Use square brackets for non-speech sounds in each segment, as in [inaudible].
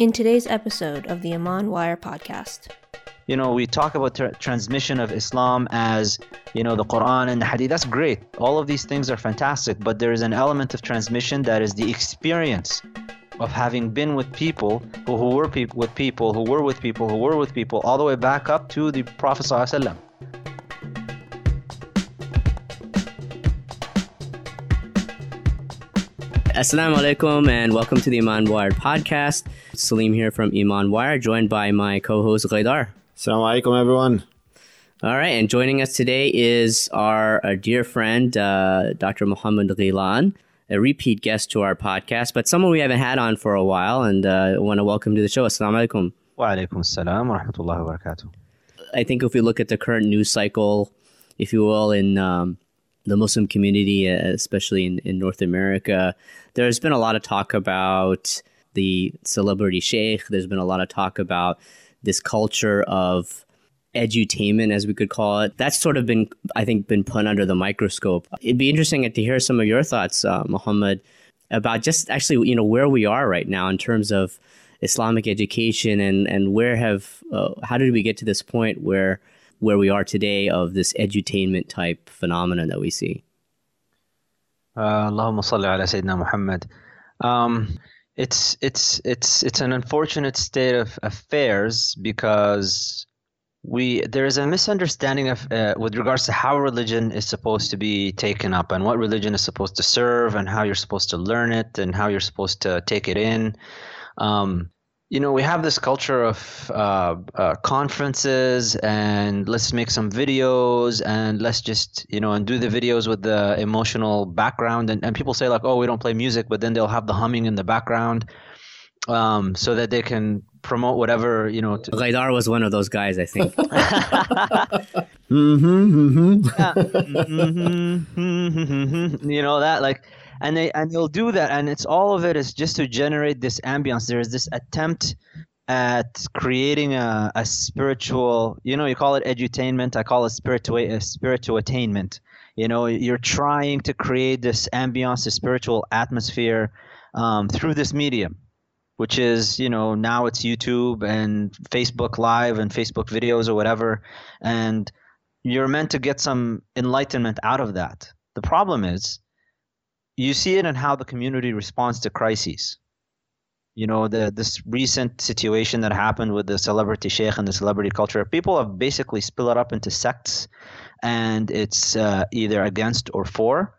In today's episode of the Iman Wire podcast, you know, we talk about tra- transmission of Islam as, you know, the Quran and the Hadith. That's great. All of these things are fantastic, but there is an element of transmission that is the experience of having been with people who, who were pe- with people who were with people who were with people all the way back up to the Prophet sallallahu Assalamu alaikum and welcome to the Iman Wire podcast. Salim here from Iman Wire, joined by my co-host Ghaidar. Assalamu alaikum, everyone. All right, and joining us today is our, our dear friend, uh, Dr. Muhammad Ghilan, a repeat guest to our podcast, but someone we haven't had on for a while, and uh, want to welcome to the show. Assalamu alaikum. Wa alaikum assalam wa rahmatullahi wa barakatuh. I think if we look at the current news cycle, if you will, in um, the Muslim community, uh, especially in, in North America, there's been a lot of talk about the celebrity sheikh. There's been a lot of talk about this culture of edutainment, as we could call it. That's sort of been, I think, been put under the microscope. It'd be interesting to hear some of your thoughts, uh, Muhammad, about just actually, you know, where we are right now in terms of Islamic education and and where have uh, how did we get to this point where where we are today of this edutainment type phenomenon that we see. Uh, Allahumma salli ala Sayyidina Muhammad. Um, it's it's it's it's an unfortunate state of affairs because we there is a misunderstanding of uh, with regards to how religion is supposed to be taken up and what religion is supposed to serve and how you're supposed to learn it and how you're supposed to take it in. Um, you know, we have this culture of uh, uh, conferences and let's make some videos and let's just, you know, and do the videos with the emotional background. And, and people say, like, oh, we don't play music, but then they'll have the humming in the background um, so that they can promote whatever, you know. To- Ghaidar was one of those guys, I think. [laughs] mm-hmm, mm-hmm. [laughs] Yeah. mm-hmm, you know, that, like, and they and they'll do that. And it's all of it is just to generate this ambience there's this attempt at creating a, a spiritual you know you call it edutainment. I call it spiritual a spiritual attainment you know you're trying to create this ambience a spiritual atmosphere um, through this medium which is you know now it's youtube and facebook live and facebook videos or whatever. And you're meant to get some enlightenment out of that. The problem is you see it in how the community responds to crises. You know, the this recent situation that happened with the celebrity sheikh and the celebrity culture, people have basically split it up into sects, and it's uh, either against or for,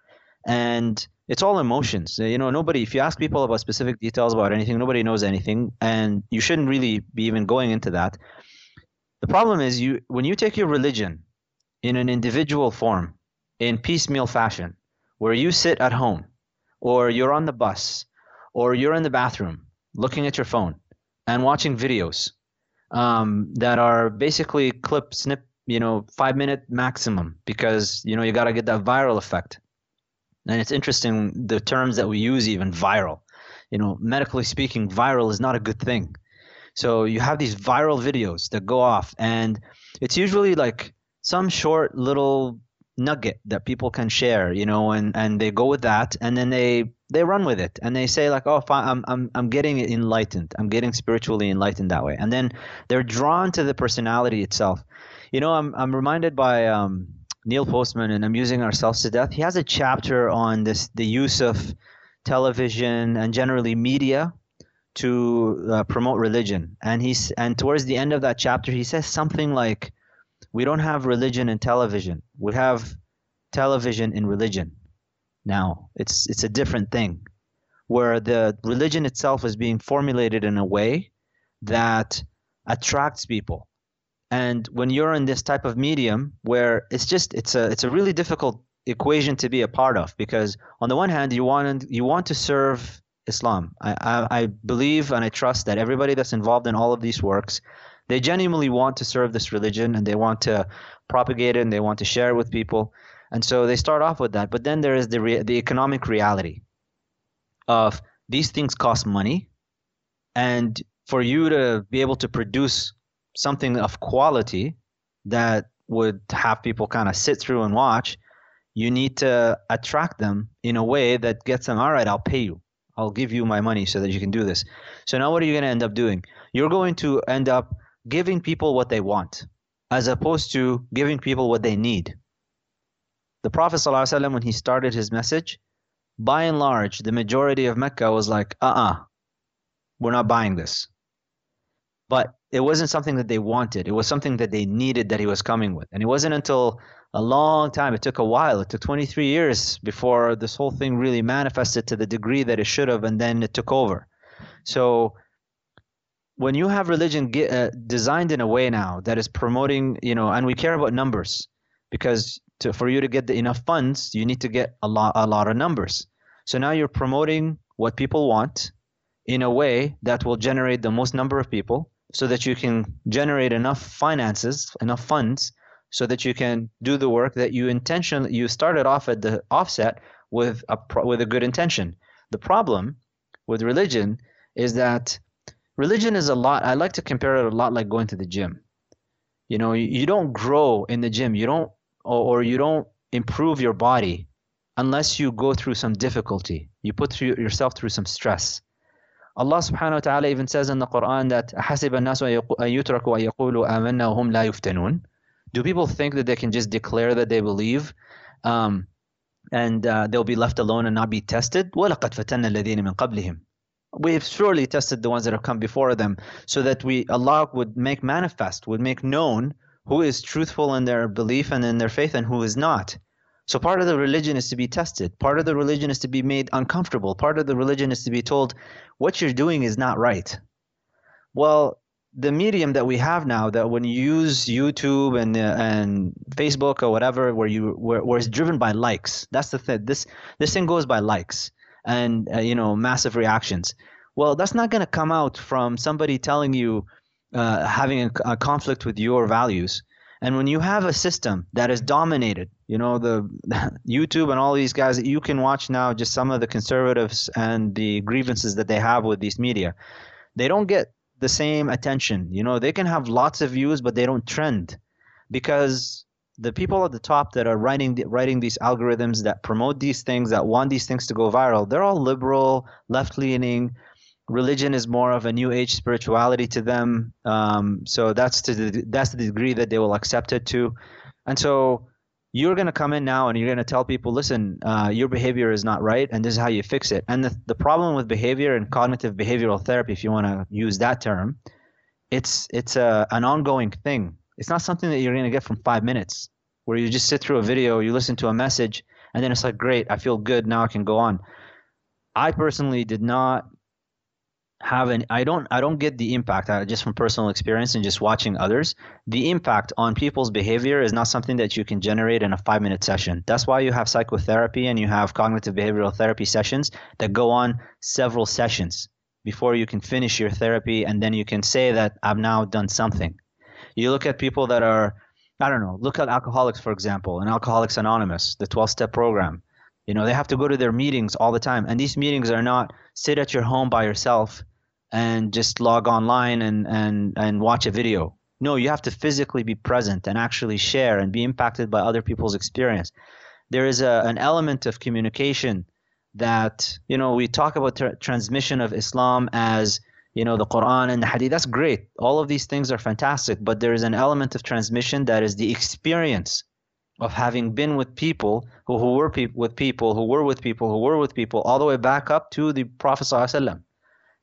and it's all emotions. You know, nobody. If you ask people about specific details about anything, nobody knows anything, and you shouldn't really be even going into that. The problem is you when you take your religion in an individual form, in piecemeal fashion, where you sit at home or you're on the bus, or you're in the bathroom looking at your phone and watching videos um, that are basically clip snip, you know, five minute maximum because you know you got to get that viral effect. And it's interesting the terms that we use, even viral. You know, medically speaking, viral is not a good thing. So you have these viral videos that go off, and it's usually like some short little nugget that people can share you know and and they go with that and then they they run with it and they say like oh i'm i'm i'm getting enlightened. I'm getting spiritually enlightened that way. And then they're drawn to the personality itself. You know i'm i'm reminded by um, neil postman and amusing ourselves to death. He has a chapter on this the use of television and generally media to uh, promote religion. And he's and towards the end of that chapter he says something like we don't have religion in television. We have television in religion. Now, it's it's a different thing where the religion itself is being formulated in a way that attracts people. And when you're in this type of medium where it's just it's a it's a really difficult equation to be a part of because on the one hand you want you want to serve Islam. I, I, I believe and I trust that everybody that's involved in all of these works they genuinely want to serve this religion and they want to propagate it and they want to share it with people. And so they start off with that. But then there is the, re- the economic reality of these things cost money. And for you to be able to produce something of quality that would have people kind of sit through and watch, you need to attract them in a way that gets them, all right, I'll pay you. I'll give you my money so that you can do this. So now what are you going to end up doing? You're going to end up giving people what they want as opposed to giving people what they need. The Prophet ﷺ, when he started his message, by and large, the majority of Mecca was like, uh uh-uh, uh, we are not buying this. But it wasn't something that they wanted. It was something that they needed that he was coming with. And it wasn't until a long time, it took a while, it took 23 years before this whole thing really manifested to the degree that it should have, and then it took over. So when you have religion get, uh, designed in a way now that is promoting, you know, and we care about numbers because to, for you to get the enough funds, you need to get a lot, a lot of numbers. So now you're promoting what people want in a way that will generate the most number of people so that you can generate enough finances, enough funds so that you can do the work that you intentionally you started off at the offset with a with a good intention. The problem with religion is that religion is a lot I like to compare it a lot like going to the gym. You know, you, you don't grow in the gym. You don't or, or you don't improve your body unless you go through some difficulty. You put through yourself through some stress. Allah subhanahu wa ta'ala even says in the Quran that حَسِبَ النَّاسُ أَن يُتْرَكُوا أَن يَقُولُوا آمَنَّا وَهُمْ لَا يُفْتَنُونَ do people think that they can just declare that they believe um, and uh, they'll be left alone and not be tested? وَلَقَدْ فَتَنَّ الَّذِينَ مِنْ قَبْلِهِمْ we have surely tested the ones that have come before them so that we Allah would make manifest, would make known who is truthful in their belief and in their faith and who is not. So part of the religion is to be tested. Part of the religion is to be made uncomfortable. Part of the religion is to be told what you're doing is not right. Well, the medium that we have now that when you use YouTube and uh, and Facebook or whatever where you where, where it's driven by likes that's the thing this this thing goes by likes and uh, you know massive reactions. Well that's not going to come out from somebody telling you uh, having a, a, conflict with your values. And when you have a system that is dominated you know the [laughs] YouTube and all these guys that you can watch now just some of the conservatives and the grievances that they have with these media. They don't get the same attention. You know, they can have lots of views, but they don't trend because the people at the top that are writing writing these algorithms that promote these things that want these things to go viral, they're all liberal, left leaning. Religion is more of a new age spirituality to them. Um, so that's to the, that's the degree that they will accept it to, and so you're going to come in now and you're going to tell people, listen, uh, your behavior is not right, and this is how you fix it. And the, the problem with behavior and cognitive behavioral therapy, if you want to use that term, it's it's a, an ongoing thing. It's not something that you're going to get from five minutes, where you just sit through a video, you listen to a message, and then it's like, great, I feel good, now I can go on. I personally did not have an i don't i don't get the impact uh, just from personal experience and just watching others. The impact on people's behavior is not something that you can generate in a five minute session. That's why you have psychotherapy and you have cognitive behavioral therapy sessions that go on several sessions before you can finish your therapy and then you can say that i've now done something you look at people that are i don't know look at alcoholics for example and alcoholics anonymous the 12 step program you know they have to go to their meetings all the time and these meetings are not sit at your home by yourself and just log online and, and, and watch a video. No, you have to physically be present and actually share and be impacted by other people's experience. There is a, an element of communication that, you know, we talk about tra- transmission of Islam as, you know, the Quran and the Hadith. That's great. All of these things are fantastic, but there is an element of transmission that is the experience of having been with people who, who were pe- with people, who were with people, who were with people, all the way back up to the Prophet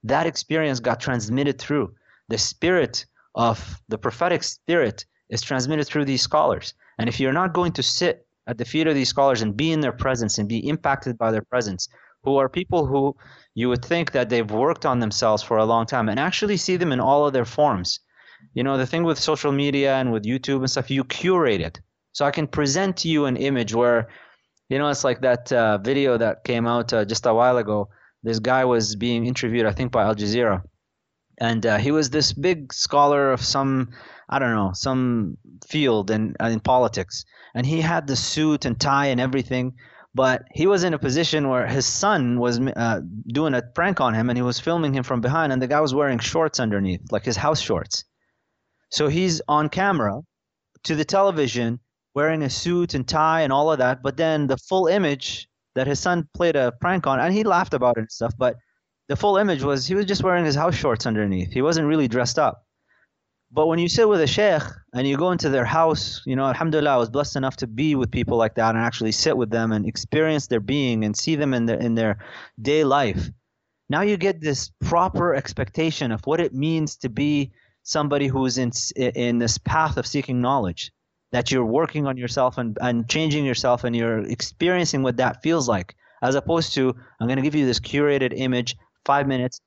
that experience got transmitted through. The spirit of the prophetic spirit is transmitted through these scholars. And if you're not going to sit at the feet of these scholars and be in their presence and be impacted by their presence, who are people who you would think that they've worked on themselves for a long time and actually see them in all of their forms. You know, the thing with social media and with YouTube and stuff, you curate it. So I can present to you an image where, you know, it's like that uh, video that came out uh, just a while ago this guy was being interviewed, I think, by Al Jazeera, and uh, he was this big scholar of some, I don't know, some field in in politics, and he had the suit and tie and everything. But he was in a position where his son was uh, doing a prank on him, and he was filming him from behind, and the guy was wearing shorts underneath, like his house shorts. So he's on camera to the television wearing a suit and tie and all of that, but then the full image that his son played a prank on, and he laughed about it and stuff. But the full image was he was just wearing his house shorts underneath. He wasn't really dressed up. But when you sit with a sheikh and you go into their house, you know, alhamdulillah, I was blessed enough to be with people like that and actually sit with them and experience their being and see them in their in their day life. Now you get this proper expectation of what it means to be somebody who's in in this path of seeking knowledge, that you're working on yourself and, and changing yourself and you're experiencing what that feels like, as opposed to I'm going to give you this curated image, five minutes,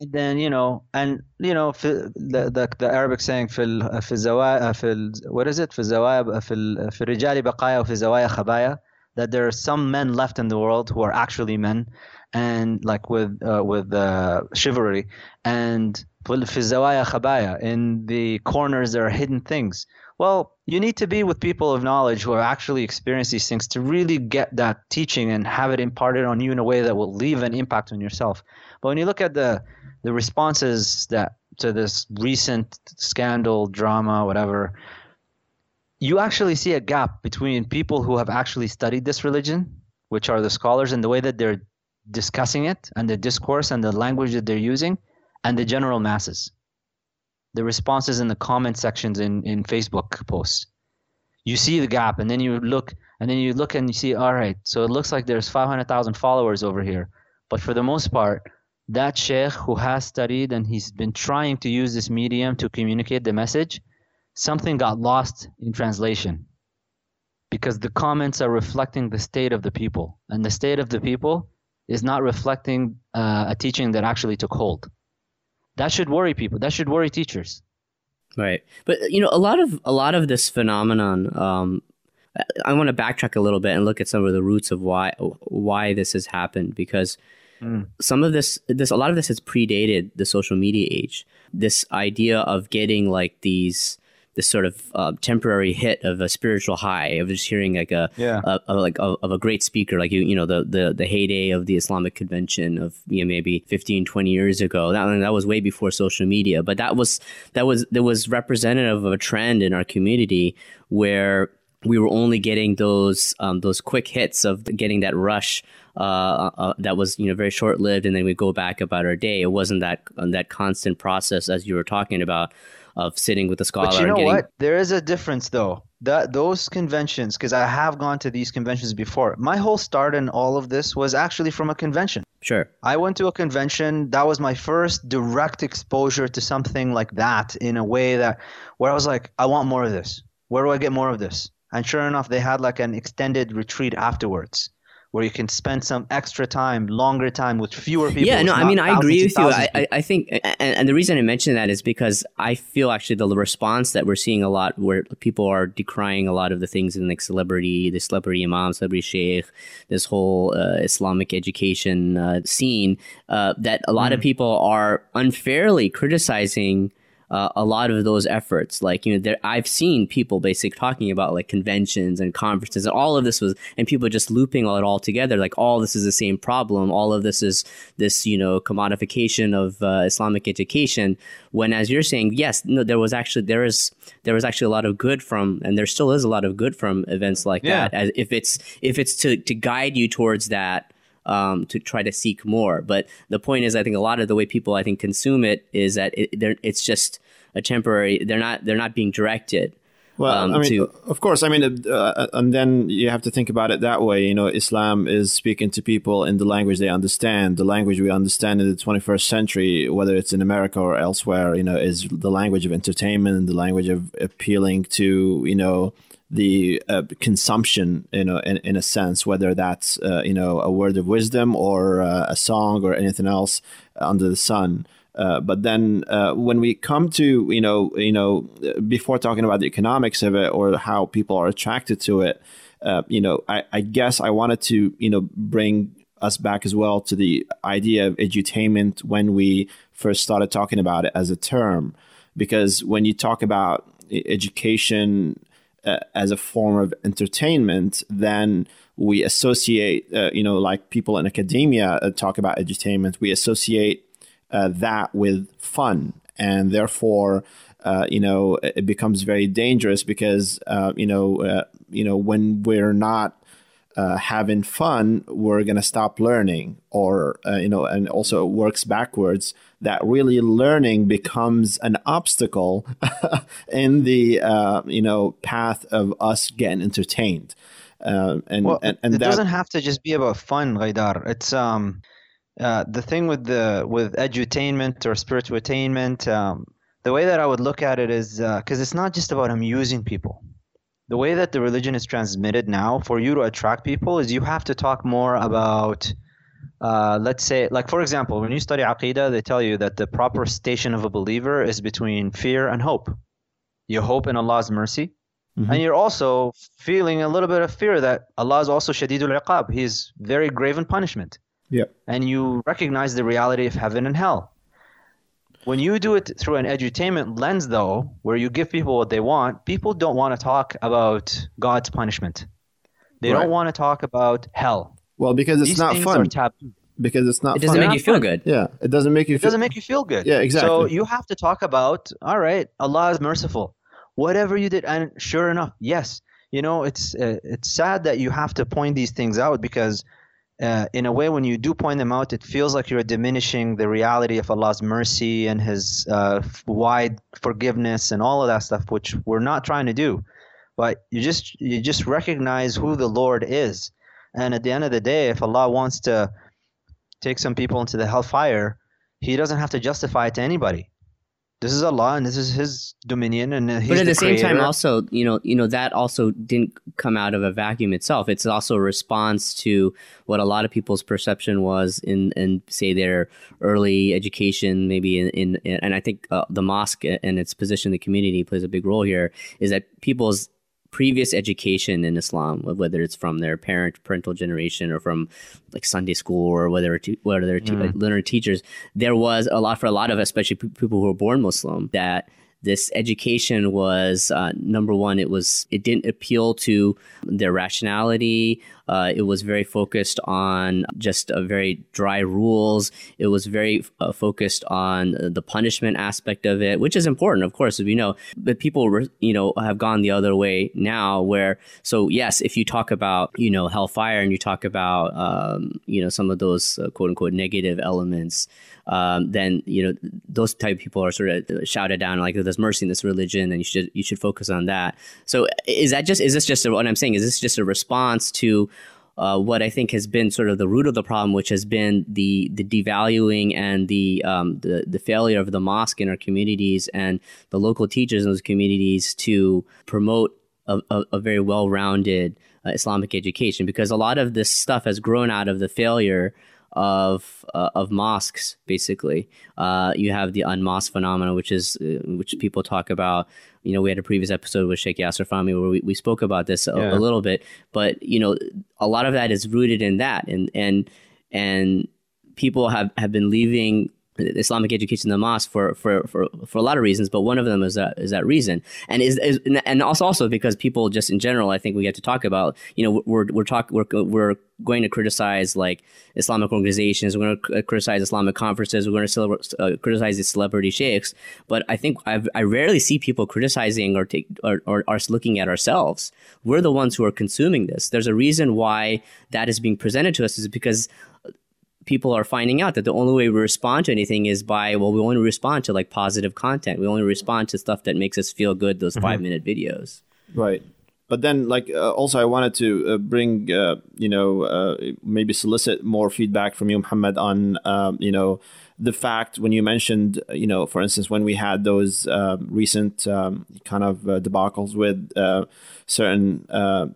and then you know and you know في the, the, the Arabic saying في ال, في الزوايا في ال, what is it في الزوايا في ال, في الرجال بقايا وفي الزوايا خبايا that there are some men left in the world who are actually men and like with uh, with uh, chivalry and في الزوايا خبايا in the corners there are hidden things well you need to be with people of knowledge who have actually experienced these things to really get that teaching and have it imparted on you in a way that will leave an impact on yourself but when you look at the the responses that to this recent scandal, drama, whatever, you actually see a gap between people who have actually studied this religion, which are the scholars, and the way that they're discussing it, and the discourse and the language that they're using, and the general masses. The responses in the comment sections in, in Facebook posts. You see the gap, and then you look, and then you look and you see, all right, so it looks like there's 500,000 followers over here, but for the most part, that sheikh who has studied and he's been trying to use this medium to communicate the message, something got lost in translation because the comments are reflecting the state of the people, and the state of the people is not reflecting uh, a teaching that actually took hold. That should worry people. That should worry teachers. Right, but you know, a lot of a lot of this phenomenon. Um, I want to backtrack a little bit and look at some of the roots of why why this has happened because Mm. Some of this, this, a lot of this has predated the social media age. This idea of getting like these, this sort of uh, temporary hit of a spiritual high of just hearing like a, yeah. a, a like a, of a great speaker, like you, you know, the, the, the heyday of the Islamic convention of you know, maybe 15, 20 years ago. That, that was way before social media, but that was, that was, that was representative of a trend in our community where we were only getting those um, those quick hits of getting that rush uh, uh, uh that was you know very short lived, and then we go back about our day. It wasn't that that constant process as you were talking about of sitting with the scholar. But you know getting... what? There is a difference though. That those conventions, because I have gone to these conventions before. My whole start in all of this was actually from a convention. Sure. I went to a convention. That was my first direct exposure to something like that in a way that where I was like, I want more of this. Where do I get more of this? And sure enough, they had like an extended retreat afterwards where you can spend some extra time, longer time with fewer people. Yeah, no, I mean, I agree with you. I, I think, and, and, the reason I mention that is because I feel actually the response that we're seeing a lot where people are decrying a lot of the things in like celebrity, the celebrity imam, celebrity sheikh, this whole uh, Islamic education uh, scene, uh, that a lot mm. of people are unfairly criticizing uh, a lot of those efforts. Like you know, there, I've seen people basically talking about like conventions and conferences, and all of this was, and people just looping all it all together. Like all this is the same problem. All of this is this you know commodification of uh, Islamic education. When, as you're saying, yes, no, there was actually there is there was actually a lot of good from, and there still is a lot of good from events like yeah. that. As if it's if it's to to guide you towards that um, to try to seek more. But the point is, I think a lot of the way people I think consume it is that it, it's just a temporary. They're not they're not being directed. Well, um, I mean, to, of course, I mean, uh, uh, and then you have to think about it that way. You know, Islam is speaking to people in the language they understand. The language we understand in the 21st century, whether it's in America or elsewhere, you know, is the language of entertainment, the language of appealing to, you know, the uh, consumption, you know, in, in a sense, whether that's uh, you know a word of wisdom or uh, a song or anything else under the sun. Uh, but then uh, when we come to you know you know before talking about the economics of it or how people are attracted to it, uh, you know, I, I guess I wanted to you know bring us back as well to the idea of edutainment when we first started talking about it as a term, because when you talk about education uh, as a form of entertainment, then we associate, uh, you know, like people in academia uh, talk about edutainment, we associate uh, that with fun. And therefore, uh, you know, it becomes very dangerous because, you know, you know, when we're not uh, having fun, we're going to stop learning, or uh, you know, and also it works backwards. That really learning becomes an obstacle [laughs] in the uh, you know path of us getting entertained. Um, and, well, and, and it that, doesn't have to just be about fun, Ghaidar. It's um, uh, the thing with the with edutainment or spiritual attainment. Um, the way that I would look at it is because uh, it's not just about amusing people the way that the religion is transmitted now for you to attract people is you have to talk more about uh, let's say like for example when you study aqidah they tell you that the proper station of a believer is between fear and hope. You hope in allah's mercy. Mm-hmm. and you're also feeling a little bit of fear that allah is also shadidul iqab. He's very grave in punishment. Yeah. And you recognize the reality of heaven and hell when you do it through an edutainment lens, though, where you give people what they want, people don't want to talk about God's punishment. They right. don't want to talk about hell. Well, because it's These not fun. Because it's not. It doesn't fun. make you feel good. Yeah, it doesn't make you. It feel... doesn't make you feel good. Yeah, exactly. So you have to talk about. All right, Allah is merciful. Whatever you did, and sure enough, yes, you know it's uh, it's sad that you have to point these things out because uh, in a way, when you do point them out, it feels like you're diminishing the reality of Allah's mercy and His uh, wide forgiveness and all of that stuff, which we're not trying to do. But you just you just recognize who the Lord is, and at the end of the day, if Allah wants to take some people into the hellfire, He doesn't have to justify it to anybody this is Allah and this is His dominion, and He's but at the, the same time, also you know, you know that also didn't come out of a vacuum itself. It's also a response to what a lot of people's perception was in, in say their early education, maybe in, in and I think uh, the mosque and its position in the community plays a big role here. Is that people's previous education in Islam, whether it's from their parent parental generation or from like Sunday school or whether it, whether they're mm. learner teachers, there was a lot for a lot of especially people who were born Muslim that this education was uh, number one it was it didn't appeal to their rationality. Uh, it was very focused on just very dry rules. It was very uh, focused on the punishment aspect of it which is important of course as we know. But people you know have gone the other way now where so yes if you talk about you know hellfire and you talk about um, you know some of those uh, quote unquote negative elements um, then you know those type of people are sort of shouted down like there's mercy in this religion and you should you should focus on that. So is that just is this just a, what I'm saying? Is this just a response to uh, what I think has been sort of the root of the problem, which has been the the devaluing and the um, the, the failure of the mosque in our communities and the local teachers in those communities to promote a, a, a very well rounded uh, Islamic education, because a lot of this stuff has grown out of the failure of uh, of mosques. Basically, uh, you have the unmosque phenomenon, which is uh, which people talk about. You know, we had a previous episode with Sheikh Yasser Fahmy where we, we spoke about this a, yeah. a little bit, but you know, a lot of that is rooted in that, and and and people have have been leaving Islamic education in the mosque for, for, for, for a lot of reasons, but one of them is that is that reason, and is, is and also also because people just in general, I think we get to talk about, you know, we're we're talk we're we're going to criticize like Islamic organizations, we're going to criticize Islamic conferences, we're going to uh, criticize the celebrity sheikhs, but I think I've, i rarely see people criticizing or take or, or, or looking at ourselves. We're the ones who are consuming this. There's a reason why that is being presented to us is because people are finding out that the only way we respond to anything is by well we only respond to like positive content. We only respond to stuff that makes us feel good those mm-hmm. five minute videos. Right. But then like uh, also i wanted to uh, bring uh, you know uh, maybe solicit more feedback from you muhammad on um, you know the fact when you mentioned you know for instance when we had those uh, recent um, kind of uh, debacles with certain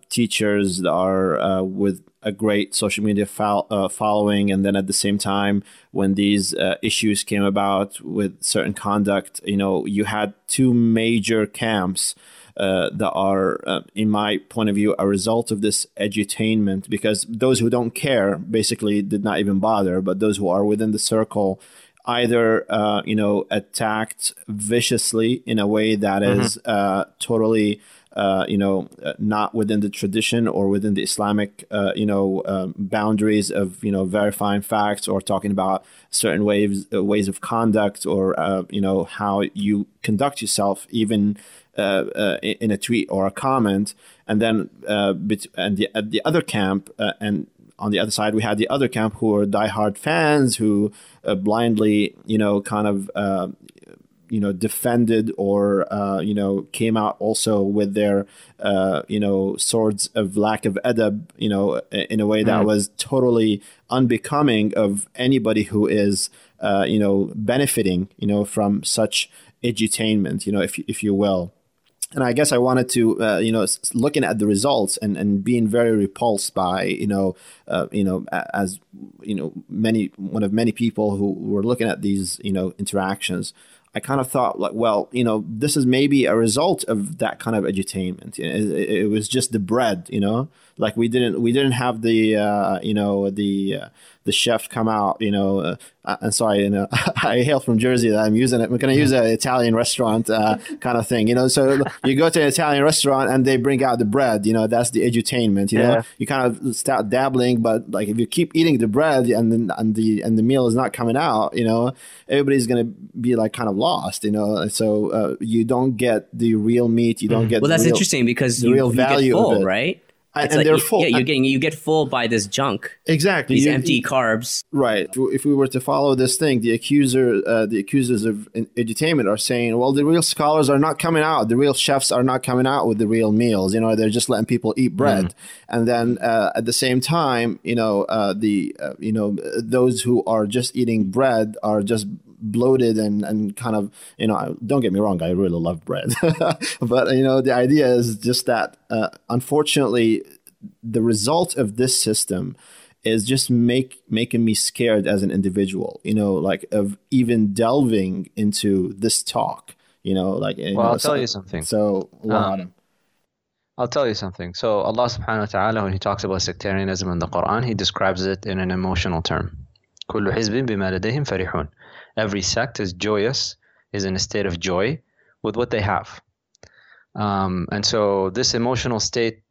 teachers that are with a great social media fo- uh, following, and then at the same time, when these uh, issues came about with certain conduct, you know, you had two major camps. Uh, that are, uh, in my point of view, a result of this edutainment. Because those who don't care basically did not even bother, but those who are within the circle either uh, you know attacked viciously in a way that mm-hmm. is uh, totally uh, you know, uh, not within the tradition or within the Islamic, uh, you know, um, boundaries of, you know, verifying facts or talking about certain ways, uh, ways of conduct or, you know, how you conduct yourself, even in a tweet or a comment, and then uh, and the at the other camp and on the other side, we had the other camp who were diehard fans who uh, blindly, you know, kind of, uh, you know, defended or, uh, you know, came out also with their, uh, you know, swords of lack of adab, you know, in a way that mm. was totally unbecoming of anybody who is, uh, you know, benefiting, you know, from such edutainment, you know, if, if you will and I guess I wanted to, uh, you know, looking at the results and, and being very repulsed by, you know, uh, you know, as you know, many one of many people who were looking at these, you know, interactions. I kind of thought like, well, you know, this is maybe a result of that kind of edutainment. It, it, it was just the bread, you know, like we didn't we didn't have the uh, you know the uh, the chef come out, you know, uh, I'm sorry, you know, [laughs] I hail from Jersey that I'm using it. we're going to use an Italian restaurant uh, kind of thing, you know. So you go to an Italian restaurant and they bring out the bread, you know, that's the edutainment, you know. You kind of start dabbling, but like if you keep eating the bread and then and the and the meal is not coming out, you know, everybody's going to be like kind of lost, you know. So uh, you don't get the real meat, you don't mm. get well. That's real, interesting because the you, real value full, of it, right? It's and like they're full. Yeah, you're getting you get full by this junk. Exactly, these you, empty carbs. Right. If we were to follow this thing, the accuser, uh, the accusers of edutainment are saying, well, the real scholars are not coming out. The real chefs are not coming out with the real meals. You know, they're just letting people eat bread. Mm. And then uh, at the same time, you know, uh, the uh, you know those who are just eating bread are just bloated and, and kind of you know don't get me wrong i really love bread [laughs] but you know the idea is just that uh, unfortunately the result of this system is just make making me scared as an individual you know like of even delving into this talk you know like well know, i'll so, tell you something so um, I'll tell you something. So Allah subhanahu wa ta'ala when he talks about sectarianism in the Quran, he describes it in an emotional term. كل حزب بما لديهم فرحون every sect is joyous, is in a state of joy with what they have. Um, and so, this emotional state,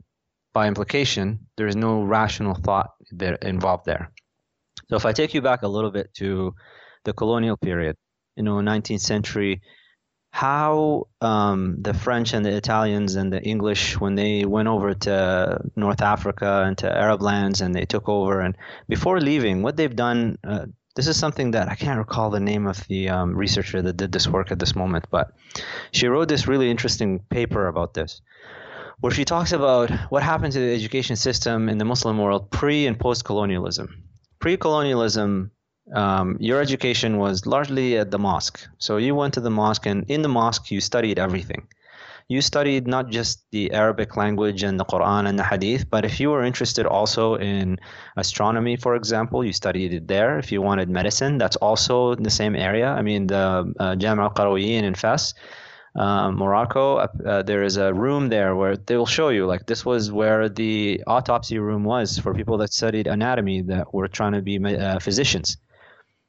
by implication, there is no rational thought there, involved there. So, if I take you back a little bit to the colonial period, you know, 19th century, how um, the French and the Italians and the English, when they went over to North Africa and to Arab lands and they took over, and before leaving, what they've done uh, this is something that I can't recall the name of the um, researcher that did this work at this moment, but she wrote this really interesting paper about this, where she talks about what happened to the education system in the Muslim world pre and post colonialism. Pre colonialism, um, your education was largely at the mosque. So you went to the mosque, and in the mosque, you studied everything you studied not just the Arabic language and the Quran and the Hadith, but if you were interested also in astronomy, for example, you studied it there. If you wanted medicine, that's also in the same area. I mean, the uh, Jam' al in Fes, uh, Morocco, uh, there is a room there where they will show you, like, this was where the autopsy room was for people that studied anatomy that were trying to be uh, physicians.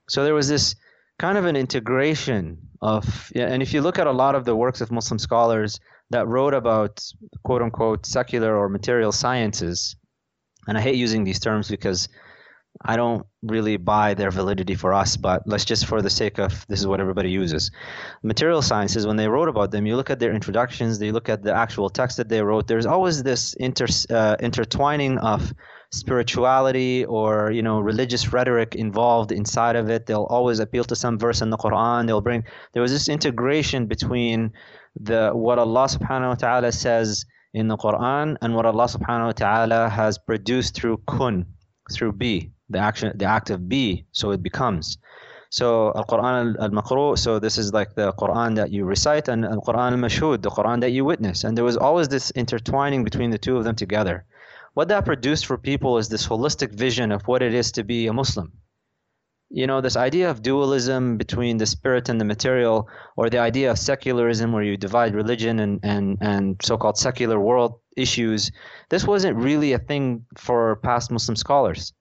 So there was this kind of an integration of and if you look at a lot of the works of muslim scholars that wrote about quote unquote secular or material sciences. And i hate using these terms because i don't really buy their validity for us but let's just for the sake of this is what everybody uses. Material sciences when they wrote about them you look at their introductions they look at the actual text that they wrote there's always this inter, uh, intertwining of spirituality or you know religious rhetoric involved inside of it. They'll always appeal to some verse in the quran. They'll bring there was this integration between the what allah subhanahu wa ta'ala says in the quran and what allah subhanahu wa ta'ala has produced through kun through be the action the act of be so it becomes so al-Quran al-Maqru, so this is like the Quran that you recite and al-Quran al-Mashhud, the Quran that you witness. And there was always this intertwining between the two of them together what that produced for people is this holistic vision of what it is to be a Muslim. You know, this idea of dualism between the spirit and the material, or the idea of secularism where you divide religion and, and, and so called secular world issues, this wasn't really a thing for past Muslim scholars.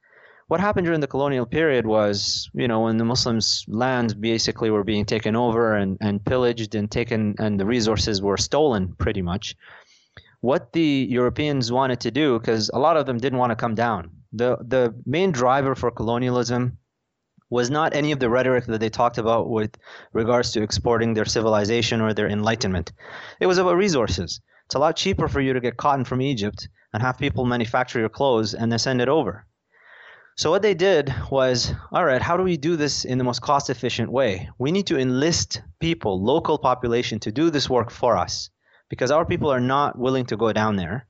What happened during the colonial period was, you know, when the Muslims' lands basically were being taken over and, and pillaged and taken, and the resources were stolen pretty much what the Europeans wanted to do, because a lot of them didn't want to come down. The the main driver for colonialism was not any of the rhetoric that they talked about with regards to exporting their civilization or their enlightenment. It was about resources. It's a lot cheaper for you to get cotton from Egypt and have people manufacture your clothes and then send it over. So what they did was, all right, how do we do this in the most cost efficient way? We need to enlist people, local population to do this work for us because our people are not willing to go down there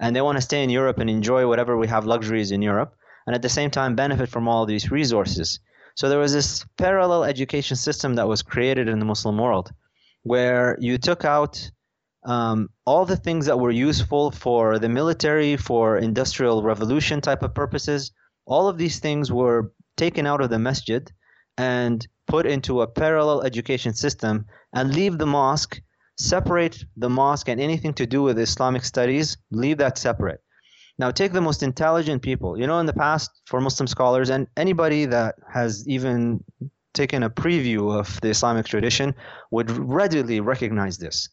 and they want to stay in Europe and enjoy whatever we have luxuries in Europe and at the same time benefit from all these resources. So there was this parallel education system that was created in the Muslim world where you took out um, all the things that were useful for the military, for industrial revolution type of purposes, all of these things were taken out of the masjid and put into a parallel education system and leave the mosque, separate the mosque and anything to do with Islamic studies, leave that separate. Now, take the most intelligent people. You know, in the past, for Muslim scholars and anybody that has even taken a preview of the Islamic tradition would readily recognize this.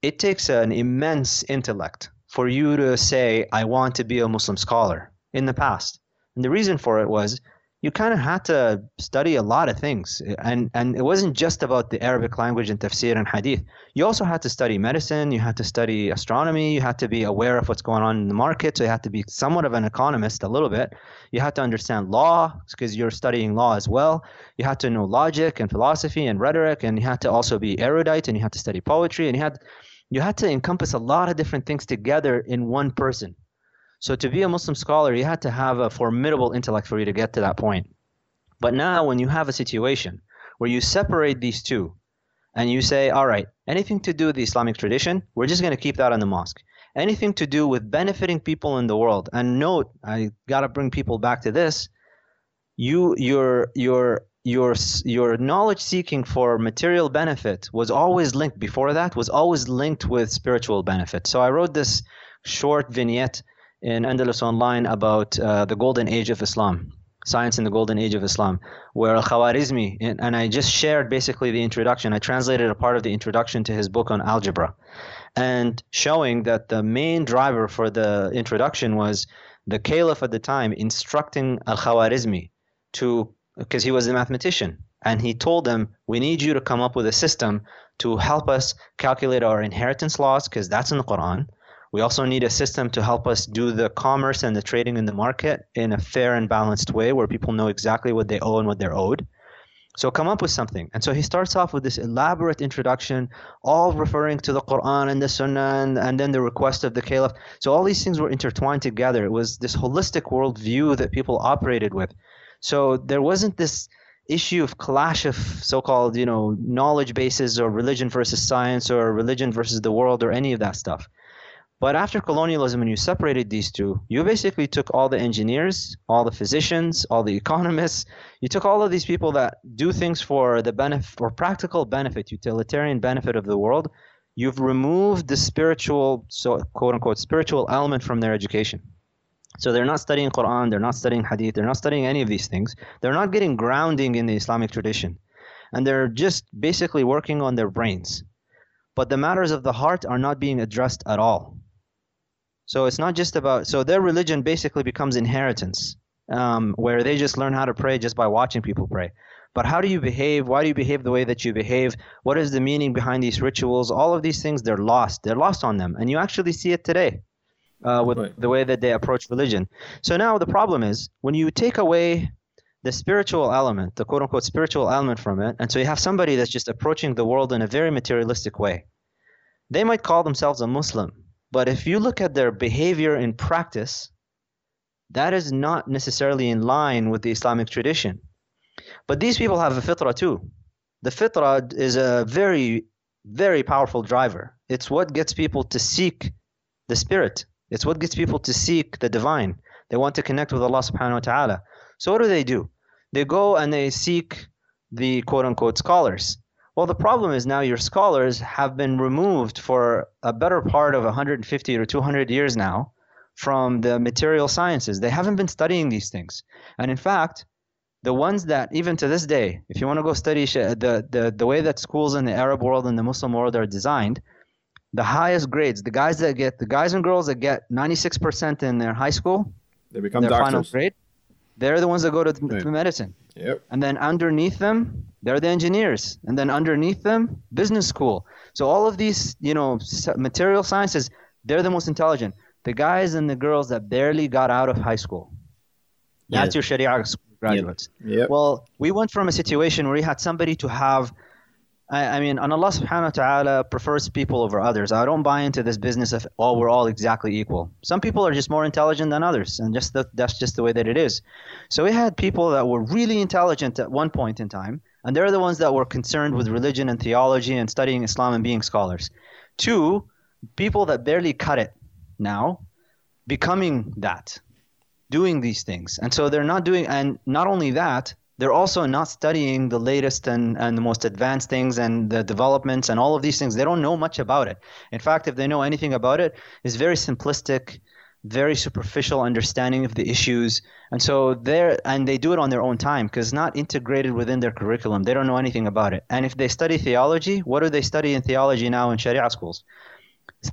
It takes an immense intellect for you to say, I want to be a Muslim scholar in the past. And the reason for it was you kind of had to study a lot of things. And, and it wasn't just about the Arabic language and tafsir and hadith. You also had to study medicine, you had to study astronomy, you had to be aware of what's going on in the market. So you had to be somewhat of an economist a little bit. You had to understand law because you're studying law as well. You had to know logic and philosophy and rhetoric, and you had to also be erudite and you had to study poetry and you had you had to encompass a lot of different things together in one person. So to be a Muslim scholar, you had to have a formidable intellect for you to get to that point. But now, when you have a situation where you separate these two and you say, all right, anything to do with the Islamic tradition, we're just going to keep that in the mosque. Anything to do with benefiting people in the world, and note, I got to bring people back to this. You, your, your, your, your knowledge seeking for material benefit was always linked. Before that, was always linked with spiritual benefit. So I wrote this short vignette in Andalus Online about uh, the golden age of Islam, science in the golden age of Islam, where Al-Khwarizmi, and I just shared basically the introduction. I translated a part of the introduction to his book on algebra, and showing that the main driver for the introduction was the caliph at the time instructing Al-Khwarizmi to, because he was a mathematician, and he told them, we need you to come up with a system to help us calculate our inheritance laws, because that's in the Quran we also need a system to help us do the commerce and the trading in the market in a fair and balanced way where people know exactly what they owe and what they're owed. So come up with something. And so he starts off with this elaborate introduction, all referring to the Quran and the Sunnah and, and then the request of the Caliph. So all these things were intertwined together. It was this holistic worldview that people operated with. So there wasn't this issue of clash of so-called, you know, knowledge bases or religion versus science or religion versus the world or any of that stuff. But after colonialism, when you separated these two, you basically took all the engineers, all the physicians, all the economists. You took all of these people that do things for the benefit, for practical benefit, utilitarian benefit of the world. You've removed the spiritual, so quote unquote, spiritual element from their education. So they're not studying Quran, they're not studying Hadith, they're not studying any of these things. They're not getting grounding in the Islamic tradition, and they're just basically working on their brains. But the matters of the heart are not being addressed at all. So it's not just about so their religion basically becomes inheritance, um, where they just learn how to pray just by watching people pray. But how do you behave? Why do you behave the way that you behave? What is the meaning behind these rituals? All of these things they're lost. They're lost on them, and you actually see it today uh, with right. the way that they approach religion. So now the problem is when you take away the spiritual element, the quote unquote spiritual element from it, and so you have somebody that's just approaching the world in a very materialistic way. They might call themselves a Muslim, but if you look at their behavior in practice, that is not necessarily in line with the Islamic tradition. But these people have a fitrah too. The fitrah is a very, very powerful driver. It's what gets people to seek the spirit. It's what gets people to seek the divine. They want to connect with Allah subhanahu wa ta'ala. So what do they do? They go and they seek the quote unquote scholars. Well, the problem is now your scholars have been removed for a better part of 150 or 200 years now from the material sciences. They haven't been studying these things. And in fact, the ones that even to this day, if you want to go study the, the, the way that schools in the Arab world and the Muslim world are designed, the highest grades, the guys that get the guys and girls that get 96% in their high school, they become their doctors. final grade, they're the ones that go to, to medicine. Yep. And then underneath them, they're the engineers. And then underneath them, business school. So all of these, you know, material sciences, they're the most intelligent. The guys and the girls that barely got out of high school. That's your Sharia graduates. Yep. Yep. Well, we went from a situation where we had somebody to have I, I mean, and Allah subhanahu wa ta'ala prefers people over others. I don't buy into this business of, oh, we're all exactly equal. Some people are just more intelligent than others, and just the, that's just the way that it is. So we had people that were really intelligent at one point in time, and they're the ones that were concerned with religion and theology and studying Islam and being scholars. Two, people that barely cut it now, becoming that, doing these things. And so they're not doing, and not only that, they're also not studying the latest and, and the most advanced things and the developments and all of these things. They don't know much about it. In fact, if they know anything about it, it's very simplistic, very superficial understanding of the issues. And so they're and they do it on their own time because it's not integrated within their curriculum. They don't know anything about it. And if they study theology, what do they study in theology now in Sharia schools?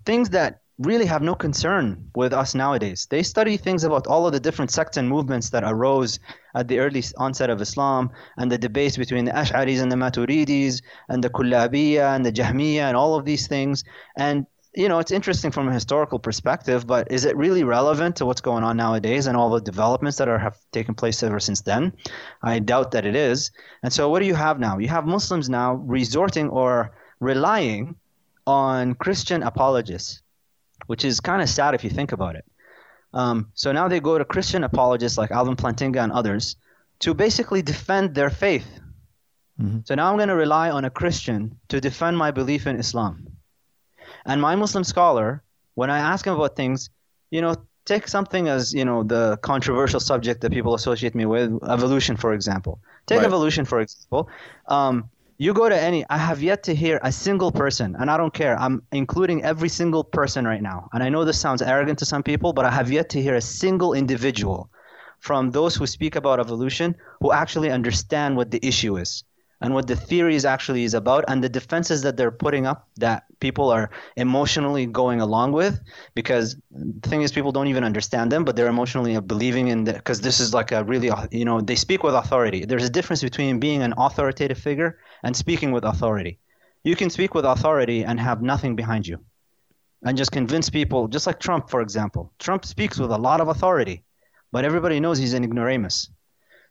Things that really have no concern with us nowadays. They study things about all of the different sects and movements that arose at the early onset of Islam and the debates between the Ash'aris and the Maturidis and the Kullabiyya and the Jahmiyya and all of these things. And you know, it's interesting from a historical perspective, but is it really relevant to what's going on nowadays and all the developments that are have taken place ever since then? I doubt that it is. And so, what do you have now? You have Muslims now resorting or relying on Christian apologists which is kind of sad if you think about it. Um, so now they go to Christian apologists like Alvin Plantinga and others to basically defend their faith. Mm-hmm. So now I'm going to rely on a Christian to defend my belief in Islam. And my Muslim scholar, when I ask him about things, you know, take something as, you know, the controversial subject that people associate me with, evolution, for example. Take right. evolution, for example. Um, you go to any, I have yet to hear a single person, and I don't care. I'm including every single person right now. And I know this sounds arrogant to some people, but I have yet to hear a single individual from those who speak about evolution who actually understand what the issue is and what the theories actually is about and the defenses that they're putting up that people are emotionally going along with because the thing is people don't even understand them but they're emotionally believing in it because this is like a really you know they speak with authority there's a difference between being an authoritative figure and speaking with authority you can speak with authority and have nothing behind you and just convince people just like trump for example trump speaks with a lot of authority but everybody knows he's an ignoramus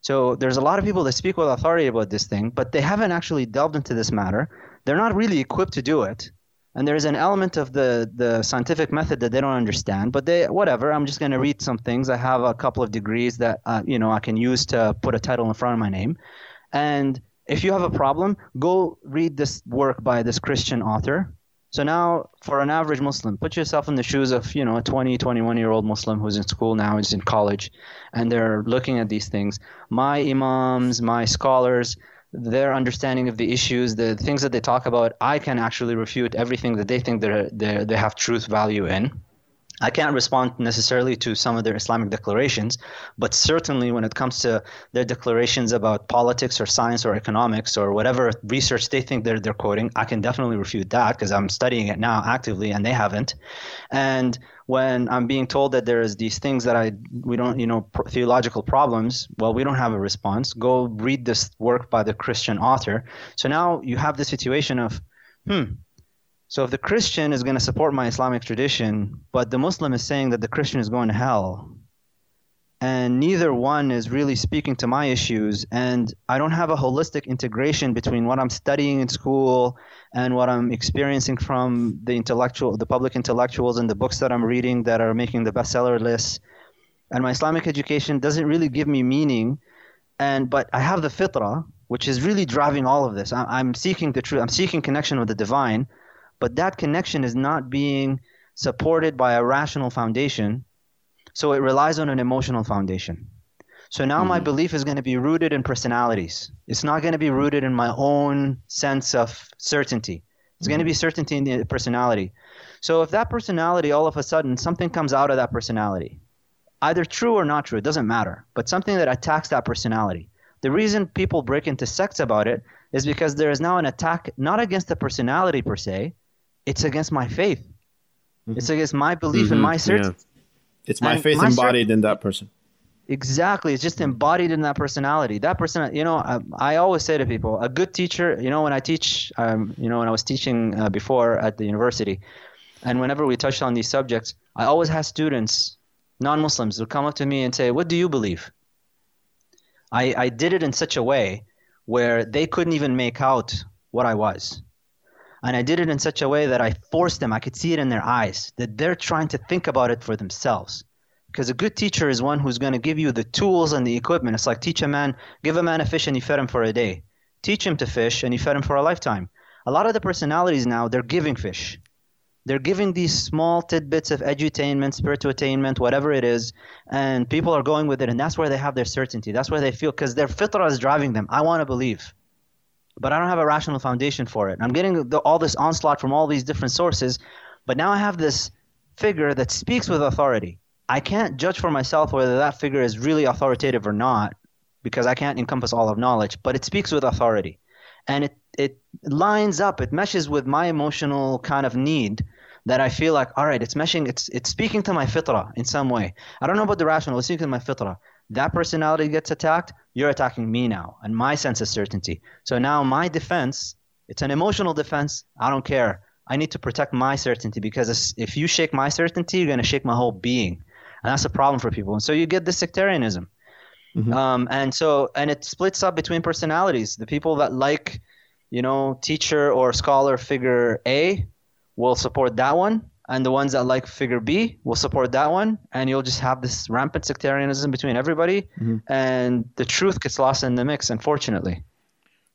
so there's a lot of people that speak with authority about this thing, but they haven't actually delved into this matter. They're not really equipped to do it. And there's an element of the, the scientific method that they don't understand. But they whatever. I'm just going to read some things. I have a couple of degrees that uh, you know I can use to put a title in front of my name. And if you have a problem, go read this work by this Christian author so now, for an average Muslim, put yourself in the shoes of you know a 20, 21 year old Muslim who's in school now, is in college, and they're looking at these things. My imams, my scholars, their understanding of the issues, the things that they talk about, I can actually refute everything that they think they they have truth value in. I can't respond necessarily to some of their Islamic declarations, but certainly when it comes to their declarations about politics or science or economics or whatever research they think they're, they're quoting, I can definitely refute that because I'm studying it now actively and they haven't. And when I'm being told that there's these things that I we don't you know theological problems, well we don't have a response. Go read this work by the Christian author. So now you have the situation of hmm so if the Christian is going to support my Islamic tradition, but the Muslim is saying that the Christian is going to hell, and neither one is really speaking to my issues, and I don't have a holistic integration between what I'm studying in school and what I'm experiencing from the intellectual, the public intellectuals, and the books that I'm reading that are making the bestseller lists, and my Islamic education doesn't really give me meaning, and but I have the fitrah, which is really driving all of this. I'm seeking the truth. I'm seeking connection with the divine but that connection is not being supported by a rational foundation. So it relies on an emotional foundation. So now mm-hmm. my belief is going to be rooted in personalities. It's not going to be rooted in my own sense of certainty. It's mm-hmm. going to be certainty in the personality. So if that personality all of a sudden something comes out of that personality, either true or not true, it doesn't matter, but something that attacks that personality. The reason people break into sects about it is because there is now an attack not against the personality per se, it's against my faith. Mm-hmm. It's against my belief mm-hmm. and my certainty. Yeah. It's my and faith my embodied in that person. Exactly. It's just embodied in that personality. That person, you know, I, I, always say to people, a good teacher, you know, when I teach, um, you know, when I was teaching uh, before at the university, and whenever we touched on these subjects, I always had students, non Muslims, who come up to me and say, What do you believe? I, I did it in such a way where they couldn't even make out what I was. And I did it in such a way that I forced them, I could see it in their eyes, that they're trying to think about it for themselves because a good teacher is one who's going to give you the tools and the equipment. It's like teach a man, give a man a fish and you fed him for a day. Teach him to fish and you fed him for a lifetime. A lot of the personalities now, they're giving fish. They're giving these small tidbits of edutainment, spiritual attainment, whatever it is, and people are going with it, and that's where they have their certainty. That's where they feel, because their fitrah is driving them. I want to believe, but I don't have a rational foundation for it. I'm getting the, all this onslaught from all these different sources, but now I have this figure that speaks with authority I can't judge for myself whether that figure is really authoritative or not because I can't encompass all of knowledge, but it speaks with authority. And it, it lines up, it meshes with my emotional kind of need that I feel like, all right, it's meshing, it's, it's speaking to my fitrah in some way. I don't know about the rational, it's speaking to my fitrah. That personality gets attacked, you're attacking me now and my sense of certainty. So now my defense, it's an emotional defense. I don't care. I need to protect my certainty because if you shake my certainty, you're going to shake my whole being and that's a problem for people. And so you get this sectarianism, mm-hmm. um, and so and it splits up between personalities. The people that like, you know, teacher or scholar figure A will support that one, and the ones that like figure B will support that one, and you'll just have this rampant sectarianism between everybody, mm-hmm. and the truth gets lost in the mix, unfortunately.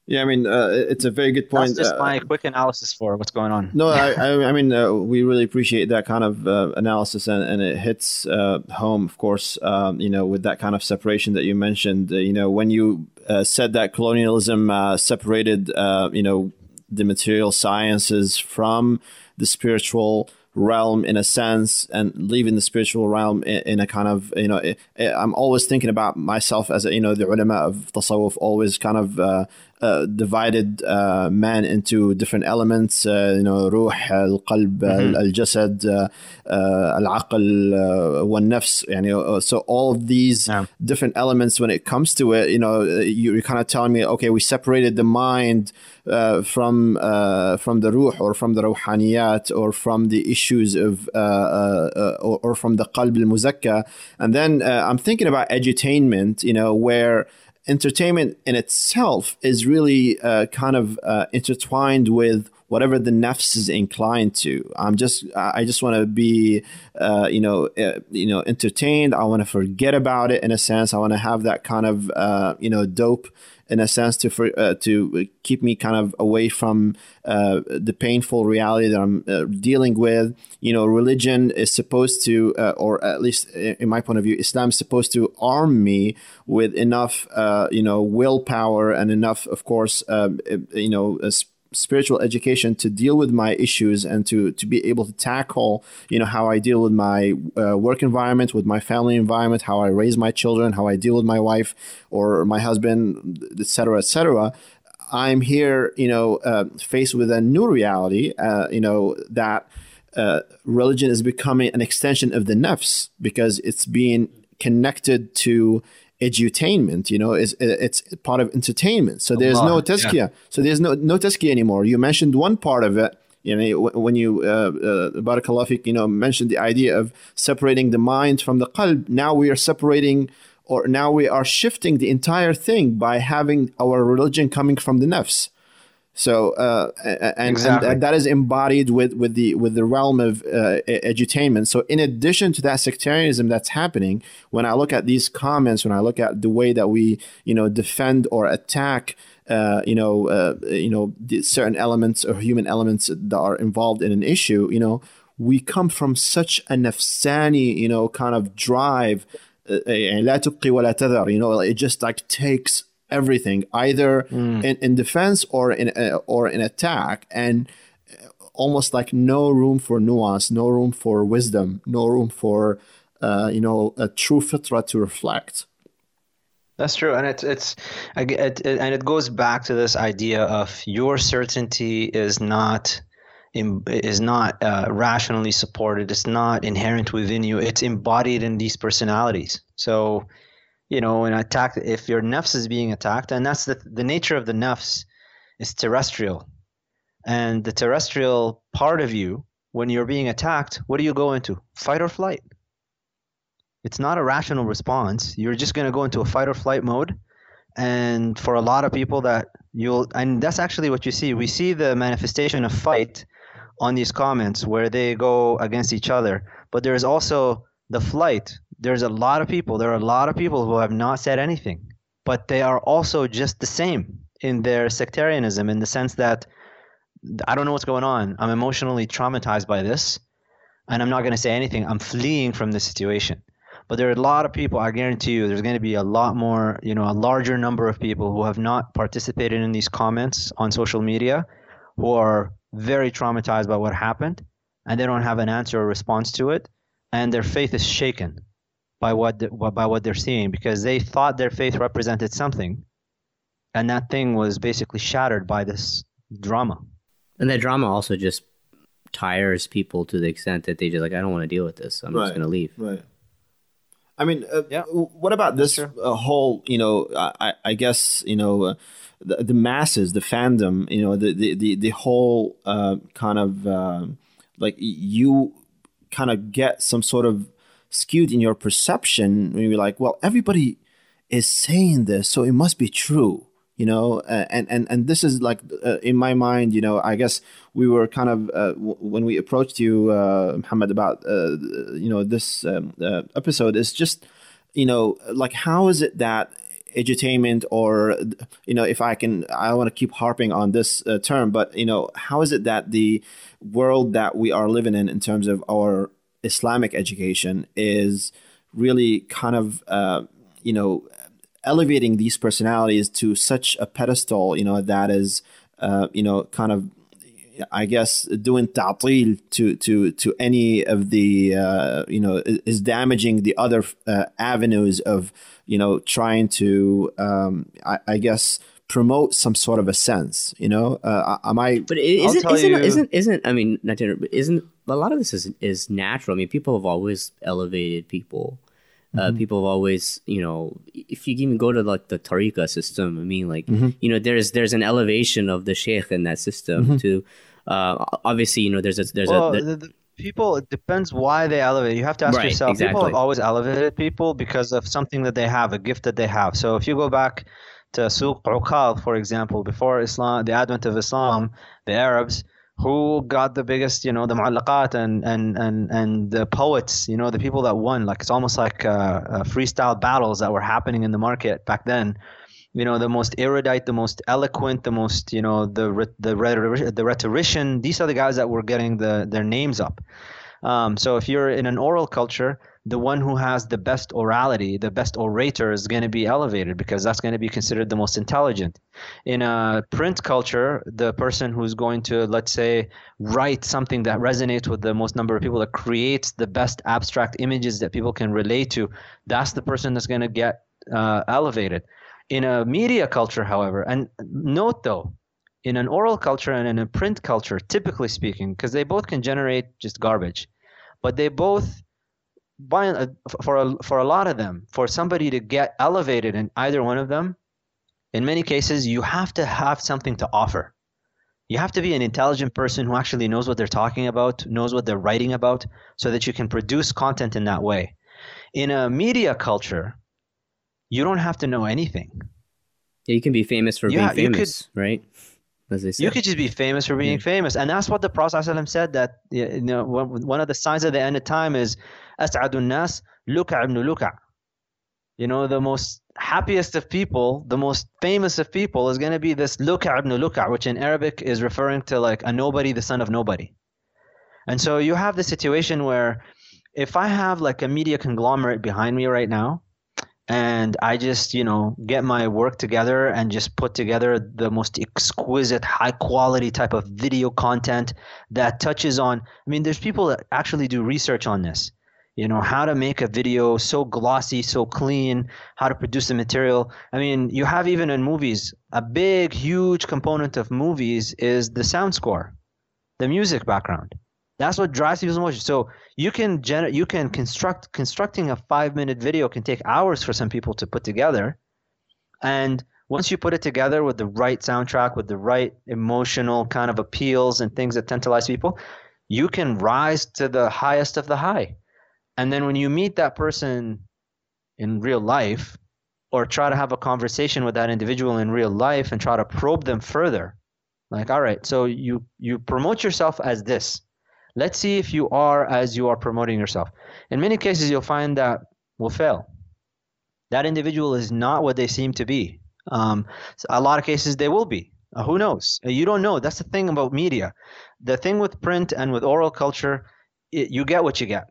Yeah, I mean, uh, it's a very good point. That's just uh, my quick analysis for what's going on. No, I, [laughs] I, I mean, uh, we really appreciate that kind of uh, analysis, and, and it hits uh, home, of course. Um, you know, with that kind of separation that you mentioned. Uh, you know, when you said that colonialism separated, you know, the material sciences from the spiritual realm in a sense and leaving the spiritual realm in, in a kind of you know it, it, i'm always thinking about myself as a, you know the ulama of tasawwuf always kind of uh, uh, divided uh, man into different elements uh, you know ruh القلب mm-hmm. الجسد العقل والنفس يعني so all of these yeah. different elements when it comes to it you know you, you're kind of telling me okay we separated the mind uh, from uh, from the ruh or from the ruhaniyat or from the issues of uh, uh or, or, from the qalb al-muzakka and then uh, I'm thinking about edutainment you know where entertainment in itself is really uh, kind of intertwined with whatever the nafs is inclined to. I'm just I just want to be uh, you know uh, you know entertained. I want to forget about it in a sense. I want to have that kind of uh, you know dope in a sense to for, uh, to keep me kind of away from uh, the painful reality that I'm uh, dealing with. You know, religion is supposed to, uh, or at least in my point of view, Islam is supposed to arm me with enough, uh, you know, willpower and enough, of course, um, you know spiritual education to deal with my issues and to to be able to tackle you know how I deal with my uh, work environment with my family environment how I raise my children how I deal with my wife or my husband etc etc I'm here you know uh, faced with a new reality uh, you know that uh, religion is becoming an extension of the nafs because it's being connected to edutainment you know it's, it's part of entertainment. So there's no tazkiyah yeah. so there's no no tazkiyah anymore. You mentioned one part of it you know when you uh, uh, you know mentioned the idea of separating the mind from the qalb. Now we are separating or now we are shifting the entire thing by having our religion coming from the nafs so uh, and, exactly. and, that is embodied with, with the with the realm of uh, edutainment. So in addition to that sectarianism that's happening, when I look at these comments, when I look at the way that we you know defend or attack. Uh, you know, uh, you know, certain elements or human elements that are involved in an issue. You know, we come from such a nafsani, you know, kind of drive. Uh, you know, it just like takes everything, either mm. in, in defense or in uh, or in attack, and uh, almost like no room for nuance, no room for wisdom, no room for uh, you know a true fitra to reflect. That's true, and it's it's it, it, and it goes back to this idea of your certainty is not is not uh, rationally supported. It's not inherent within you. It's embodied in these personalities. So you know, an attack, if your nafs is being attacked, and that's the, the nature of the nafs is terrestrial. And the terrestrial part of you, when you're being attacked, what do you go into? Fight or flight. It's not a rational response. You're just going to go into a fight or flight mode. And for a lot of people that you'll, and that's actually what you see. We see the manifestation of fight on these comments where they go against each other. But there's also the flight. There's a lot of people, there are a lot of people who have not said anything, but they are also just the same in their sectarianism in the sense that I don't know what's going on. I'm emotionally traumatized by this, and I'm not going to say anything. I'm fleeing from this situation. But there are a lot of people, I guarantee you, there's going to be a lot more, you know, a larger number of people who have not participated in these comments on social media who are very traumatized by what happened and they don't have an answer or response to it and their faith is shaken by what the, by what they're seeing because they thought their faith represented something and that thing was basically shattered by this drama and that drama also just tires people to the extent that they just like i don't want to deal with this i'm right. just going to leave right I mean, uh, yeah. what about this uh, whole, you know, I, I guess, you know, uh, the, the masses, the fandom, you know, the the the, the whole uh, kind of uh, like you kind of get some sort of skewed in your perception when you're like, well, everybody is saying this, so it must be true, you know, uh, and and and this is like uh, in my mind, you know, I guess we were kind of uh, w- when we approached you, uh, Muhammad, about you know this um, episode is just you know like how is it that edutainment or you know if i can i want to keep harping on this uh, term but you know how is it that the world that we are living in in terms of our islamic education is really kind of uh, you know elevating these personalities to such a pedestal you know that is uh, you know kind of I guess doing ta'til to to to any of the uh, you know is damaging the other uh, avenues of you know trying to um, I, I, guess promote some sort of a sense you know? Uh, am I but isn't isn't, you, isn't isn't I mean not to, but isn't a lot of this is is natural I mean people have always elevated people uh, mm-hmm. people have always, you know, if you even go to like the tariqa system, I mean, like, mm-hmm. you know, there's there's an elevation of the sheikh in that system mm-hmm. to, uh, obviously, you know, there's a there's well, a. The, the, people it depends why they elevate you have to ask right, yourself exactly. people have always elevated people because of something that they have a gift that they have so if you go back to Suq Uqal, for example before islam the advent of islam the arabs who got the biggest you know the mu'allaqat and and and and the poets you know the people that won. Like it's almost like uh, uh, freestyle battles that were happening in the market back then. You know the most erudite the most eloquent the most you know the the the rhetorician these are the guys that were getting the their names up. Um, so if you're in an oral culture the one who has the best orality the best orator is going to be elevated because that's going to be considered the most intelligent. In a print culture the person who's going to let's say write something that resonates with the most number of people that creates the best abstract images that people can relate to that's the person that's going to get uh, elevated. In a media culture, however, and note though, in an oral culture and in a print culture, typically speaking, because they both can generate just garbage, but they both, by uh, a, for a, for a lot of them, for somebody to get elevated in either one of them, in many cases, you have to have something to offer. You have to be an intelligent person who actually knows what they're talking about, knows what they're writing about, so that you can produce content in that way. In a media culture, you don't have to know anything. Yeah, you can be famous for yeah, being famous, could, right? As they say. You could just be famous for being yeah. famous, and that's what the Prophet ﷺ said. That you know, one of the signs of the end of time is "As'adun nas luka ibn luka." You know, the most happiest of people, the most famous of people, is going to be this luka ibn luka, which in Arabic is referring to like a nobody, the son of nobody. And so you have the situation where, if I have like a media conglomerate behind me right now, and I just, you know, get my work together and just put together the most exquisite, high quality type of video content that touches on. I mean, there's people that actually do research on this. You know, how to make a video so glossy, so clean, how to produce the material. I mean, you have even in movies, a big, huge component of movies is the sound score, the music background. That's what drives people's emotions. So you can gener- you can construct constructing a five minute video can take hours for some people to put together, and once you put it together with the right soundtrack, with the right emotional kind of appeals and things that tantalize people, you can rise to the highest of the high. And then when you meet that person in real life, or try to have a conversation with that individual in real life and try to probe them further, like, all right, so you you promote yourself as this Let's see if you are as you are promoting yourself. In many cases, you'll find that will fail. That individual is not what they seem to be. Um, so a lot of cases, they will be. Uh, who knows? Uh, you don't know. That's the thing about media. The thing with print and with oral culture, it, you get what you get.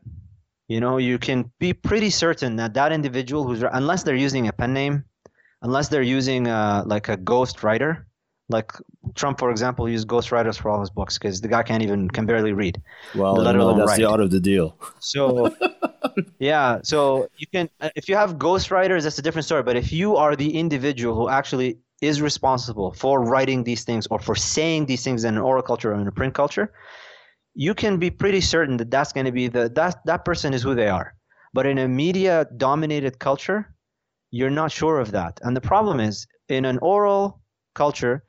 You know, you can be pretty certain that that individual who's unless they're using a pen name, unless they're using uh, like a ghost writer, like Trump, for example, used ghostwriters for all his books because the guy can't even can barely read. Well, let alone that's write. the art of the deal. So, [laughs] yeah, so you can uh, if you have ghostwriters, that's a different story. But if you are the individual who actually is responsible for writing these things or for saying these things in an oral culture or in a print culture, you can be pretty certain that that's going to be the that that person is who they are. But in a media dominated culture, you're not sure of that. And the problem is in an oral culture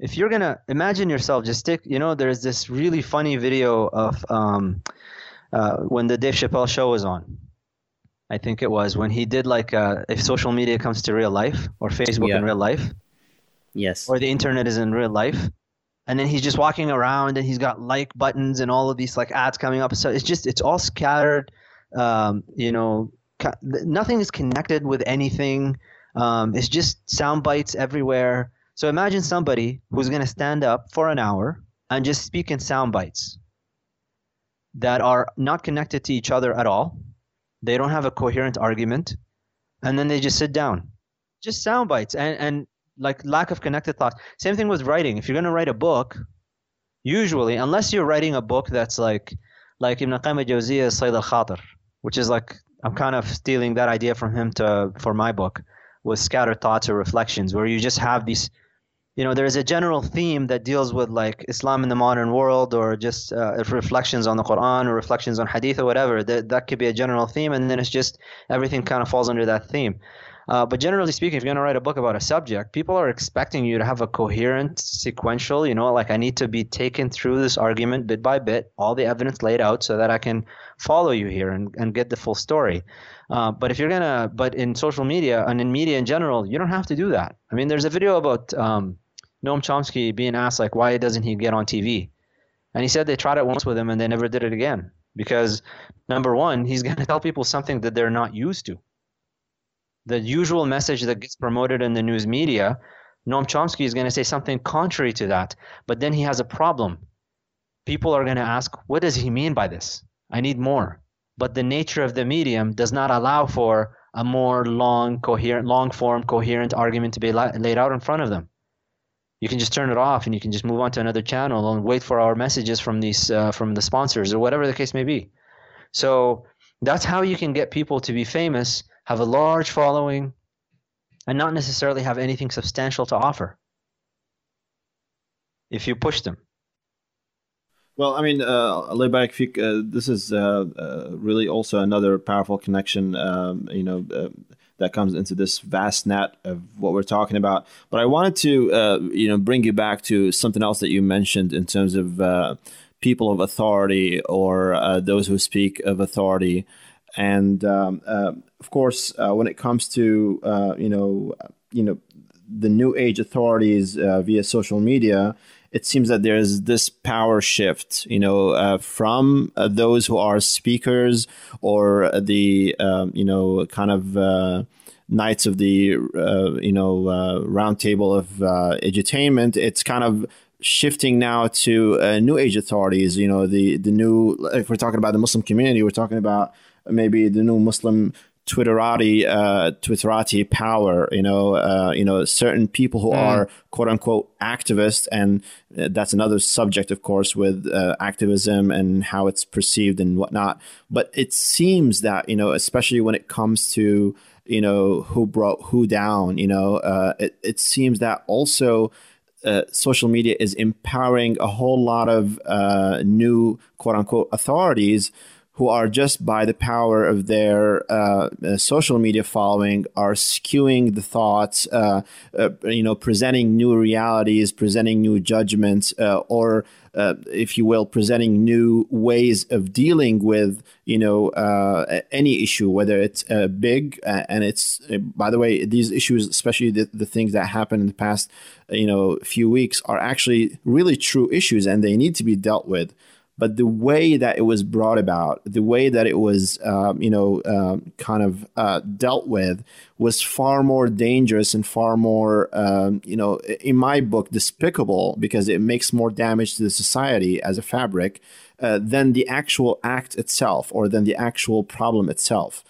if you're gonna imagine yourself just stick you know there's this really funny video of um, uh, when the dave chappelle show was on. I think it was when he did like uh, if social media comes to real life or facebook yeah. in real life yes. or the internet is in real life and then he's just walking around and he's got like buttons and all of these like ads coming up. So it's just it's all scattered um, you know nothing is connected with anything. Um, it's just sound bites everywhere so imagine somebody who's going to stand up for an hour and just speak in sound bites that are not connected to each other at all. They don't have a coherent argument. And then they just sit down. Just sound bites and, and like lack of connected thoughts. Same thing with writing. If you're going to write a book, usually, unless you're writing a book that's like like Ibn Qayyim al-Jawziyya's Sayd al-Khatir, which is like I'm kind of stealing that idea from him to for my book with scattered thoughts or reflections where you just have these you know there's a general theme that deals with like islam in the modern world or just uh, reflections on the quran or reflections on hadith or whatever. That, that could be a general theme and then it's just everything kind of falls under that theme. Uh, but generally speaking if you're going to write a book about a subject people are expecting you to have a coherent sequential you know like i need to be taken through this argument bit by bit all the evidence laid out so that i can follow you here and, and get the full story uh, but if you're gonna, but in social media and in media in general, you don't have to do that. I mean, there's a video about um, Noam Chomsky being asked like, why doesn't he get on TV? And he said they tried it once with him and they never did it again because number one, he's [laughs] gonna tell people something that they're not used to. The usual message that gets promoted in the news media, Noam Chomsky is gonna say something contrary to that, but then he has a problem. People are gonna ask, what does he mean by this? I need more but the nature of the medium does not allow for a more long, coherent, long form, coherent argument to be la- laid out in front of them. You can just turn it off and you can just move on to another channel and wait for our messages from these uh, from the sponsors or whatever the case may be. So that's how you can get people to be famous, have a large following, and not necessarily have anything substantial to offer. If you push them. Well, I mean, uh, uh, this is uh, uh, really also another powerful connection, um, you know, uh, that comes into this vast net of what we're talking about. But I wanted to, uh, you know, bring you back to something else that you mentioned in terms of uh, people of authority or those who speak of authority. And um, of course, when it comes to, you know, you know, the new age authorities via social media, it seems that there's this power shift, you know, uh, from uh, those who are speakers or the, um, you know, kind of uh, knights of the, uh, you know, uh, round table of edutainment. It's kind of shifting now to new age authorities. You know, the the new. If we're talking about the Muslim community, we're talking about maybe the new Muslim Twitterati, uh, Twitterati power. You know, uh, you know, certain people who mm. are quote unquote activists, and uh, that's another subject, of course, with uh, activism and how it's perceived and whatnot. But it seems that you know, especially when it comes to you know who brought who down, you know, uh, it it seems that also uh, social media is empowering a whole lot of uh, new quote unquote authorities who are just by the power of their uh, uh social media following are skewing the thoughts, uh, uh, you know, presenting new realities, presenting new judgments, or uh, if you will, presenting new ways of dealing with, you know, uh, any issue, whether it's uh, big and it's, by the way, these issues, especially the, the things that happened in the past, you know, few weeks, are actually really true issues and they need to be dealt with but the way that it was brought about, the way that it was, um, you know, um, kind of uh, dealt with, was far more dangerous and far more, um, you know, in my book, despicable because it makes more damage to the society as a fabric uh, than the actual act itself or than the actual problem itself.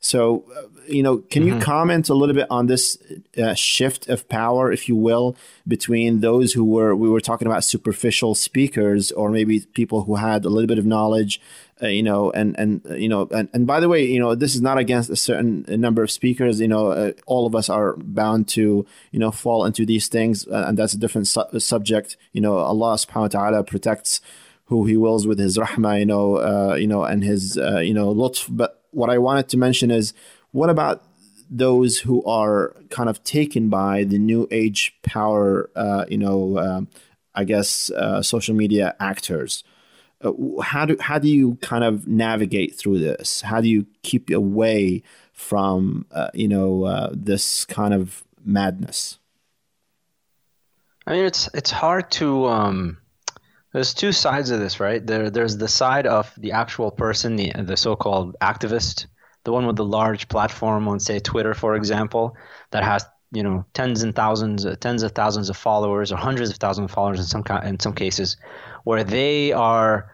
So, uh, you know, can mm-hmm. you comment a little bit on this uh, shift of power, if you will, between those who were we were talking about superficial speakers, or maybe people who had a little bit of knowledge, uh, you know, and and uh, you know, and, and by the way, you know, this is not against a certain number of speakers. You know, uh, all of us are bound to you know fall into these things, uh, and that's a different su- subject. You know, Allah Subhanahu wa Taala protects who He wills with His rahmah, you know, you know, and His you know lutf, but what I wanted to mention is what about those who are kind of taken by the new age power, uh, you know, uh, I guess uh, social media actors? Uh, how do how do you kind of navigate through this? How do you keep away from uh, you know uh, this kind of madness? I mean, it's it's hard to. Um there's two sides of this, right? There, there's the side of the actual person, the the so-called activist, the one with the large platform on, say, Twitter, for example, that has you know tens and thousands, uh, tens of thousands of followers, or hundreds of thousands of followers in some in some cases, where they are,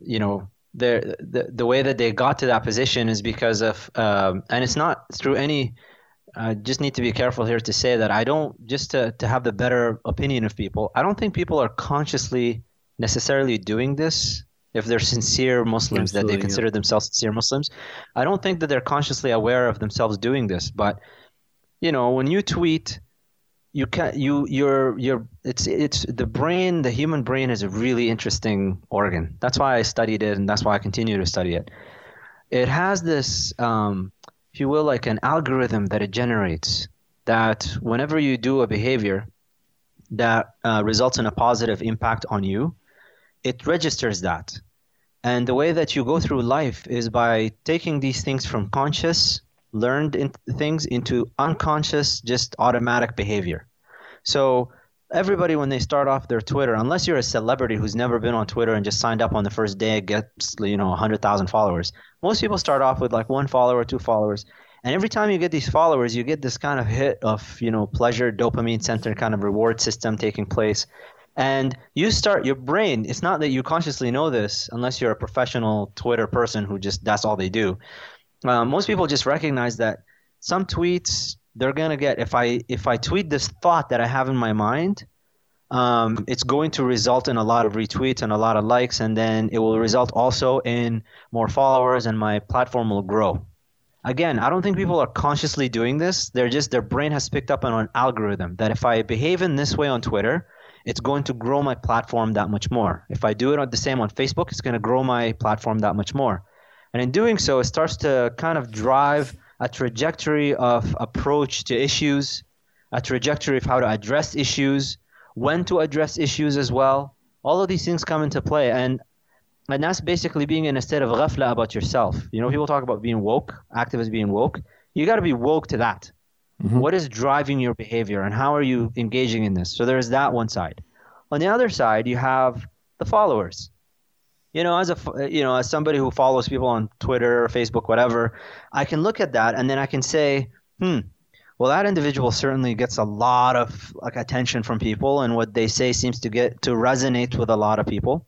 you know, the the way that they got to that position is because of, um, and it's not through any. I just need to be careful here to say that I don't just to to have the better opinion of people. I don't think people are consciously necessarily doing this if they're [laughs] sincere Muslims Absolutely, that they consider yeah. themselves sincere Muslims. I don't think that they're consciously aware of themselves doing this, but you know, when you tweet, you can you you're you're it's it's the brain, the human brain is a really interesting organ. That's why I studied it, and that's why I continue to study it. It has this, um, if you will, like an algorithm that it generates. That whenever you do a behavior that uh, results in a positive impact on you, it registers that. And the way that you go through life is by taking these things from conscious, learned in things into unconscious, just automatic behavior. So everybody when they start off their Twitter, unless you're a celebrity who's never been on Twitter and just signed up on the first day, gets you know 100,000 followers. Most people start off with like one follower, two followers, and every time you get these followers, you get this kind of hit of you know pleasure, dopamine center kind of reward system taking place, and you start your brain it's not that you consciously know this unless you're a professional twitter person who just that's all they do. Uh, most people just recognize that some tweets they're gonna get if i if i tweet this thought that i have in my mind um, it's going to result in a lot of retweets and a lot of likes and then it will result also in more followers and my platform will grow. Again i don't think people are consciously doing this. They're just their brain has picked up on an algorithm that if i behave in this way on twitter it's going to grow my platform that much more. If I do it the same on Facebook, it's going to grow my platform that much more. And in doing so, it starts to kind of drive a trajectory of approach to issues, a trajectory of how to address issues, when to address issues as well. All of these things come into play. And and that's basically being in a state of ghafla about yourself. You know, people talk about being woke, activists being woke. You got to be woke to that. Mm-hmm. What is driving your behavior and how are you engaging in this? So there's that one side. On the other side, you have the followers. You know, as a you know, as somebody who follows people on Twitter or Facebook, whatever, I can look at that and then I can say, hmm, well, that individual certainly gets a lot of like attention from people, and what they say seems to get to resonate with a lot of people.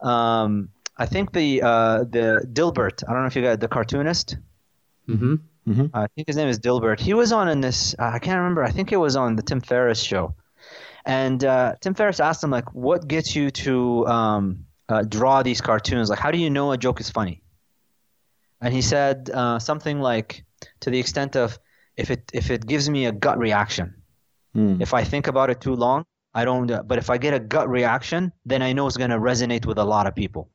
Um, I think the uh, the Dilbert, I don't know if you got the cartoonist. Mm-hmm. Mm-hmm. I think his name is Dilbert. He was on in this. Uh, I can't remember. I think it was on the Tim Ferriss show, and uh, Tim Ferriss asked him like, "What gets you to um, uh, draw these cartoons? Like, how do you know a joke is funny?" And he said uh, something like, to the extent of, "If it if it gives me a gut reaction, mm. if I think about it too long, I don't. Uh, but if I get a gut reaction, then I know it's going to resonate with a lot of people,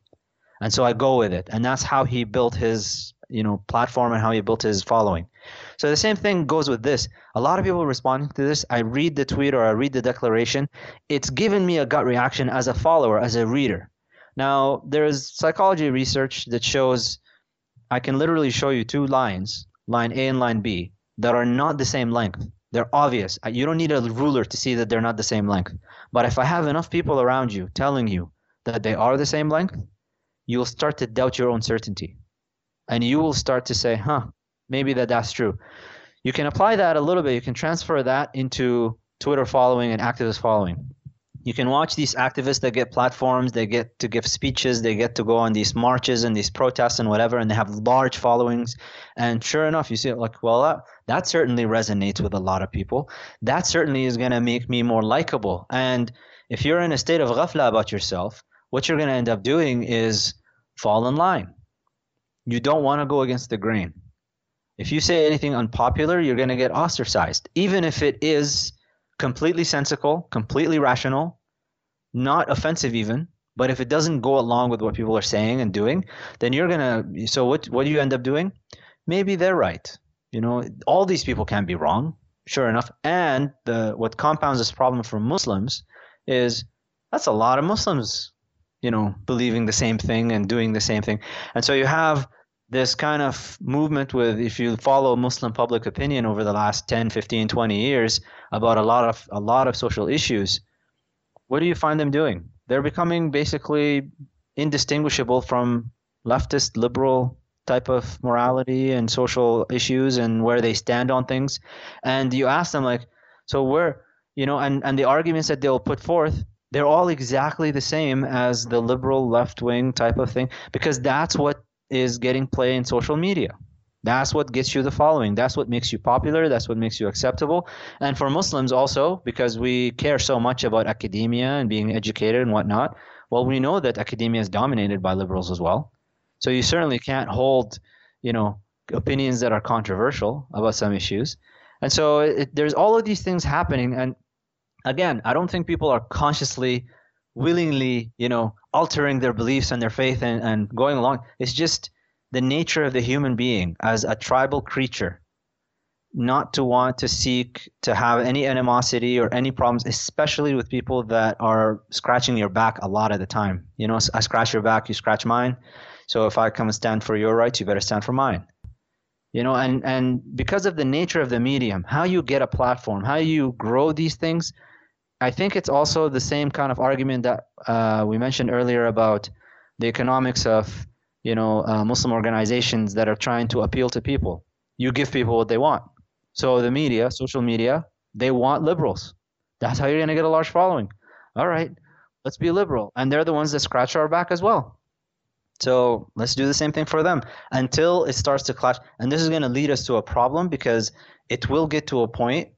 and so I go with it. And that's how he built his you know platform and how he built his following. So the same thing goes with this. A lot of people responding to this, I read the tweet or I read the declaration. It's given me a gut reaction as a follower, as a reader. Now there's psychology research that shows I can literally show you two lines, line A and line B, that are not the same length. They're obvious. You don't need a ruler to see that they're not the same length. But if I have enough people around you telling you that they are the same length, you'll start to doubt your own certainty. And you will start to say, huh, maybe that that's true. You can apply that a little bit. You can transfer that into Twitter following and activist following. You can watch these activists that get platforms they get to give speeches they get to go on these marches and these protests and whatever and they have large followings. And sure enough you see it like well that, that certainly resonates with a lot of people. That certainly is going to make me more likable. And if you're in a state of ghafla about yourself what you're going to end up doing is fall in line you don't want to go against the grain. If you say anything unpopular you're going to get ostracized even if it is completely sensical completely rational not offensive even. But if it doesn't go along with what people are saying and doing then you're gonna so what what do you end up doing? Maybe they're right. You know all these people can be wrong sure enough. And the what compounds this problem for muslims is that's a lot of muslims you know believing the same thing and doing the same thing. And so you have this kind of movement with if you follow muslim public opinion over the last 10 15 20 years about a lot of a lot of social issues what do you find them doing? They're becoming basically indistinguishable from leftist liberal type of morality and social issues and where they stand on things. And you ask them like, so where you know, and, and the arguments that they'll put forth, they're all exactly the same as the liberal left wing type of thing, because that's what is getting play in social media. That's what gets you the following. That's what makes you popular. That's what makes you acceptable. And for Muslims also, because we care so much about academia and being educated and whatnot, well, we know that academia is dominated by liberals as well. So you certainly can't hold, you know, opinions that are controversial about some issues. And so it, there's all of these things happening. And again, I don't think people are consciously, willingly, you know, altering their beliefs and their faith and, and going along. It's just the nature of the human being as a tribal creature not to want to seek to have any animosity or any problems, especially with people that are scratching your back a lot of the time. You know, I scratch your back, you scratch mine. So if I come and stand for your rights, you better stand for mine. You know, and, and because of the nature of the medium, how you get a platform, how you grow these things, I think it's also the same kind of argument that uh, we mentioned earlier about the economics of you know, uh, Muslim organizations that are trying to appeal to people. You give people what they want. So the media, social media, they want liberals. That's how you're going to get a large following. All right, let's be liberal. And they're the ones that scratch our back as well. So let's do the same thing for them until it starts to clash. And this is going to lead us to a problem because it will get to a point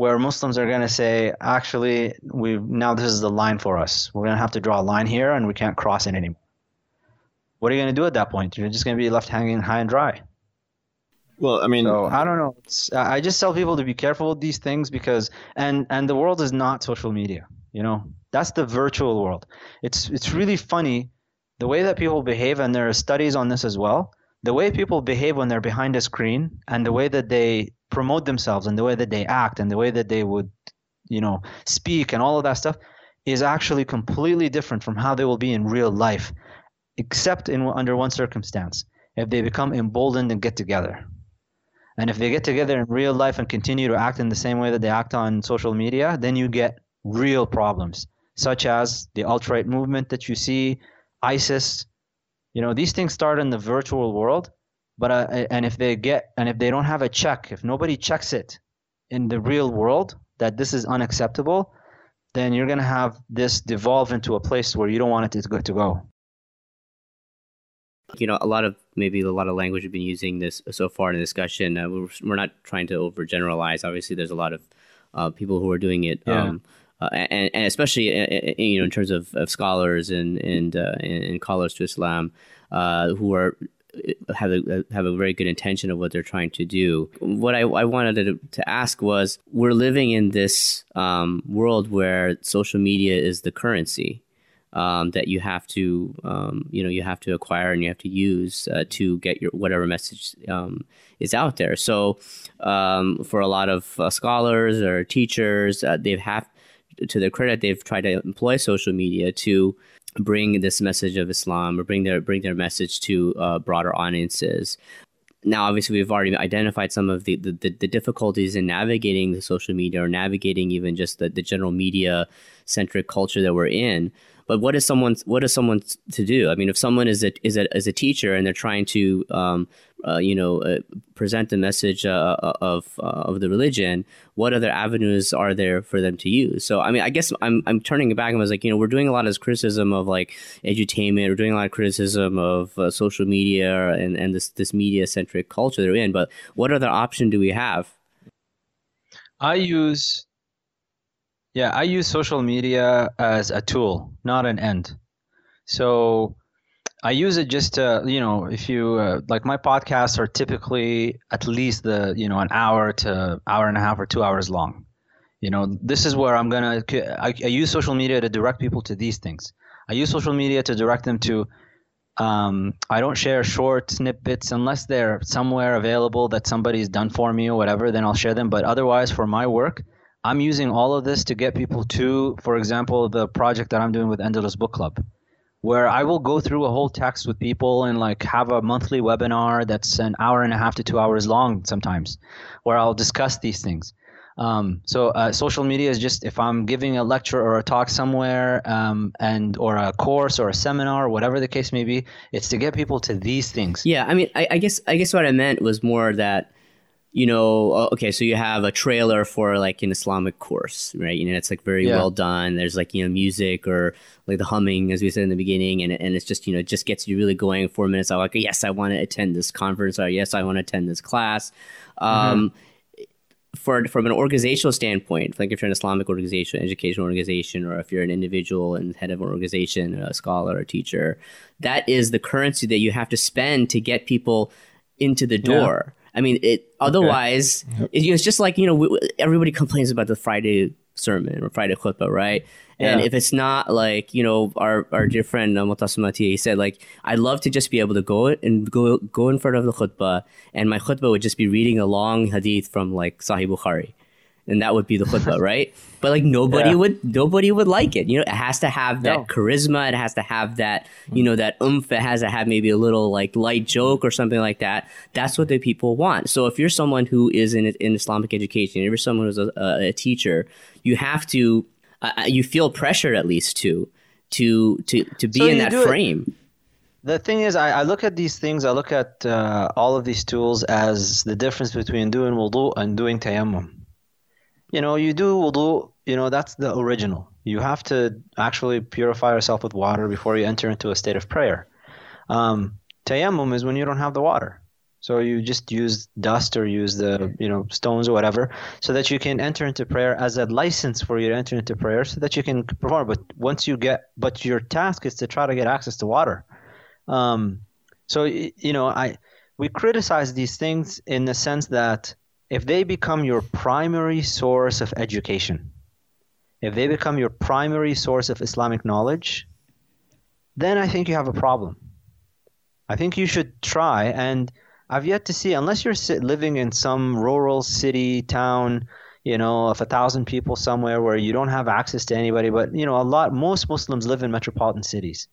where Muslims are going to say, actually, we now this is the line for us. We're going to have to draw a line here, and we can't cross it anymore what are you going to do at that point? You're just going to be left hanging high and dry. Well, I mean, so I don't know. It's, I just tell people to be careful with these things because, and and the world is not social media. You know, that's the virtual world. It's it's really funny the way that people behave, and there are studies on this as well. The way people behave when they're behind a screen, and the way that they promote themselves, and the way that they act, and the way that they would, you know, speak, and all of that stuff, is actually completely different from how they will be in real life except in under one circumstance. If they become emboldened and get together. And if they get together in real life and continue to act in the same way that they act on social media then you get real problems such as the alt-right movement that you see isis. You know these things start in the virtual world but uh, and if they get and if they don't have a check if nobody checks it in the real world that this is unacceptable then you're going to have this devolve into a place where you don't want it to go, to go you know, a lot of maybe a lot of language we've been using this so far in the discussion. Uh, we're, we're not trying to overgeneralize. Obviously, there's a lot of uh, people who are doing it. Yeah. Um, uh, and, and especially uh, uh, you know in terms of, of scholars and and, uh, and callers to Islam who are have a have a very good intention of what they're trying to do. What I, I wanted to, to ask was, we're living in this um, world where social media is the currency. Um, that you have to, um, you know, you have to acquire and you have to use uh, to get your whatever message um, is out there. So, um, for a lot of uh, scholars or teachers, uh, they've have, to their credit, they've tried to employ social media to bring this message of Islam or bring their bring their message to uh, broader audiences. Now, obviously, we've already identified some of the, the, the, difficulties in navigating the social media or navigating even just the, the general media centric culture that we're in. But what is someone what is someone to do? I mean, if someone is a is a, is a teacher and they're trying to um, uh, you know uh, present the message uh, uh of uh, of the religion, what other avenues are there for them to use? So I mean, I guess I'm I'm turning it back and I was like, you know, we're doing a lot of criticism of like edutainment, we're doing a lot of criticism of uh, social media and and this this media centric culture they're in. But what other option do we have? I use yeah, I use social media as a tool, not an end. So I use it just to, you know, if you uh, like my podcasts are typically at least the, you know, an hour to hour and a half or two hours long. You know, this is where I'm gonna. I, I use social media to direct people to these things. I use social media to direct them to. Um, I don't share short snippets unless they're somewhere available that somebody's done for me or whatever. Then I'll share them. But otherwise, for my work, I'm using all of this to get people to, for example, the project that I'm doing with Andalus Book Club, where I will go through a whole text with people and like have a monthly webinar that's an hour and a half to two hours long sometimes, where I'll discuss these things. Um, so uh, social media is just if I'm giving a lecture or a talk somewhere, um, and or a course or a seminar, whatever the case may be, it's to get people to these things. Yeah, I mean, I, I guess I guess what I meant was more that you know, okay, so you have a trailer for like an Islamic course, right? You know, it's like very yeah. well done. There's like, you know, music or like the humming, as we said in the beginning, and, and it's just, you know, it just gets you really going. Four minutes, I'm like, yes, I want to attend this conference, or yes, I want to attend this class. Um, mm-hmm. For, from an organizational standpoint, like if you're an Islamic organization, educational organization, or if you're an individual and head of an organization, a scholar, a teacher, that is the currency that you have to spend to get people into the door. Yeah I mean, it. Otherwise, okay. it, it's just like you know, we, everybody complains about the Friday sermon or Friday khutbah, right? And yeah. if it's not like you know, our our dear friend uh, he said like, I'd love to just be able to go and go go in front of the khutbah, and my khutbah would just be reading a long hadith from like Sahih Bukhari and that would be the [laughs] khutbah, right? But like nobody yeah. would nobody would like it. You know, it has to have that no. charisma. It has to have that you know that oomph. It has to have maybe a little like light joke or something like that. That's what the people want. So if you're someone who is in in Islamic education, if you're someone who's a, a teacher, you have to uh, uh, you feel pressure at least to to to to be so in that frame. It. The thing is, I, I, look at these things. I look at uh, all of these tools as the difference between doing wudu and doing tayammum you know, you do wudu, you know, that's the original. You have to actually purify yourself with water before you enter into a state of prayer. Um, tayammum is when you don't have the water. So you just use dust or use the you know stones or whatever, so that you can enter into prayer as a license for you to enter into prayer, so that you can perform. But once you get, but your task is to try to get access to water. Um, so you know, I we criticize these things in the sense that if they become your primary source of education, if they become your primary source of Islamic knowledge, then I think you have a problem. I think you should try, and I've yet to see, unless you're living in some rural city, town, you know, of a thousand people somewhere where you don't have access to anybody, but, you know, a lot, most Muslims live in metropolitan cities.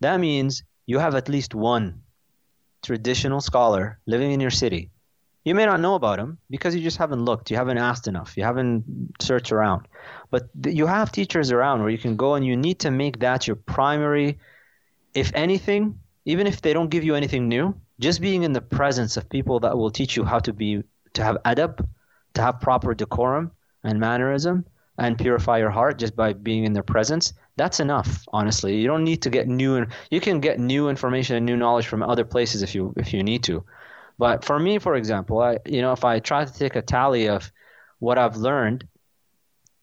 That means you have at least one traditional scholar living in your city you may not know about them because you just haven't looked, you haven't asked enough, you haven't searched around. But th- you have teachers around where you can go and you need to make that your primary, if anything, even if they don't give you anything new, just being in the presence of people that will teach you how to be, to have adab, to have proper decorum and mannerism, and purify your heart just by being in their presence. That's enough, honestly. You don't need to get new, and you can get new information and new knowledge from other places if you if you need to. But for me, for example, I you know if I try to take a tally of what I've learned,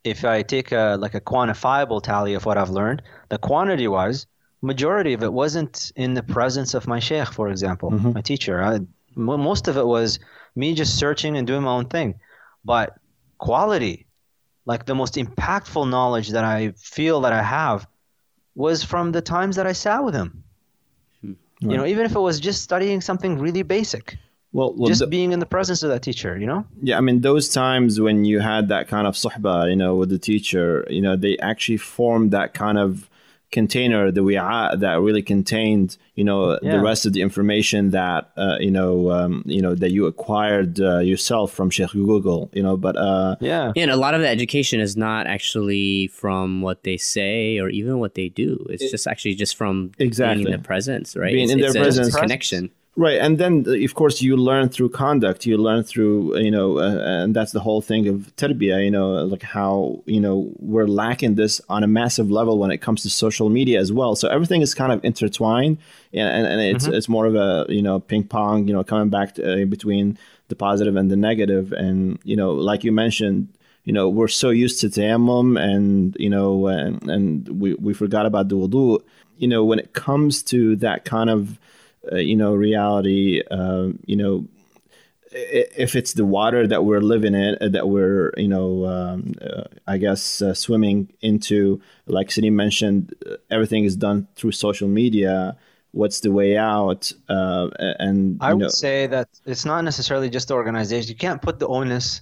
if I take a like a quantifiable tally of what I've learned, the quantity wise, majority of it wasn't in the presence of my sheikh, for example, Mhm. my teacher. I, most of it was me just searching and doing my own thing. But quality, like the most impactful knowledge that I feel that I have, was from the times that I sat with him. You know, even if it was just studying something really basic, Well, well just th- being in the presence of that teacher. You know. yeah, I mean, those times when you had that kind of suhba, you know, with the teacher, you know, they actually formed that kind of container, the wi'a, that really contained, you know, Yeah. the rest of the information that, uh, you know, um, you know, that you acquired uh, yourself from Sheikh Google, you know, but, uh, Yeah. Yeah, and a lot of the education is not actually from what they say or even what they do. It's just actually just from Exactly. being in the presence, right? Being it's, in their a- presence. it's a connection. Right, and then uh, of course you learn through conduct. You learn through you know, uh, and that's the whole thing of tarbiyah. You know, like how you know we're lacking this on a massive level when it comes to social media as well. So everything is kind of intertwined, and and, it's it's more of a you know ping pong. You know, coming back to, uh, between the positive and the negative, and you know, like you mentioned. You know, we're so used to tayammum and, you know, and, and we, we forgot about the wudu. You know, when it comes to that kind of, uh, you know reality um, you know if it's the water that we're living in uh, that we're you know um, uh, i guess uh, swimming into like Salim mentioned uh, everything is done through social media what's the way out uh, and I you would know say that it's not necessarily just the organization. You can't put the onus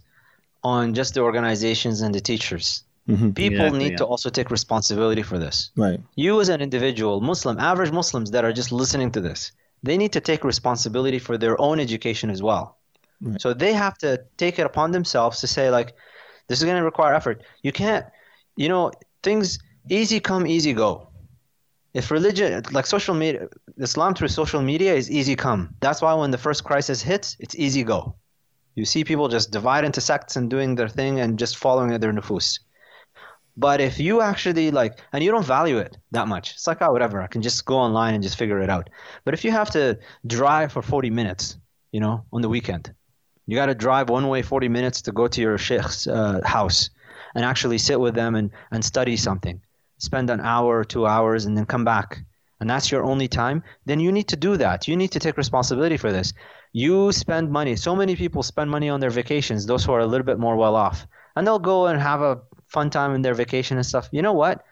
on just the organizations and the teachers. Mhm. People Exactly, need yeah. to also take responsibility for this. right You, as an individual, Muslim, average Muslims that are just listening to this, they need to take responsibility for their own education as well. Right. So they have to take it upon themselves to say, like, this is going to require effort. You can't, you know, things easy come, easy go. If religion, like social media, Islam through social media is easy come. That's why when the first crisis hits, it's easy go. You see people just divide into sects and doing their thing and just following their nufus. But if you actually like, and you don't value it that much, it's like, oh, whatever, I can just go online and just figure it out. But if you have to drive for 40 minutes, you know, on the weekend, you got to drive one way 40 minutes to go to your sheikh's uh, house and actually sit with them and, and study something. Spend an hour or two hours and then come back. And that's your only time. Then you need to do that. You need to take responsibility for this. You spend money. So many people spend money on their vacations, those who are a little bit more well off. And they'll go and have a fun time in their vacation and stuff. You know what?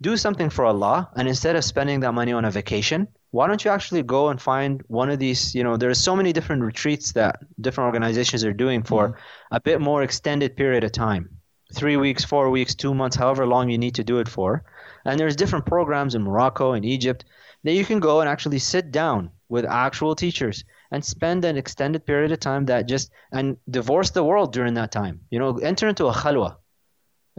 Do something for Allah. And instead of spending that money on a vacation, why don't you actually go and find one of these? You know, there's so many different retreats that different organizations are doing for mm-hmm. a bit more extended period of time three weeks, four weeks, two months, however long you need to do it for. And there's different programs in Morocco and Egypt that you can go and actually sit down with actual teachers and spend an extended period of time that just and divorce the world during that time. You know, enter into a khalwa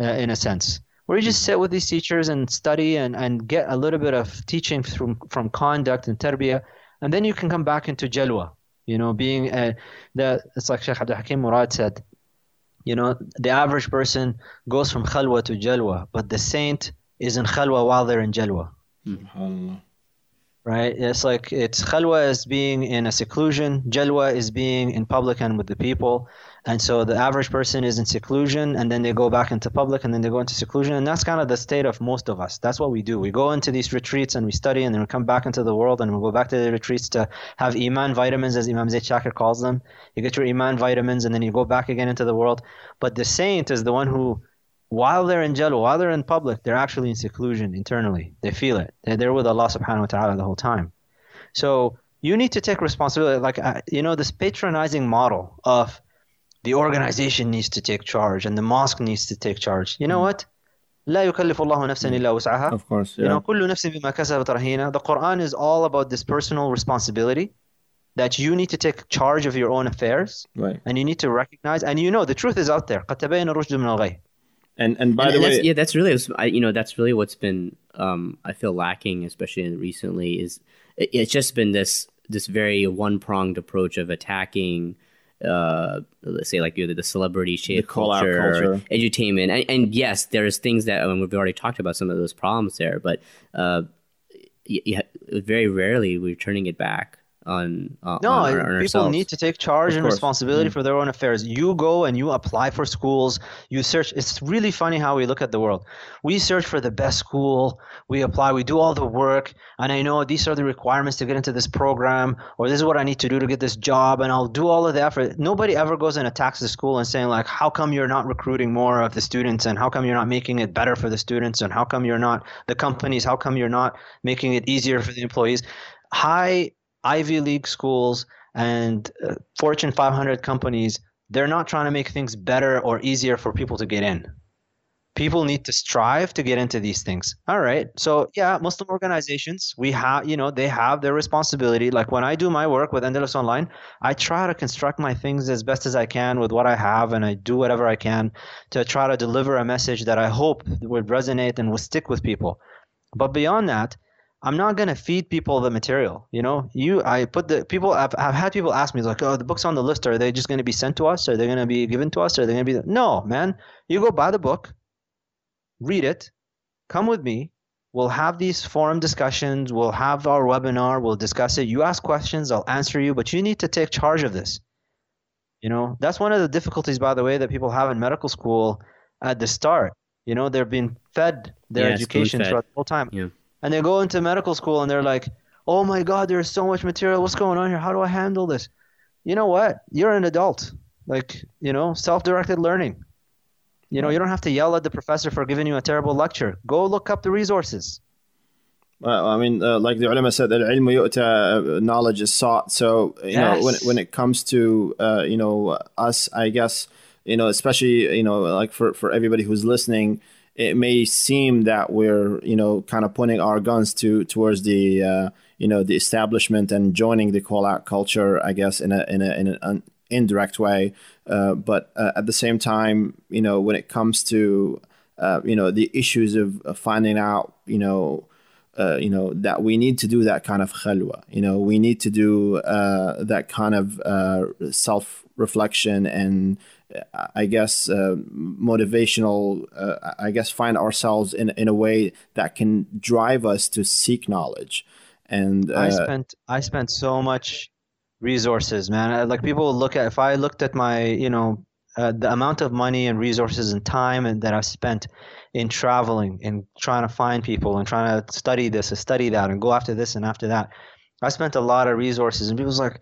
uh, in a sense. Where you just sit with these teachers and study and, and get a little bit of teaching from, from conduct and tarbiyah, and then you can come back into jalwa. You know, being uh, the it's like Sheikh Abdul Hakim Murad said, you know, the average person goes from khalwa to jalwa, but the saint is in khalwa while they're in jalwa. Right? It's like it's khalwa is being in a seclusion, jalwa is being in public and with the people. And so the average person is in seclusion and then they go back into public and then they go into seclusion. And that's kind of the state of most of us. That's what we do. We go into these retreats and we study and then we come back into the world and we go back to the retreats to have iman vitamins, as Imam Zaid Shakir calls them. You get your iman vitamins and then you go back again into the world. But the saint is the one who, while they're in jalwa, while they're in public, they're actually in seclusion internally. They feel it. They're there with Allah subhanahu wa ta'ala the whole time. So you need to take responsibility. Like, uh, you know, this patronizing model of the organization needs to take charge and the mosque needs to take charge. You know what? لا يكلف الله نفسا إلا وسعها. of course You yeah know, كل نفس بما كسبت رهينة. The Quran is all about this personal responsibility that you need to take charge of your own affairs right and you need to recognize and you know the truth is out there. قد تبين الرشد من الغي. and and by And- the and way that's, yeah, that's really, I, you know, that's really what's been, um, I feel lacking, especially in recently, is it, it's just been this this very one pronged approach of attacking, uh, let's say like you know, the celebrity sheikh culture, culture. edutainment, and, and yes, there's things that I mean, we've already talked about some of those problems there, but uh, very rarely we're turning it back on uh, no on, on people ourselves. need to take charge Of and course. responsibility Mm. for their own affairs. You go and you apply for schools. You search. It's really funny how we look at the world. We search for the best school. We apply. We do all the work. And i know these are the requirements to get into this program or this is what i need to do to get this job and i'll do all of the effort. Nobody ever goes and attacks the school and saying like how come you're not recruiting more of the students and how come you're not making it better for the students and how come you're not the companies? How come you're not making it easier for the employees? High Ivy League schools and uh, Fortune 500 companies, they're not trying to make things better or easier for people to get in. People need to strive to get into these things. All right. So, yeah, Muslim organizations, we have, you know, they have their responsibility. Like when I do my work with Andalus Online, I try to construct my things as best as I can with what I have and I do whatever I can to try to deliver a message that I hope would resonate and will stick with people. But beyond that, I'm not gonna feed people the material. You know, you I put the people I've, I've had people ask me like, oh, the books on the list are they just gonna be sent to us? Are they gonna be given to us? Are they gonna be no, man? You go buy the book, read it, come with me. We'll have these forum discussions. We'll have our webinar. We'll discuss it. You ask questions, I'll answer you, but you need to take charge of this. You know, that's one of the difficulties, by the way, that people have in medical school at the start. You know, they're being fed their Yeah, education throughout the whole time Yeah and they go into medical school and they're like, "Oh my God, there's so much material. What's going on here? How do I handle this?" You know what? You're an adult. Like you know, self-directed learning. You know, you don't have to yell at the professor for giving you a terrible lecture. Go look up the resources. Well, I mean, uh, like the ulama said, al-ilm yu'ta, uh, knowledge is sought. So, you yes. know, when, when it comes to, uh, you know, us, I guess, you know, especially, you know, like for, for everybody who's listening, it may seem that we're, you know, kind of pointing our guns to towards the, uh, you know, the establishment and joining the call out culture, I guess, in a, in a, in an indirect way. Uh, but uh, at the same time, you know, when it comes to, uh, you know, the issues of, finding out, you know, uh, you know that we need to do that kind of khalwa. You know, we need to do uh, that kind of self reflection and I guess uh, motivational. Uh, I guess find ourselves in in a way that can drive us to seek knowledge. And I uh, spent I spent so much resources, man. Like people look at if I looked at my, you know, uh, the amount of money and resources and time and that I've spent in traveling and trying to find people and trying to study this and study that and go after this and after that. I spent a lot of resources and people's like,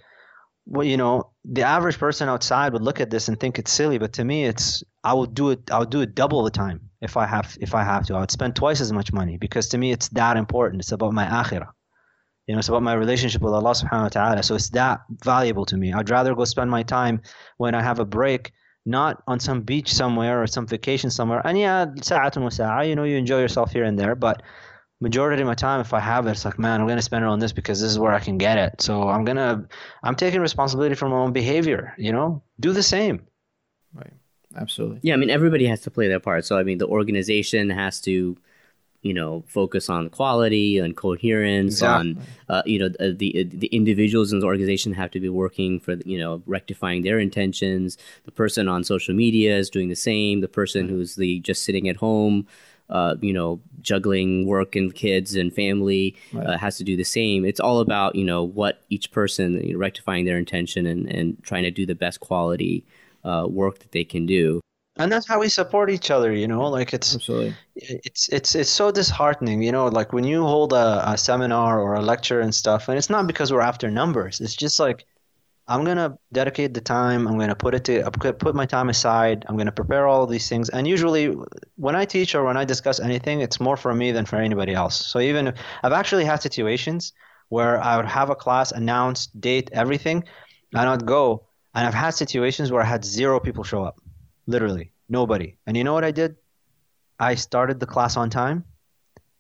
well, you know, the average person outside would look at this and think it's silly, but to me, it's I would do it. I would do it double the time if I have if I have to. I would spend twice as much money because to me, it's that important. It's about my akhirah. You know, it's about my relationship with Allah subhanahu wa ta'ala. So it's that valuable to me. I'd rather go spend my time when I have a break, not on some beach somewhere or some vacation somewhere. And yeah, sa'atun wa sa'a, you know, you enjoy yourself here and there, but majority of my time if I have it, it's like, man, I'm gonna spend it on this because this is where I can get it. So I'm gonna I'm taking responsibility for my own behavior, you know? Do the same. Right. Absolutely. Yeah, I mean everybody has to play their part. So I mean the organization has to, you know, focus on quality and coherence. exactly. On uh, you know uh, the the individuals in the organization have to be working for you know rectifying their intentions. The person on social media is doing the same. The person who's the just sitting at home. Uh, you know, juggling work and kids and family uh, has to do the same. It's all about you know what each person you know, rectifying their intention and, and trying to do the best quality uh, work that they can do. And that's how we support each other, you know? Like it's Absolutely. it's it's it's so disheartening, you know, like when you hold a, a seminar or a lecture and stuff, and it's not because we're after numbers. It's just like I'm gonna dedicate the time. I'm gonna put it to put my time aside. I'm gonna prepare all of these things. And usually, when I teach or when I discuss anything, it's more for me than for anybody else. So even if, I've actually had situations where I would have a class announced, date, everything, and I'd go, and I've had situations where I had zero people show up, literally nobody. And you know what I did? I started the class on time,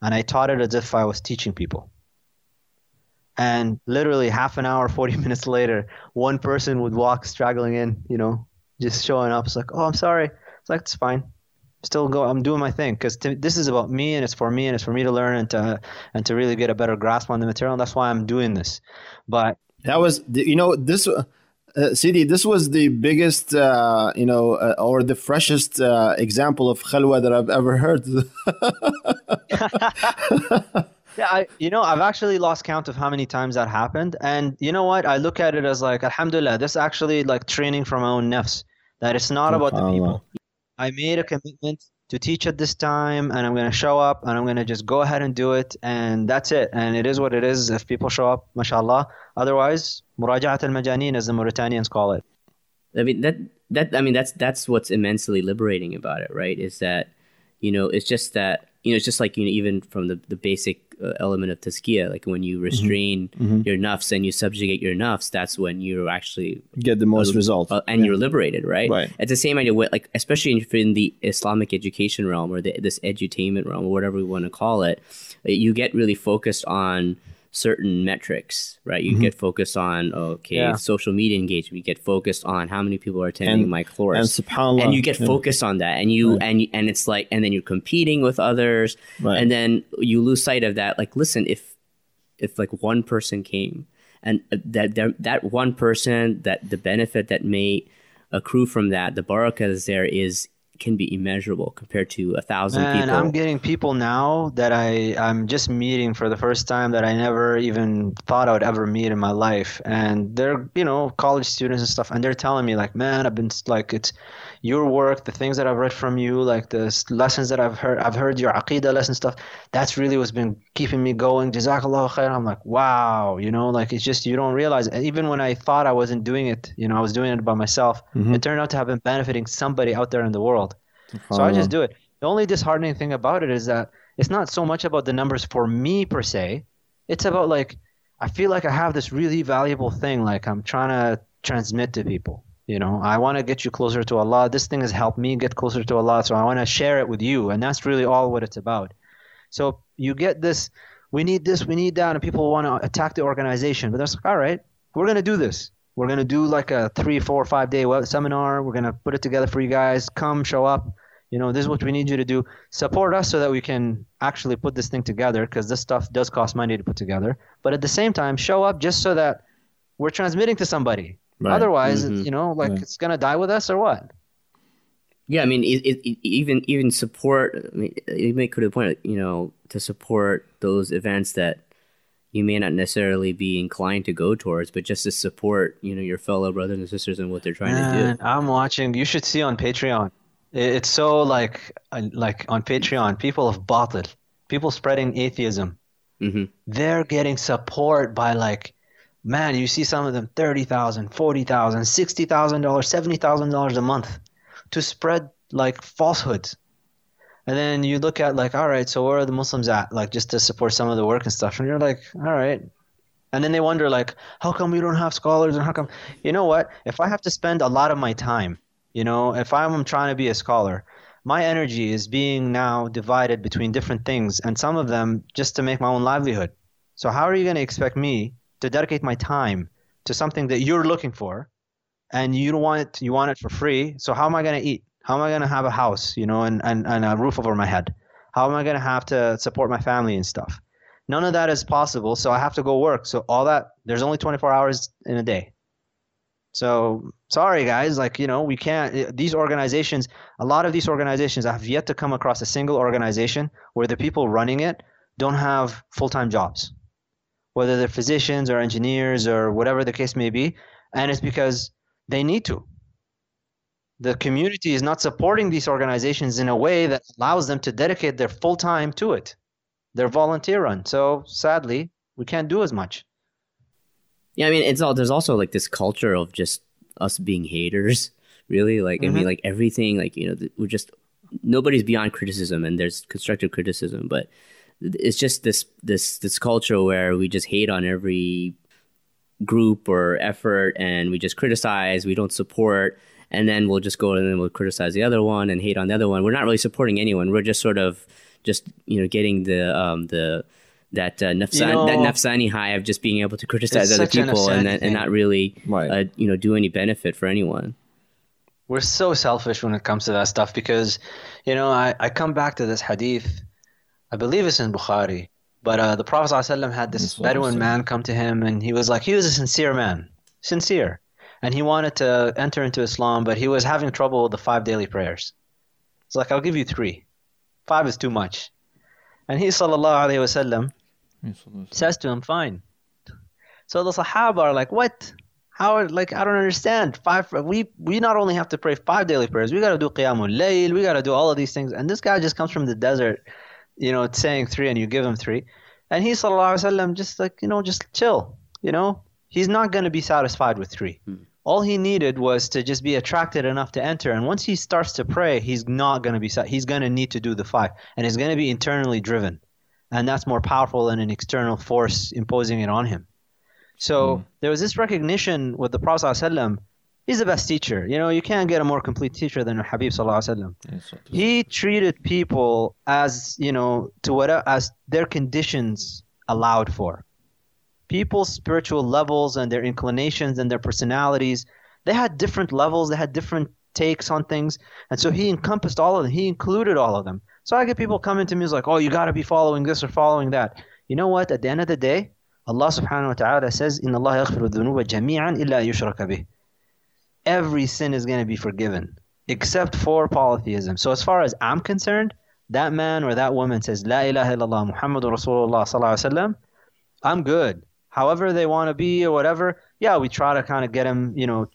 and I taught it as if I was teaching people. And literally half an hour, [laughs] 40 minutes later, one person would walk straggling in, you know, just showing up. It's like, oh, I'm sorry. It's like, it's fine. Still go. I'm doing my thing because this is about me and it's for me and it's for me to learn and to and to really get a better grasp on the material. And that's why I'm doing this. But That was, you know, this, uh, Sidi, this was the biggest, uh, you know, uh, or the freshest uh, example of khalwa that I've ever heard. [laughs] [laughs] Yeah, I, you know, I've actually lost count of how many times that happened. And you know what? I look at it as like, Alhamdulillah, this actually like training from my own nafs. That it's not about the people. I made a commitment to teach at this time and I'm going to show up and I'm going to just go ahead and do it and that's it and it is what it is if people show up mashallah otherwise muraja'at al-majanin as the Mauritanians call it I mean that that I mean that's that's what's immensely liberating about it right is that you know it's just that you know it's just like you know even from the the basic uh, element of tazkiyah. Like when you mm-hmm. restrain mm-hmm. your nafs and you subjugate your nafs, that's when you actually get the most uh, result, uh, and yeah. you're liberated, right? Right. It's the same idea. With, like especially in the Islamic education realm or the, this edutainment realm or whatever we want to call it, you get really focused on certain metrics, right? You mm-hmm. get focused on okay, yeah. social media engagement. You get focused on how many people are attending and, my course, and, and you get yeah. focused on that, and you right. and and it's like, and then you're competing with others, right. and then you lose sight of that. Like, listen, if if like one person came, and uh, that that that one person, that the benefit that may accrue from that, the barakah is there is can be immeasurable compared to a thousand Man, people. I'm getting people now that I I'm just meeting for the first time that I never even thought I would ever meet in my life, and they're you know college students and stuff, and they're telling me like, man, I've been like it's your work, the things that I've read from you, like the lessons that I've heard, I've heard your aqidah lesson stuff. That's really what's been keeping me going. Jazakallah khair. I'm like, wow, you know, like it's just you don't realize. Even when I thought I wasn't doing it, you know, I was doing it by myself. Mm-hmm. It turned out to have been benefiting somebody out there in the world. So I just do it. The only disheartening thing about it is that it's not so much about the numbers for me per se. It's about like I feel like I have this really valuable thing like I'm trying to transmit to people. You know, I want to get you closer to Allah. This thing has helped me get closer to Allah, so I want to share it with you, and that's really all what it's about. So you get this, we need this, we need that, and people want to attack the organization, but that's like, all right, we're gonna do this. We're gonna do like a three, four, five day seminar. We're gonna put it together for you guys. Come, show up. You know, this is what we need you to do. Support us so that we can actually put this thing together because this stuff does cost money to put together. But at the same time, show up just so that we're transmitting to somebody Right. Otherwise, mm-hmm. you know, like it's gonna die with us or what? Yeah, I mean, it, it, even even support. I mean, you make to the point, you know, to support those events that you may not necessarily be inclined to go towards, but just to support, you know, your fellow brothers and sisters and what they're trying Man, to do. I'm watching. You should see on Patreon. It's so like like on Patreon, people of batil, people spreading atheism. Mm-hmm. They're getting support by like man, you see some of them $30,000, $40,000, $60,000, $70,000 a month to spread like falsehoods. And then you look at like, all right, so where are the Muslims at? Like just to support some of the work and stuff. And you're like, all right. And then they wonder like, how come we don't have scholars and how come you know what? If I have to spend a lot of my time, you know, if I'm trying to be a scholar, my energy is being now divided between different things and some of them just to make my own livelihood. So how are you going to expect me to dedicate my time to something that you're looking for and you don't want it you want it for free so how am i going to eat? How am i going to have a house you know and, and, and a roof over my head? How am i going to have to support my family and stuff? None of that is possible so i have to go work so all that there's only 24 hours in a day. So sorry guys like you know we can't eh, these organizations a lot of these organizations i have yet to come across a single organization where the people running it don't have full-time jobs. Whether they're physicians or engineers or whatever the case may be, and it's because they need to. The community is not supporting these organizations in a way that allows them to dedicate their full time to it. They're volunteer run. So sadly, we can't do as much. Yeah, I mean, it's all there's also like this culture of just us being haters, really. Like, mm-hmm. I mean, mm-hmm. like everything, like, you know, we're just nobody's beyond criticism and there's constructive criticism, but it's just this this this culture where we just hate on every group or effort and we just criticize we don't support and then we'll just go and then we'll criticize the other one and hate on the other one we're not really supporting anyone we're just sort of just you know getting the um the that uh, nafsan, you know, that nafsani high of just being able to criticize other people and that, and not really right. uh, you know do any benefit for anyone we're so selfish when it comes to that stuff because you know I, I come back to this hadith I believe it's in Bukhari. But uh, the Prophet ﷺ had this Bedouin man come to him, and he was like, he was a sincere man, sincere, and he wanted to enter into Islam, but he was having trouble with the five daily prayers. It's like, I'll give you three. Five is too much. And he, sallallahu alaihi wasallam, says to him, fine. So the Sahaba are like, what? How? Like, I don't understand. Five. We we not only have to pray five daily prayers, we got to do qiyamul layl, we got to do all of these things. And this guy just comes from the desert, you know, it's saying three, and you give him three, and he sallallahu alaihi wasallam just like you know, just chill. You know, he's not going to be satisfied with three. Hmm. All he needed was to just be attracted enough to enter, and once he starts to pray, he's not going to be. He's going to need to do the five, and he's going to be internally driven, and that's more powerful than an external force imposing it on him. So mm. there was this recognition with the Prophet ﷺ, he's the best teacher. You know, you can't get a more complete teacher than Habib sallallahu alaihi He treated people as you know to what as their conditions allowed for. People's spiritual levels and their inclinations and their personalities, they had different levels. They had different takes on things, and so he encompassed all of them. He included all of them. So I get people coming to me like, "Oh, you got to be following this or following that." You know what? At the end of the day, Allah Subhanahu wa Taala says, "In Allah yaghfiru dhunuba jami'an illa yushraka bih." Every sin is going to be forgiven, except for polytheism. So as far as I'm concerned, that man or that woman says, La ilaha illallah Muhammadur Rasulullah sallallahu alaihi wasallam, I'm good. However they want to be or whatever, yeah, we try to kind of get them, you know,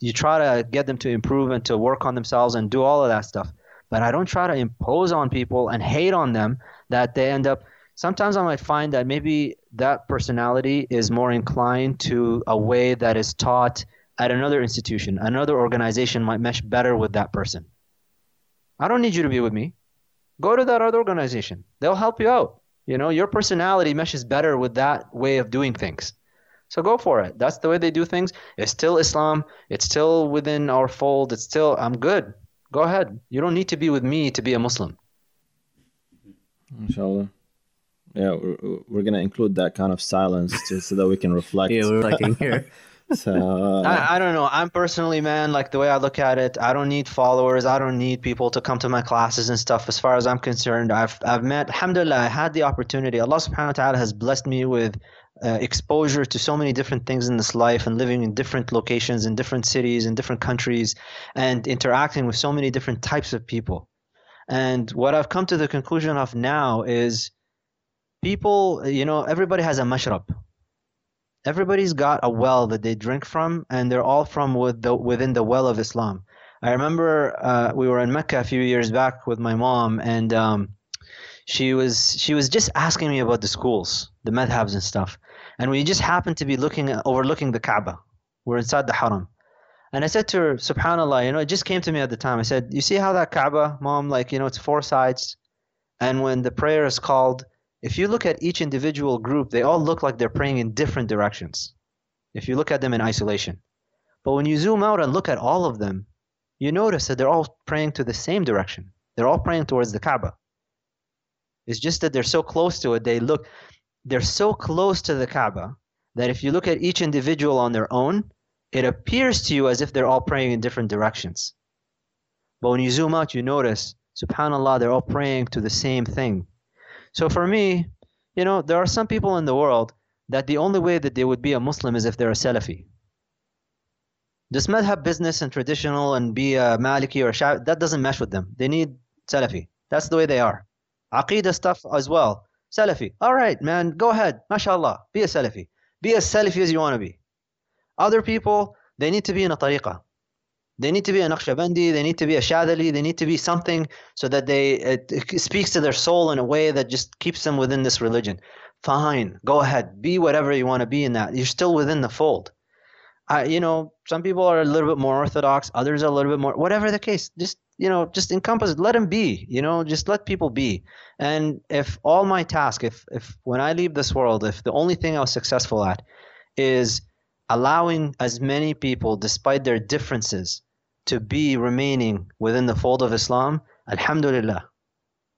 you try to get them to improve and to work on themselves and do all of that stuff. But I don't try to impose on people and hate on them that they end up sometimes I might find that maybe that personality is more inclined to a way that is taught at another institution. Another organization might mesh better with that person. I don't need you to be with me. Go to that other organization. They'll help you out. You know, your personality meshes better with that way of doing things. So go for it. That's the way they do things. It's still Islam. It's still within our fold. It's still, I'm good. Go ahead. You don't need to be with me to be a Muslim. Inshallah. Yeah, we're, we're gonna include that kind of silence just so that we can [laughs] reflect. yeah, we're reflecting here. [laughs] so [laughs] I, I don't know. I'm personally, man, like the way I look at it, I don't need followers. I don't need people to come to my classes and stuff. As far as I'm concerned, I've I've met. Alhamdulillah, I had the opportunity. Allah Subhanahu wa Taala has blessed me with uh, exposure to so many different things in this life and living in different locations in different cities in different countries and interacting with so many different types of people and what i've come to the conclusion of now is people, you know, everybody has a mashrab. Everybody's got a well that they drink from, and they're all from with the, within the well of Islam. I remember uh, we were in Mecca a few years back with my mom, and um, she was she was just asking me about the schools, the madhabs and stuff, and we just happened to be looking overlooking the Kaaba. We're inside the Haram, and I said to her, Subhanallah, you know, it just came to me at the time. I said, you see how that Kaaba, mom, like you know, it's four sides, and when the prayer is called, if you look at each individual group, they all look like they're praying in different directions. If you look at them in isolation. But when you zoom out and look at all of them, you notice that they're all praying to the same direction. They're all praying towards the Kaaba. It's just that they're so close to it, they look they're so close to the Kaaba that if you look at each individual on their own, it appears to you as if they're all praying in different directions. But when you zoom out, you notice, subhanAllah, they're all praying to the same thing. So for me, you know, there are some people in the world that the only way that they would be a Muslim is if they're a Salafi. This madhab business and traditional and be a Maliki or Shafi, that doesn't mesh with them. They need Salafi. That's the way they are. Aqidah stuff as well. Salafi. All right, man, go ahead. MashaAllah. Be a Salafi. Be as Salafi as you want to be. Other people, they need to be in a tariqah. They need to be a Naqshbandi, they need to be a Shadhili, they need to be something so that they it, it speaks to their soul in a way that just keeps them within this religion. Fine, go ahead, be whatever you want to be in that. You're still within the fold. I, you know, some people are a little bit more orthodox, others are a little bit more. Whatever the case, just you know, just encompass. It. Let them be. You know, just let people be. And if all my task, if if when I leave this world, if the only thing I was successful at is allowing as many people, despite their differences, to be remaining within the fold of Islam, Alhamdulillah.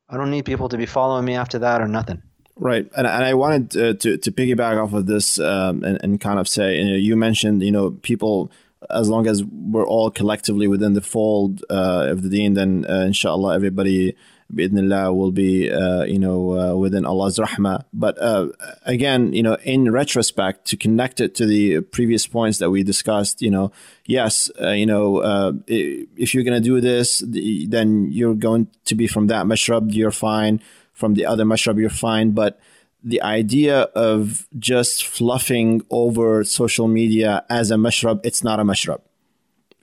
I don't need people to be following me after that or nothing. Right, and, and I wanted uh, to to piggyback off of this um, and, and kind of say, you, know, you mentioned, you know, people as long as we're all collectively within the fold uh, of the deen, then uh, inshallah everybody bi'idhnillah will be uh, you know uh, within Allah's rahmah. But uh, again, you know, in retrospect, to connect it to the previous points that we discussed, you know, yes, uh, you know, uh, if you're going to do this, then you're going to be from that mashrab, you're fine. From the other mashrab, you're fine. But the idea of just fluffing over social media as a mashrab, it's not a mashrab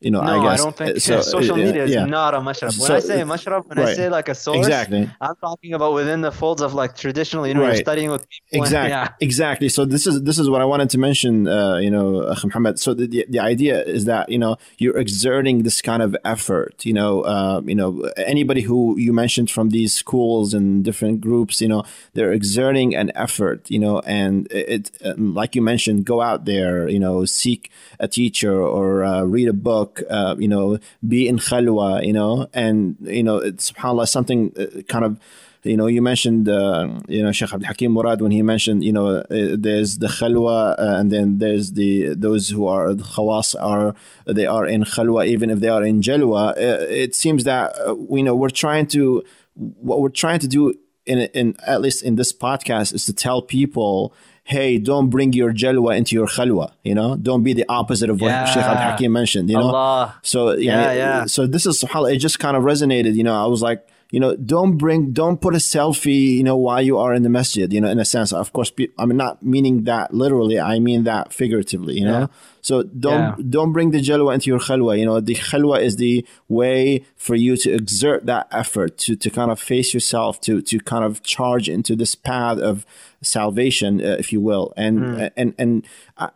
you know, no, I guess I don't think so, social media is yeah. not a mashrab. When so, I say mashrab, when right. I say like a source, exactly. I'm talking about within the folds of like traditional. You know, right. you're studying with people. [laughs] Exactly, and, yeah. exactly. So this is this is what I wanted to mention. Uh, you know, Muhammad. So the, the, the idea is that you know you're exerting this kind of effort. You know, uh, you know anybody who you mentioned from these schools and different groups. You know, they're exerting an effort. You know, and it, it like you mentioned, go out there. You know, seek a teacher or uh, read a book book, uh, you know, be in khalwa, you know, and, you know, it's, subhanAllah, something uh, kind of, you know, you mentioned, uh, you know, Sheikh Abdul Hakim Murad when he mentioned, you know, uh, there's the khalwa uh, and then there's the those who are the khawas are they are in khalwa even if they are in jalwa. Uh, it seems that you know we're trying to what we're trying to do in in at least in this podcast is to tell people hey, don't bring your jalwa into your khalwa, you know, don't be the opposite of what yeah. Sheikh Al Hakim mentioned, you know. Allah. So yeah, yeah, yeah. So this is subhanAllah, it just kind of resonated, you know. I was like, you know, don't bring, don't put a selfie, you know, while you are in the masjid, you know, in a sense. Of course, I'm not meaning that literally. I mean that figuratively, you know. Yeah. So don't yeah. don't bring the jalwa into your khalwa. You know, the khalwa is the way for you to exert that effort to to kind of face yourself, to to kind of charge into this path of salvation, uh, if you will. And mm. and and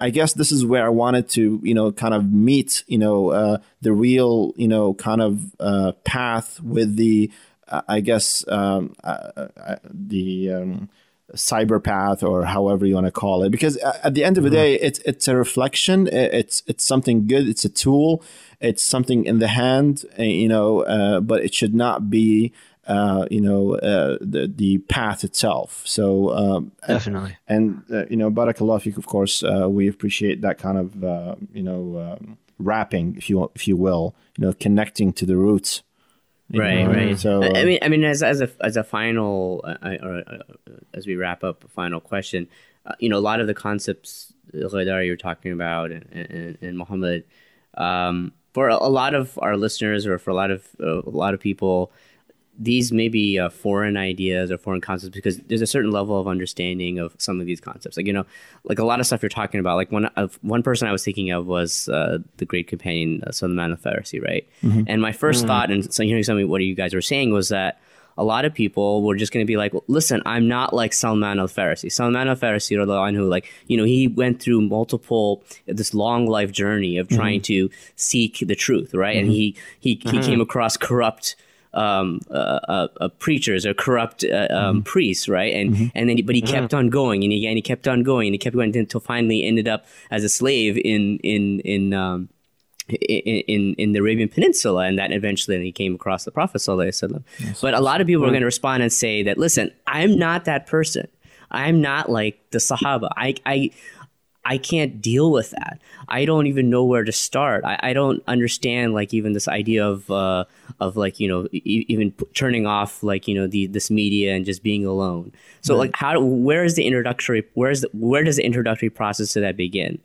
I guess this is where I wanted to, you know, kind of meet, you know, uh, the real, you know, kind of uh, path with the I guess um, uh, uh, the um, cyber path or however you want to call it because at the end of the mm-hmm. day it's it's a reflection it's it's something good it's a tool it's something in the hand uh, you know uh, but it should not be uh, you know uh, the the path itself. So um, definitely. and, and you know barakallah fik, of course we appreciate that kind of you know um, wrapping if you if you will you know connecting to the roots right know? right so i mean i mean as, as a as a final uh, or uh, as we wrap up a final question uh, you know a lot of the concepts Ghaidar you're talking about and, and, and Muhammad um, for a, a, lot of our listeners or for a lot of uh, a lot of people these may be uh, foreign ideas or foreign concepts because there's a certain level of understanding of some of these concepts. Like you know, like a lot of stuff you're talking about. Like one of one person I was thinking of was uh, the great companion uh, Salman al-Farisi, right? Mm-hmm. And my 1st mm-hmm. thought, and so hearing some of what you guys were saying, was that a lot of people were just going to be like, well, listen, I'm not like Salman al-Farisi. Salman al-Farisi, who like, you know, he went through multiple, this long life journey of trying mm-hmm. to seek the truth, right? Mm-hmm. And he, he, he mm-hmm. came across corrupt um, uh, uh, uh, preachers or corrupt uh, um, mm-hmm. priests, right? And mm-hmm. and then, but he kept on going, and he and he kept on going, and he kept going until finally ended up as a slave in in in. Um, in, in, in the Arabian Peninsula, and that eventually he came across the Prophet Sallallahu yes. But a lot of people are going to respond and say that, listen, I'm not that person. I'm not like the Sahaba. I, I, I can't deal with that. I don't even know where to start. I, I don't understand like even this idea of uh, of like you know e- even p- turning off like you know the this media and just being alone. So like how where is the introductory where is the, where does the introductory process to that begin?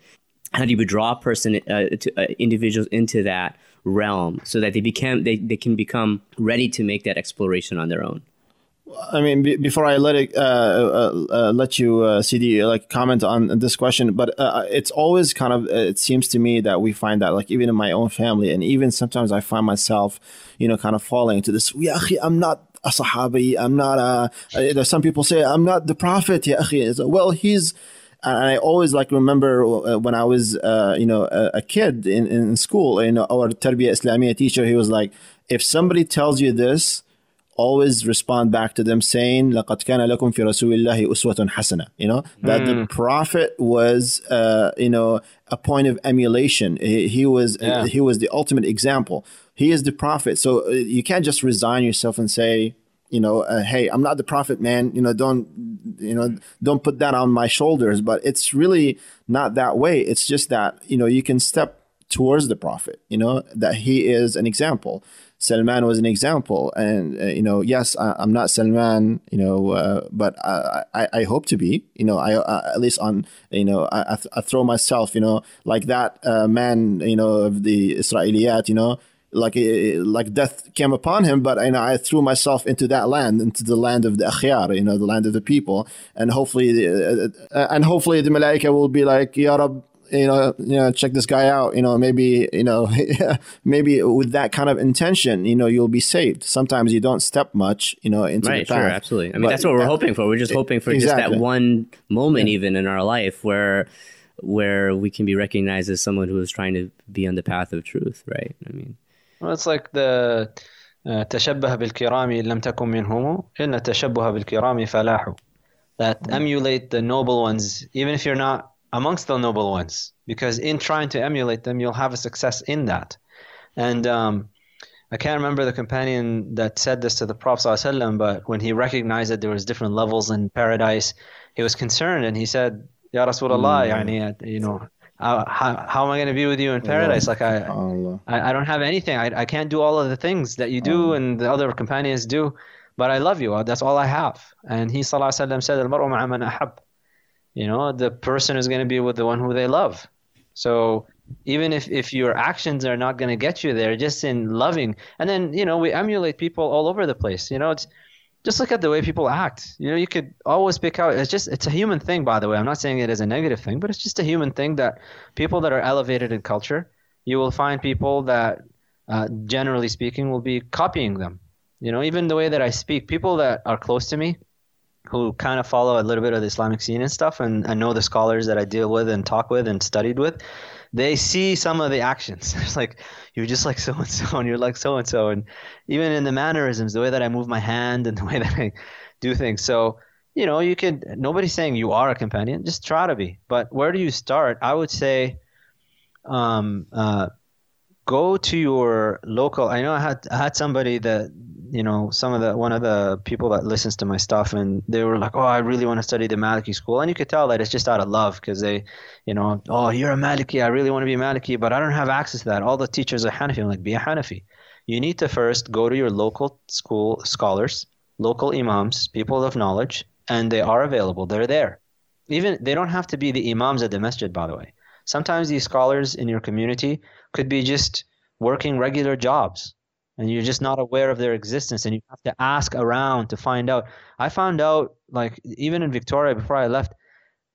How do you draw a person uh, to, uh, individuals into that realm so that they become they, they can become ready to make that exploration on their own? I mean, b- before I let it uh, uh, uh, let you uh, Sidi like comment on this question, but uh, it's always kind of it seems to me that we find that like even in my own family, and even sometimes I find myself, you know, kind of falling into this. Yeah, I'm not a sahabi. I'm not a. Some people say I'm not the prophet. Yeah, well, he's. And I always like remember uh, when I was, you know, a, a, kid in, in school. You know, our Tarbiyah Islamiyah teacher, he was like, if somebody tells you this, always respond back to them saying لقد كان لكم في رسول الله أسوة حسنة you know that mm. the prophet was uh, you know a point of emulation he, he was yeah. he was the ultimate example he is the prophet so uh, you can't just resign yourself and say you know uh, hey I'm not the prophet man you know don't you know don't put that on my shoulders but it's really not that way it's just that you know you can step towards the prophet you know that he is an example Salman was an example. And, uh, you know, yes, I, am not Salman, you know, uh, but I, I, I, hope to be, you know, I, uh, at least on, you know, I, I, th- I throw myself, you know, like that uh, man, you know, of the Israeliyat, you know, like like death came upon him, but you know, I threw myself into that land, into the land of the akhyar, you know, the land of the people, and hopefully, uh, uh, and hopefully the malaika will be like, Ya Rab, you know, you know, check this guy out. You know, maybe, you know, [laughs] maybe with that kind of intention, you know, you'll be saved. Sometimes you don't step much, you know, into right, the path. Sure, absolutely. I mean, but that's what we're hoping for. We're just hoping for exactly. just that one moment, yeah. even in our life, where where we can be recognized as someone who is trying to be on the path of truth. Right. I mean. Well, it's like the تشبه بالكرام إن لم تكن منهم إن التشبه بالكرام فلاح that emulate the noble ones even if you're not amongst the noble ones because in trying to emulate them you'll have a success in that and um, I can't remember the companion that said this to the Prophet ﷺ, but when he recognized that there was different levels in paradise he was concerned and he said Ya Rasulullah mm. you know how, how, how am I going to be with you in paradise? Like I, I, I, don't have anything. I, I can't do all of the things that you do and the other companions do, but I love you. That's all I have. And he sallallahu said, "Al-mar'u man ahab." You know, the person is going to be with the one who they love. So even if, if your actions are not going to get you there, just in loving, and then you know we emulate people all over the place. You know, it's just look at the way people act. You know, you could always pick out. It's just it's a human thing, by the way. I'm not saying it is a negative thing, but it's just a human thing that people that are elevated in culture, you will find people that, uh, generally speaking, will be copying them. You know, even the way that I speak, people that are close to me, who kind of follow a little bit of the Islamic scene and stuff, and I know the scholars that I deal with and talk with and studied with, they see some of the actions. [laughs] It's like you're just like so and so, and you're like so and so, and even in the mannerisms, the way that I move my hand and [laughs] the way that I do things. So you know, you could. Nobody's saying you are a companion. Just try to be. But where do you start? I would say, um, uh, go to your local. I know I had I had somebody that you know some of the one of the people that listens to my stuff and they were like oh i really want to study the maliki school. And you could tell that it's just out of love because they you know oh you're a maliki i really want to be a maliki but i don't have access to that. All the teachers are hanafi i'm like be a hanafi. You need to first go to your local school scholars local imams people of knowledge and they are available. They're there. Even they don't have to be the imams at the masjid by the way. Sometimes these scholars in your community could be just working regular jobs and you're just not aware of their existence and you have to ask around to find out. I found out like even in victoria before i left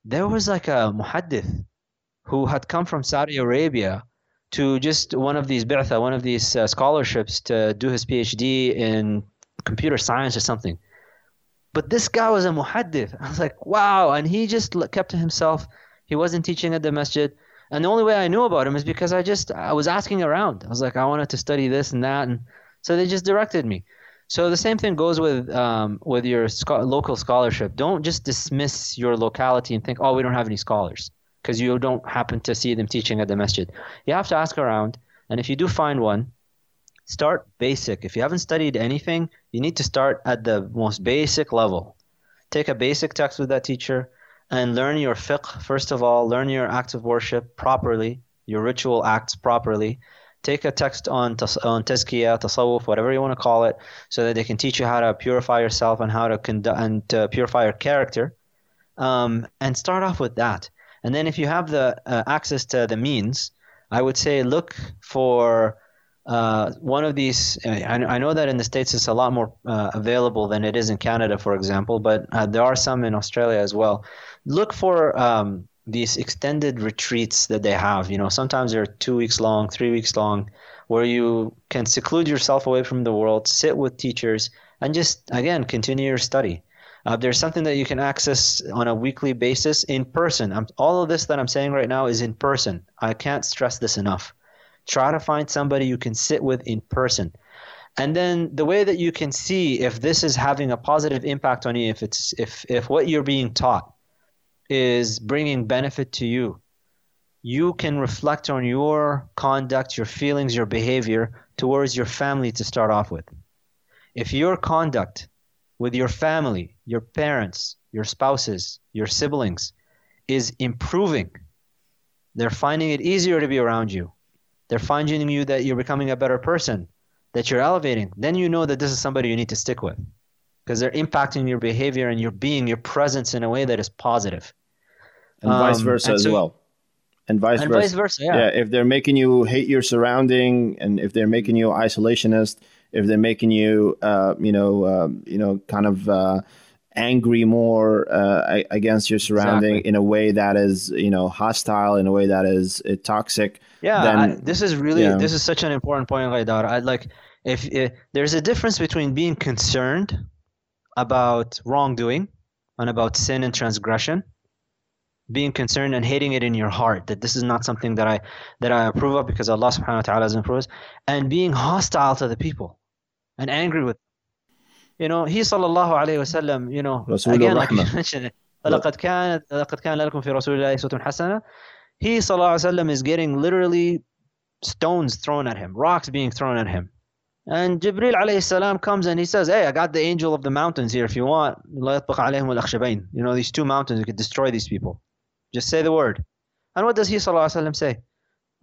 there was like a muhaddith who had come from saudi arabia to just one of these bi'tha, one of these uh, scholarships to do his phd in computer science or something. But this guy was a muhaddith. I was like wow. And he just kept to himself. He wasn't teaching at the masjid and the only way I knew about him is because I just I was asking around. I was like, I wanted to study this and that, and so they just directed me. So the same thing goes with um, with your sco- local scholarship. Don't just dismiss your locality and think, oh, we don't have any scholars because you don't happen to see them teaching at the masjid. You have to ask around, and if you do find one, start basic. If you haven't studied anything, you need to start at the most basic level. Take a basic text with that teacher and learn your fiqh. First of all learn your acts of worship properly your ritual acts properly. Take a text on on tazkiyah tasawwuf whatever you want to call it so that they can teach you how to purify yourself and how to conduct and to purify your character. Um, and start off with that. And then if you have the uh, access to the means i would say look for uh, one of these, I, I, know that in the States it's a lot more uh, available than it is in Canada, for example, but uh, there are some in Australia as well. Look for um, these extended retreats that they have. You know, sometimes they're two weeks long, three weeks long, where you can seclude yourself away from the world, sit with teachers, and just, again, continue your study. Uh, there's something that you can access on a weekly basis in person. I'm, all of this that I'm saying right now is in person. I can't stress this enough Try to find somebody you can sit with in person. And then the way that you can see if this is having a positive impact on you, if it's if if what you're being taught is bringing benefit to you, you can reflect on your conduct, your feelings, your behavior towards your family to start off with. If your conduct with your family, your parents, your spouses, your siblings is improving, they're finding it easier to be around you they're finding you that you're becoming a better person, that you're elevating, then you know that this is somebody you need to stick with because they're impacting your behavior and your being, your presence in a way that is positive. And um, vice versa and as so, well. and vice and versa. vice versa. Yeah. if they're making you hate your surrounding, and if they're making you isolationist, if they're making you, uh, you know, uh, you know, kind of uh, angry more uh, against your surrounding Exactly. in a way that is, you know, hostile, in a way that is uh, toxic. Yeah, then- I, this is really yeah. this is such an important point, Ghaidar. I like if uh, there's a difference between being concerned about wrongdoing and about sin and transgression, being concerned and hating it in your heart that this is not something that I that I approve of because Allah Subhanahu wa Taala doesn't approve, of, and being hostile to the people and angry with. You know, he sallallahu alayhi wasallam. You know, Rasul again, like you [laughs] al-Rahmah. mentioned, لقد كان لقد كان لكم في رسول الله أسوة حسنة. He sallallahu alayhi wasallam is getting literally stones thrown at him, rocks being thrown at him. And Jibril alayhi salam comes and he says, Hey, I got the angel of the mountains here if you want. لا يطبق عليهم الأخشبين. You know, these two mountains, you could destroy these people. Just say the word. And what does he sallallahu alayhi wasallam say?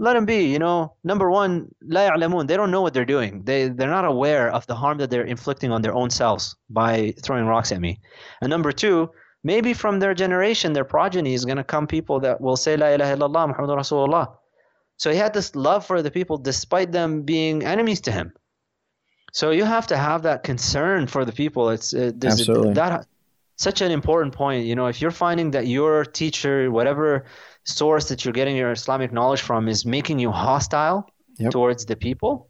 Let them be, you know. Number one, لا يعلمون. They don't know what they're doing. They, they're not aware of the harm that they're inflicting on their own selves by throwing rocks at me. And number two, maybe from their generation, their progeny is going to come people that will say, La ilaha illallah, Muhammadur Rasulullah. So he had this love for the people despite them being enemies to him. So you have to have that concern for the people. It's uh, there's a- Absolutely. that such an important point. You know, if you're finding that your teacher, whatever source that you're getting your Islamic knowledge from, is making you hostile Yep. towards the people,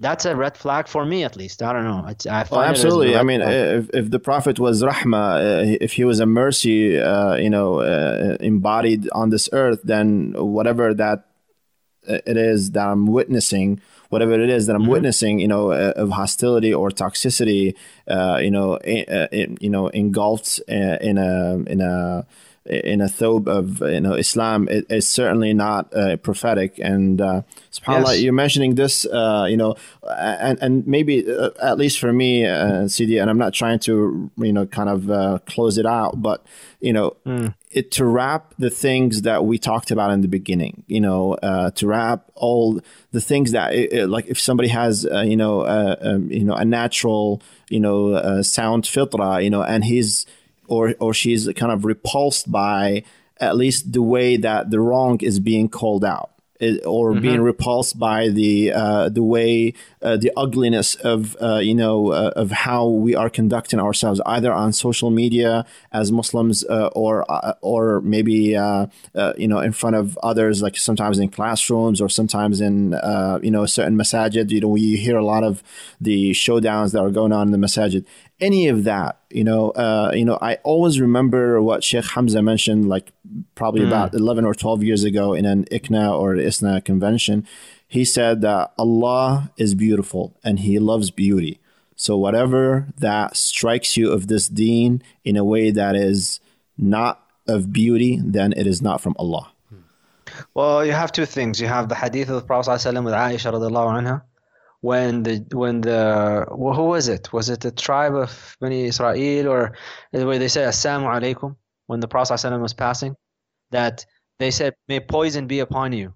that's a red flag for me, at least. I don't know. It's, I Oh, as a absolutely. I mean, flag. if, if the Prophet was rahma, uh, if he was a mercy, uh, you know, uh, embodied on this earth, then whatever that uh, it is that I'm witnessing, whatever it is that I'm witnessing, you know, uh, of hostility or toxicity, uh, you know, i- uh, in, you know, engulfed uh, in a in a in a thobe of you know Islam, it, it's certainly not uh, prophetic. And uh, Subhanallah, Yes. you're mentioning this, uh, you know, and and maybe uh, at least for me, uh, Sidi, and I'm not trying to you know kind of uh, close it out, but you know, it to wrap the things that we talked about in the beginning, you know, uh, to wrap all the things that it, it- like if somebody has uh, you know uh, um, you know a natural you know uh, sound fitra, you know, and he's or or she's kind of repulsed by at least the way that the wrong is being called out it- or being repulsed by the uh, the way uh, the ugliness of uh, you know uh, of how we are conducting ourselves either on social media as Muslims uh, or uh, or maybe uh, uh, you know in front of others like sometimes in classrooms or sometimes in uh, you know certain masajid. You know we hear a lot of the showdowns that are going on in the masajid any of that you know uh, you know I always remember what Sheikh Hamza mentioned like probably about 11 or 12 years ago in an ICNA or ISNA convention he said that Allah is beautiful and he loves beauty so whatever that strikes you of this deen in a way that is not of beauty then it is not from Allah Well, you have two things. You have the hadith of the Prophet ﷺ with Aisha radiallahu anha When the when the well, who was it? Was it the tribe of Bani Israel or where they say Assalamu alaikum when the Prophet ﷺ was passing? That they said, May poison be upon you.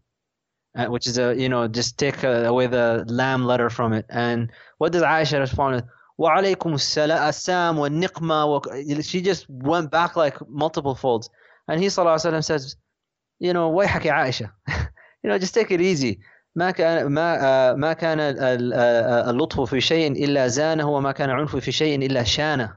Uh, which is a you know, just take uh, away the lamb letter from it. And what does Aisha respond with? وعليكم السلام والنقمة و... She just went back like multiple folds. And he sallallahu alaihi wasallam says, you know ويحك يا عائشة you know just take it easy ما كان ما آه، ما كان ال- ال- آه، اللطف في شيء إلا زانه وما كان عنف في شيء إلا شانه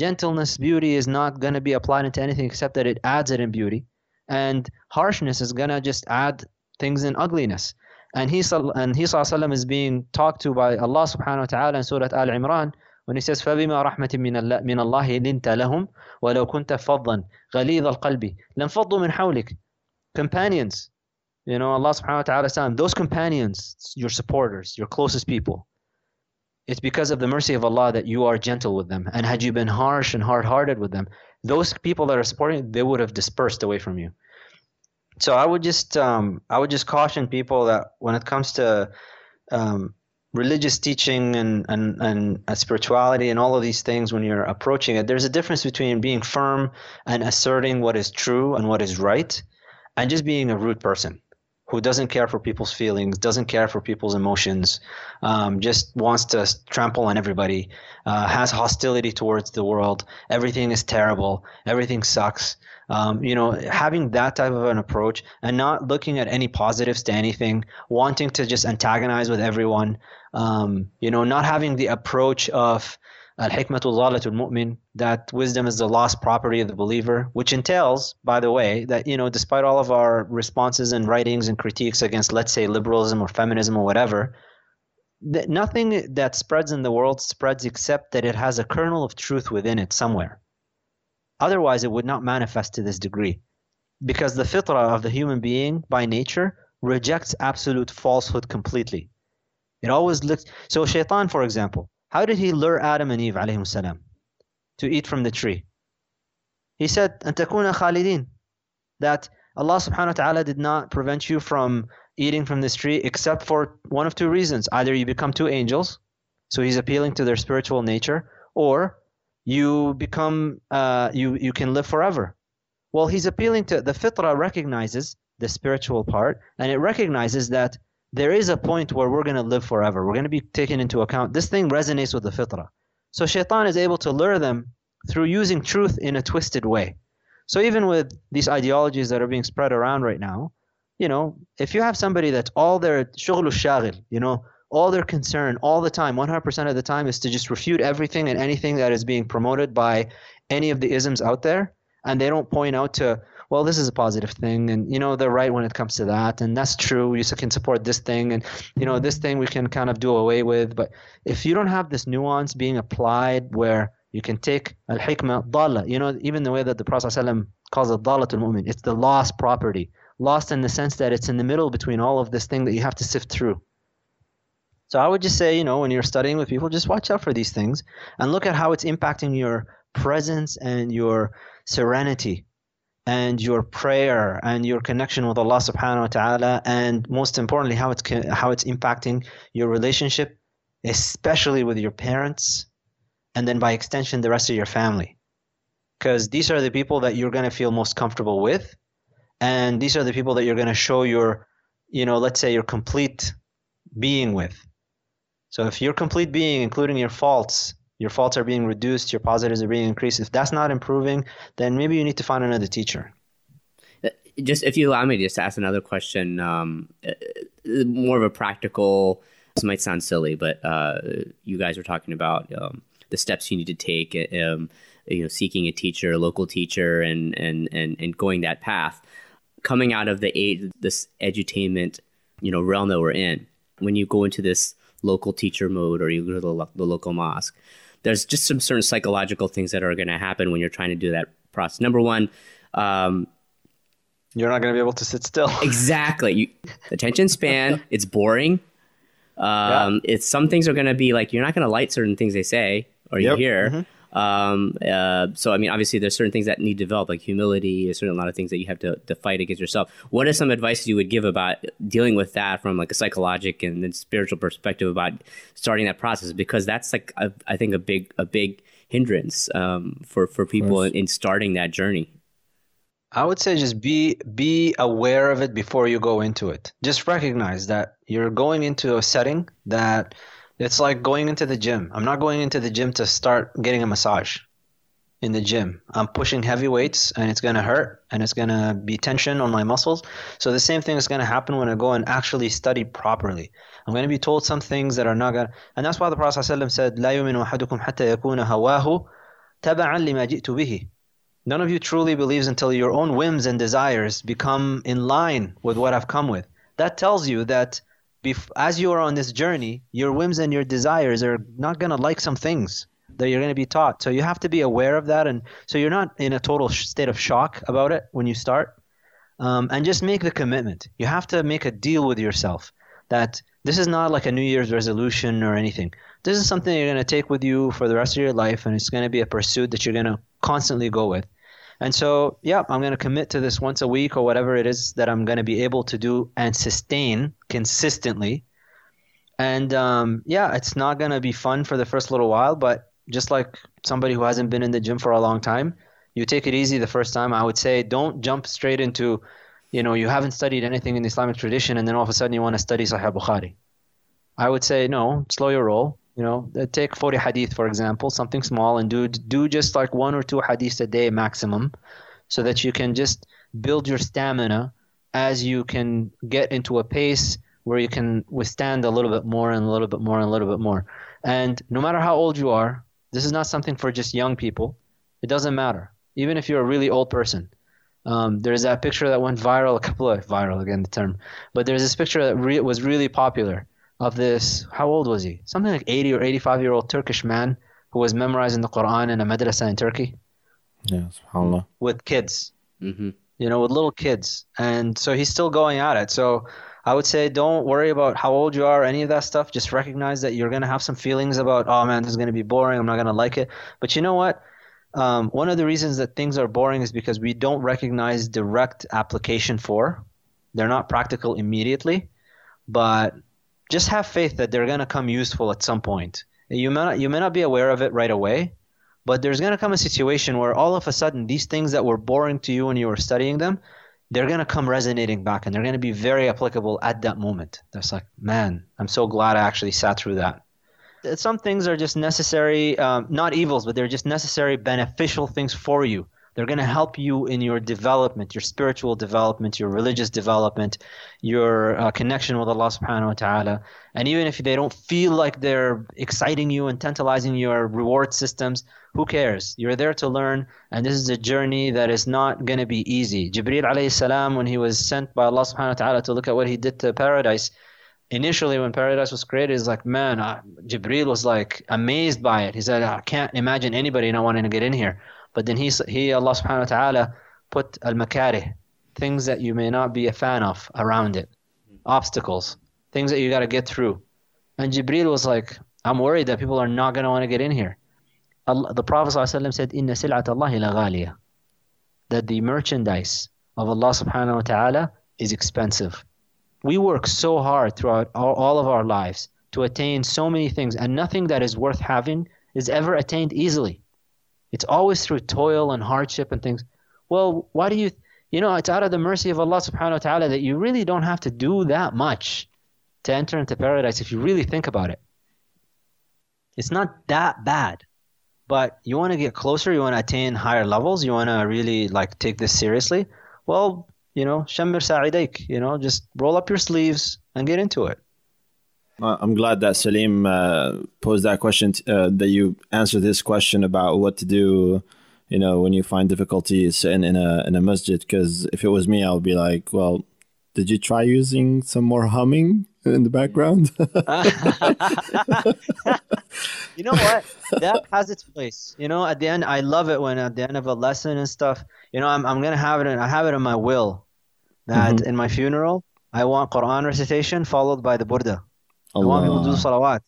gentleness beauty is not going to be applied into anything except that it adds it in beauty and harshness is going to just add things in ugliness and he and he wasallam is being talked to by Allah subhanahu wa ta'ala in Surah Al Imran when he says فبما رحمة من الله من الله لنت لهم ولو كنت فظا غليظ القلب لانفضوا من حولك companions you know Allah subhanahu wa ta'ala said those companions your supporters your closest people it's because of the mercy of Allah that you are gentle with them. And had you been harsh and hard-hearted with them those people that are supporting they would have dispersed away from you. So I would just um, I would just caution people that when it comes to um, religious teaching and, and, and spirituality and all of these things when you're approaching it there's a difference between being firm and asserting what is true and what is right and just being a rude person who doesn't care for people's feelings, doesn't care for people's emotions, um, just wants to trample on everybody, uh, has hostility towards the world. Everything is terrible. Everything sucks. Um, you know, having that type of an approach and not looking at any positives to anything, wanting to just antagonize with everyone, um, you know, not having the approach of al-hikmatu mu'min that wisdom is the lost property of the believer which entails by the way that you know despite all of our responses and writings and critiques against let's say liberalism or feminism or whatever that nothing that spreads in the world spreads except that it has a kernel of truth within it somewhere Otherwise, it would not manifest to this degree. Because the fitrah of the human being by nature rejects absolute falsehood completely. It always looks. So, Shaitan, for example, how did he lure Adam and Eve salam, to eat from the tree? He said, أن تكون خالدين, that Allah subhanahu wa ta'ala did not prevent you from eating from this tree except for one of two reasons. Either you become two angels, so he's appealing to their spiritual nature, or you become uh, you you can live forever. Well, he's appealing to the fitrah recognizes the spiritual part, and it recognizes that there is a point where we're going to live forever. We're going to be taken into account. This thing resonates with the fitrah. So shaitan is able to lure them through using truth in a twisted way. So even with these ideologies that are being spread around right now, you know, if you have somebody that's all their shughlu shaghil, you know, all their concern all the time 100% of the time is to just refute everything and anything that is being promoted by any of the isms out there and they don't point out to well this is a positive thing and you know they're right when it comes to that and that's true. You can support this thing and you know this thing we can kind of do away with but if you don't have this nuance being applied where you can take al-hikmah dalla you know even the way that the prophet ﷺ calls it dalatul mu'min it's the lost property lost in the sense that it's in the middle between all of this thing that you have to sift through. So I would just say, you know, when you're studying with people, just watch out for these things and look at how it's impacting your presence and your serenity and your prayer and your connection with Allah subhanahu wa ta'ala and most importantly how it's how it's impacting your relationship especially with your parents and then by extension the rest of your family. Because these are the people that you're going to feel most comfortable with and these are the people that you're going to show your you know let's say your complete being with. So if your complete being, including your faults, your faults are being reduced, your positives are being increased, if that's not improving, then maybe you need to find another teacher. Uh, just if you allow me to just ask another question, um, uh, more of a practical. This might sound silly, but uh, you guys were talking about um, the steps you need to take. Um, you know, seeking a teacher, a local teacher, and and and and going that path. Coming out of the age, this edutainment, you know, realm that we're in, when you go into this local teacher mode or you go to the, the local mosque. There's just some certain psychological things that are going to happen when you're trying to do that process. Number one, um, you're not going to be able to sit still. [laughs] exactly. You, attention span. [laughs] It's boring. Um, yeah. It's some things are going to be like you're not going to like certain things they say or you hear. Mm-hmm. Um, uh, so I mean, obviously, there's certain things that need to develop, like humility. There's certain a lot of things that you have to, to fight against yourself. What are some advice you would give about dealing with that from like a psychological and then spiritual perspective about starting that process? Because that's like a, I think a big a big hindrance um, for for people in, in starting that journey. I would say just be be aware of it before you go into it. Just recognize that you're going into a setting that it's like going into the gym. I'm not going into the gym to start getting a massage in the gym. I'm pushing heavy weights and it's going to hurt and it's going to be tension on my muscles. So the same thing is going to happen when I go and actually study properly. I'm going to be told some things that are not going to, and that's why the Prophet ﷺ said, لا يؤمن أحدكم حتى يكون هواه تبعا لما جئت به. None of you truly believes until your own whims and desires become in line with what I've come with. That tells you that bef- as you are on this journey, your whims and your desires are not going to like some things that you're going to be taught. So you have to be aware of that. And so you're not in a total sh- state of shock about it when you start. Um, and just make the commitment. You have to make a deal with yourself that this is not like a New Year's resolution or anything. This is something you're going to take with you for the rest of your life, and it's going to be a pursuit that you're going to constantly go with. And so, yeah, I'm going to commit to this once a week or whatever it is that I'm going to be able to do and sustain consistently. And um, yeah, it's not going to be fun for the first little while, but just like somebody who hasn't been in the gym for a long time, you take it easy the first time. I would say don't jump straight into you know, you haven't studied anything in the Islamic tradition, and then all of a sudden you want to study Sahih Bukhari. I would say no, slow your roll. You know, uh, take 40 hadith for example, something small, and do do just like one or two hadiths a day maximum, so that you can just build your stamina as you can get into a pace where you can withstand a little bit more and a little bit more and a little bit more. And no matter how old you are, this is not something for just young people. It doesn't matter. Even if you're a really old person. Um, there's that picture that went viral, a couple of viral again the term, but there's this picture that re- was really popular of this. How old was he? Something like 80 or 85 year old Turkish man who was memorizing the Quran in a madrasa in Turkey. Yeah, subhanAllah. With kids. Mm-hmm. You know, with little kids, and so he's still going at it. So I would say don't worry about how old you are, any of that stuff. Just recognize that you're going to have some feelings about, oh man, this is going to be boring. I'm not going to like it. But you know what? Um, one of the reasons that things are boring is because we don't recognize direct application for. They're not practical immediately, but just have faith that they're going to come useful at some point. You may not, you may not be aware of it right away, but there's going to come a situation where all of a sudden these things that were boring to you when you were studying them they're going to come resonating back and they're going to be very applicable at that moment. That's like, man, I'm so glad I actually sat through that. Some things are just necessary, um, not evils, but they're just necessary, beneficial things for you. They're going to help you in your development, your spiritual development, your religious development, your uh, connection with Allah subhanahu wa ta'ala. And even if they don't feel like they're exciting you and tantalizing your reward systems, who cares? You're there to learn, and this is a journey that is not going to be easy. Jibril alayhi salam, when he was sent by Allah subhanahu wa ta'ala to look at what he did to paradise, initially when paradise was created, he's like, man, uh, Jibreel was like amazed by it. He said, I can't imagine anybody not wanting to get in here. But then he, he Allah subhanahu wa ta'ala, put al-makarih, things that you may not be a fan of around it, obstacles, things that you got to get through. And Jibreel was like, I'm worried that people are not going to want to get in here. Allah, the Prophet ﷺ said, "Inna sil'at Allah la that the merchandise of Allah subhanahu wa ta'ala is expensive. We work so hard throughout all, all of our lives to attain so many things, and nothing that is worth having is ever attained easily. It's always through toil and hardship and things. Well, why do you, you know, it's out of the mercy of Allah subhanahu wa ta'ala that you really don't have to do that much to enter into paradise if you really think about it. It's not that bad but you want to get closer, you want to attain higher levels, you want to really like take this seriously, well, you know, shamir sa'idaik, you know, just roll up your sleeves and get into it. I'm glad that Salim uh, posed that question, uh, that you answered this question about what to do, you know, when you find difficulties in, in a in a masjid. Because if it was me, I would be like, well, did you try using some more humming in the background? [laughs] you know what? That has its place. You know, at the end, I love it when at the end of a lesson and stuff. You know, I'm I'm gonna have it. In, I have it in my will that mm-hmm. in my funeral, I want Quran recitation followed by the Burda. Allah. I want people to do salawat.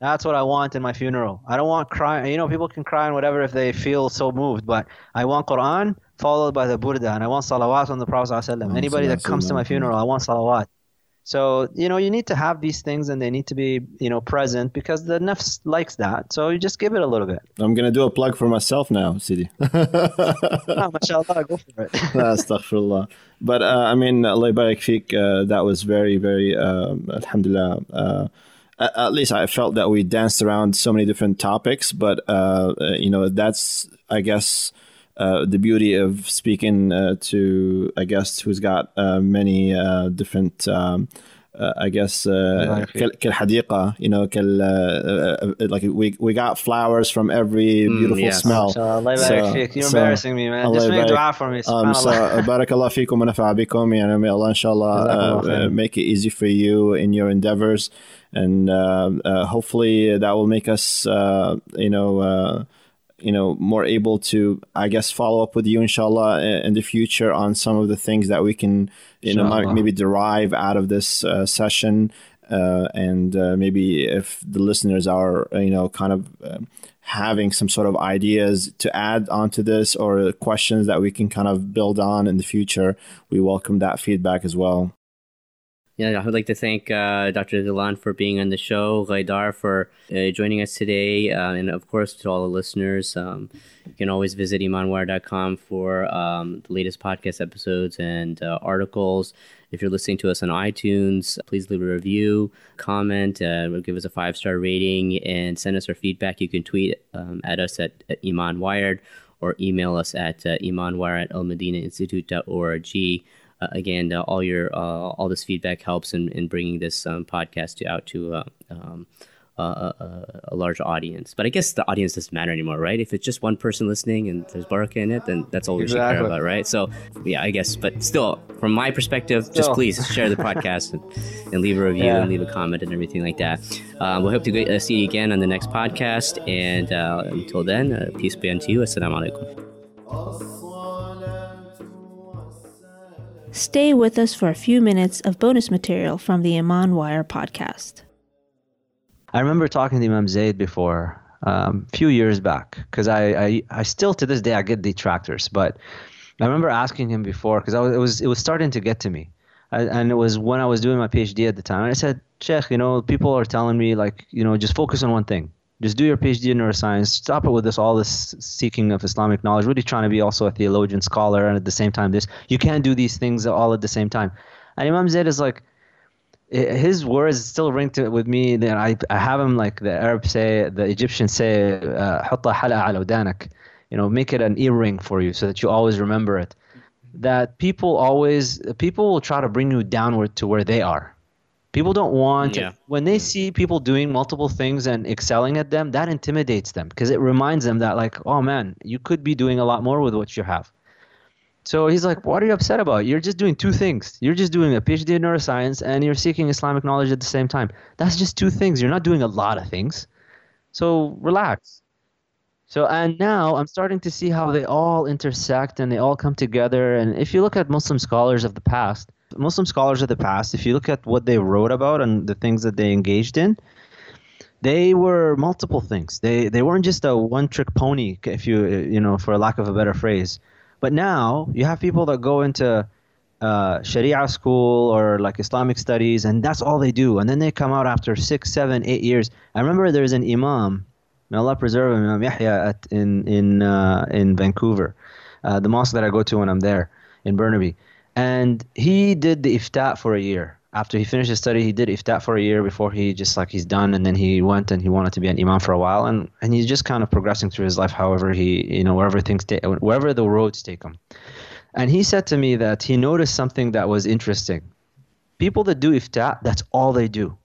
That's what I want in my funeral. I don't want crying. You know, people can cry and whatever if they feel so moved, but I want Quran followed by the Burda, and I want salawat on the Prophet. ﷺ. Anybody that comes to my funeral, I want salawat. So, you know, you need to have these things and they need to be, you know, present because the nafs likes that. So you just give it a little bit. I'm going to do a plug for myself now, Sidi. oh, [laughs] mashallah, go for it. [laughs] Astaghfirullah. But, uh, I mean, Allah barik uh, that was very, very, uh, alhamdulillah, uh, at least I felt that we danced around so many different topics, but, uh, you know, that's, I guess, uh, the beauty of speaking uh, to a guest who's got uh, many different, um, uh, I guess, كالحديقة, you know, like we we got flowers from every mm, beautiful mm, yes. smell. Allah so, You're so, embarrassing me, man. Just make dua for me. Um, so, بارك الله فيكم ونفع بكم. يعني [laughs] may Allah inshallah make it easy for you in your endeavors, and hopefully that will make us, you know you know more able to i guess follow up with you inshallah in the future on some of the things that we can you inshallah. know maybe derive out of this uh, session uh, and uh, maybe if the listeners are you know kind of um, having some sort of ideas to add onto this or questions that we can kind of build on in the future we welcome that feedback as well Yeah, I would like to thank uh, Dr. Ghilan for being on the show, Ghaidar for uh, joining us today, uh, and of course to all the listeners. Um, you can always visit imanwire.com for um, the latest podcast episodes and uh, articles. If you're listening to us on iTunes, please leave a review, comment, uh, give us a five star rating, and send us our feedback. You can tweet um, at us at, at Iman Wired or email us at uh, imanwire at uh, again, uh, all your uh, all this feedback helps in, in bringing this um, podcast to, out to uh, um, a, a, large audience. But I guess the audience doesn't matter anymore, right? If it's just one person listening and there's Baraka in it, then that's all we exactly. should care about, right? So, yeah, I guess. But still, from my perspective, still. just please share the podcast and, and, leave a review yeah. and leave a comment and everything like that. Uh, we hope to uh, see you again on the next podcast. And uh, until then, peace be unto you. Assalamu alaikum. Stay with us for a few minutes of bonus material from the Iman Wire podcast. I remember talking to Imam Zaid before, um, a few years back, because I, I, I still to this day I get detractors, but I remember asking him before because it was it was starting to get to me, I, and it was when I was doing my PhD at the time. And I said, Sheikh, you know, people are telling me like, you know, just focus on one thing just do your PhD in neuroscience. Stop it with this all this seeking of Islamic knowledge. Really trying to be also a theologian, scholar, and at the same time this. You can't do these things all at the same time. And Imam Zaid is like, his words still ring to with me. That I I have him like the Arabs say, the Egyptians say, uh, you know, make it an earring for you so that you always remember it. That people always people will try to bring you downward to where they are People don't want yeah. when they mm. see people doing multiple things and excelling at them, that intimidates them because it reminds them that like, oh man, you could be doing a lot more with what you have. So he's like, what are you upset about? You're just doing two things. You're just doing a PhD in neuroscience and you're seeking Islamic knowledge at the same time. That's just two things. You're not doing a lot of things. So relax. So and now I'm starting to see how they all intersect and they all come together. And if you look at Muslim scholars of the past, Muslim scholars of the past, if you look at what they wrote about and the things that they engaged in, they were multiple things. They they weren't just a one trick pony, if you you know, for lack of a better phrase. But now you have people that go into uh, Sharia school or like Islamic studies, and that's all they do. And then they come out after six, seven, eight years. I remember there's an imam, may Allah preserve him, Imam Yahya, at, in in uh, in Vancouver, uh, the mosque that I go to when I'm there in Burnaby and he did the ifta for a year. After he finished his study he did ifta for a year before he just like he's done. And then he went and he wanted to be an imam for a while. And and he's just kind of progressing through his life however he you know wherever things take wherever the roads take him. And he said to me that he noticed something that was interesting. People that do ifta that's all they do.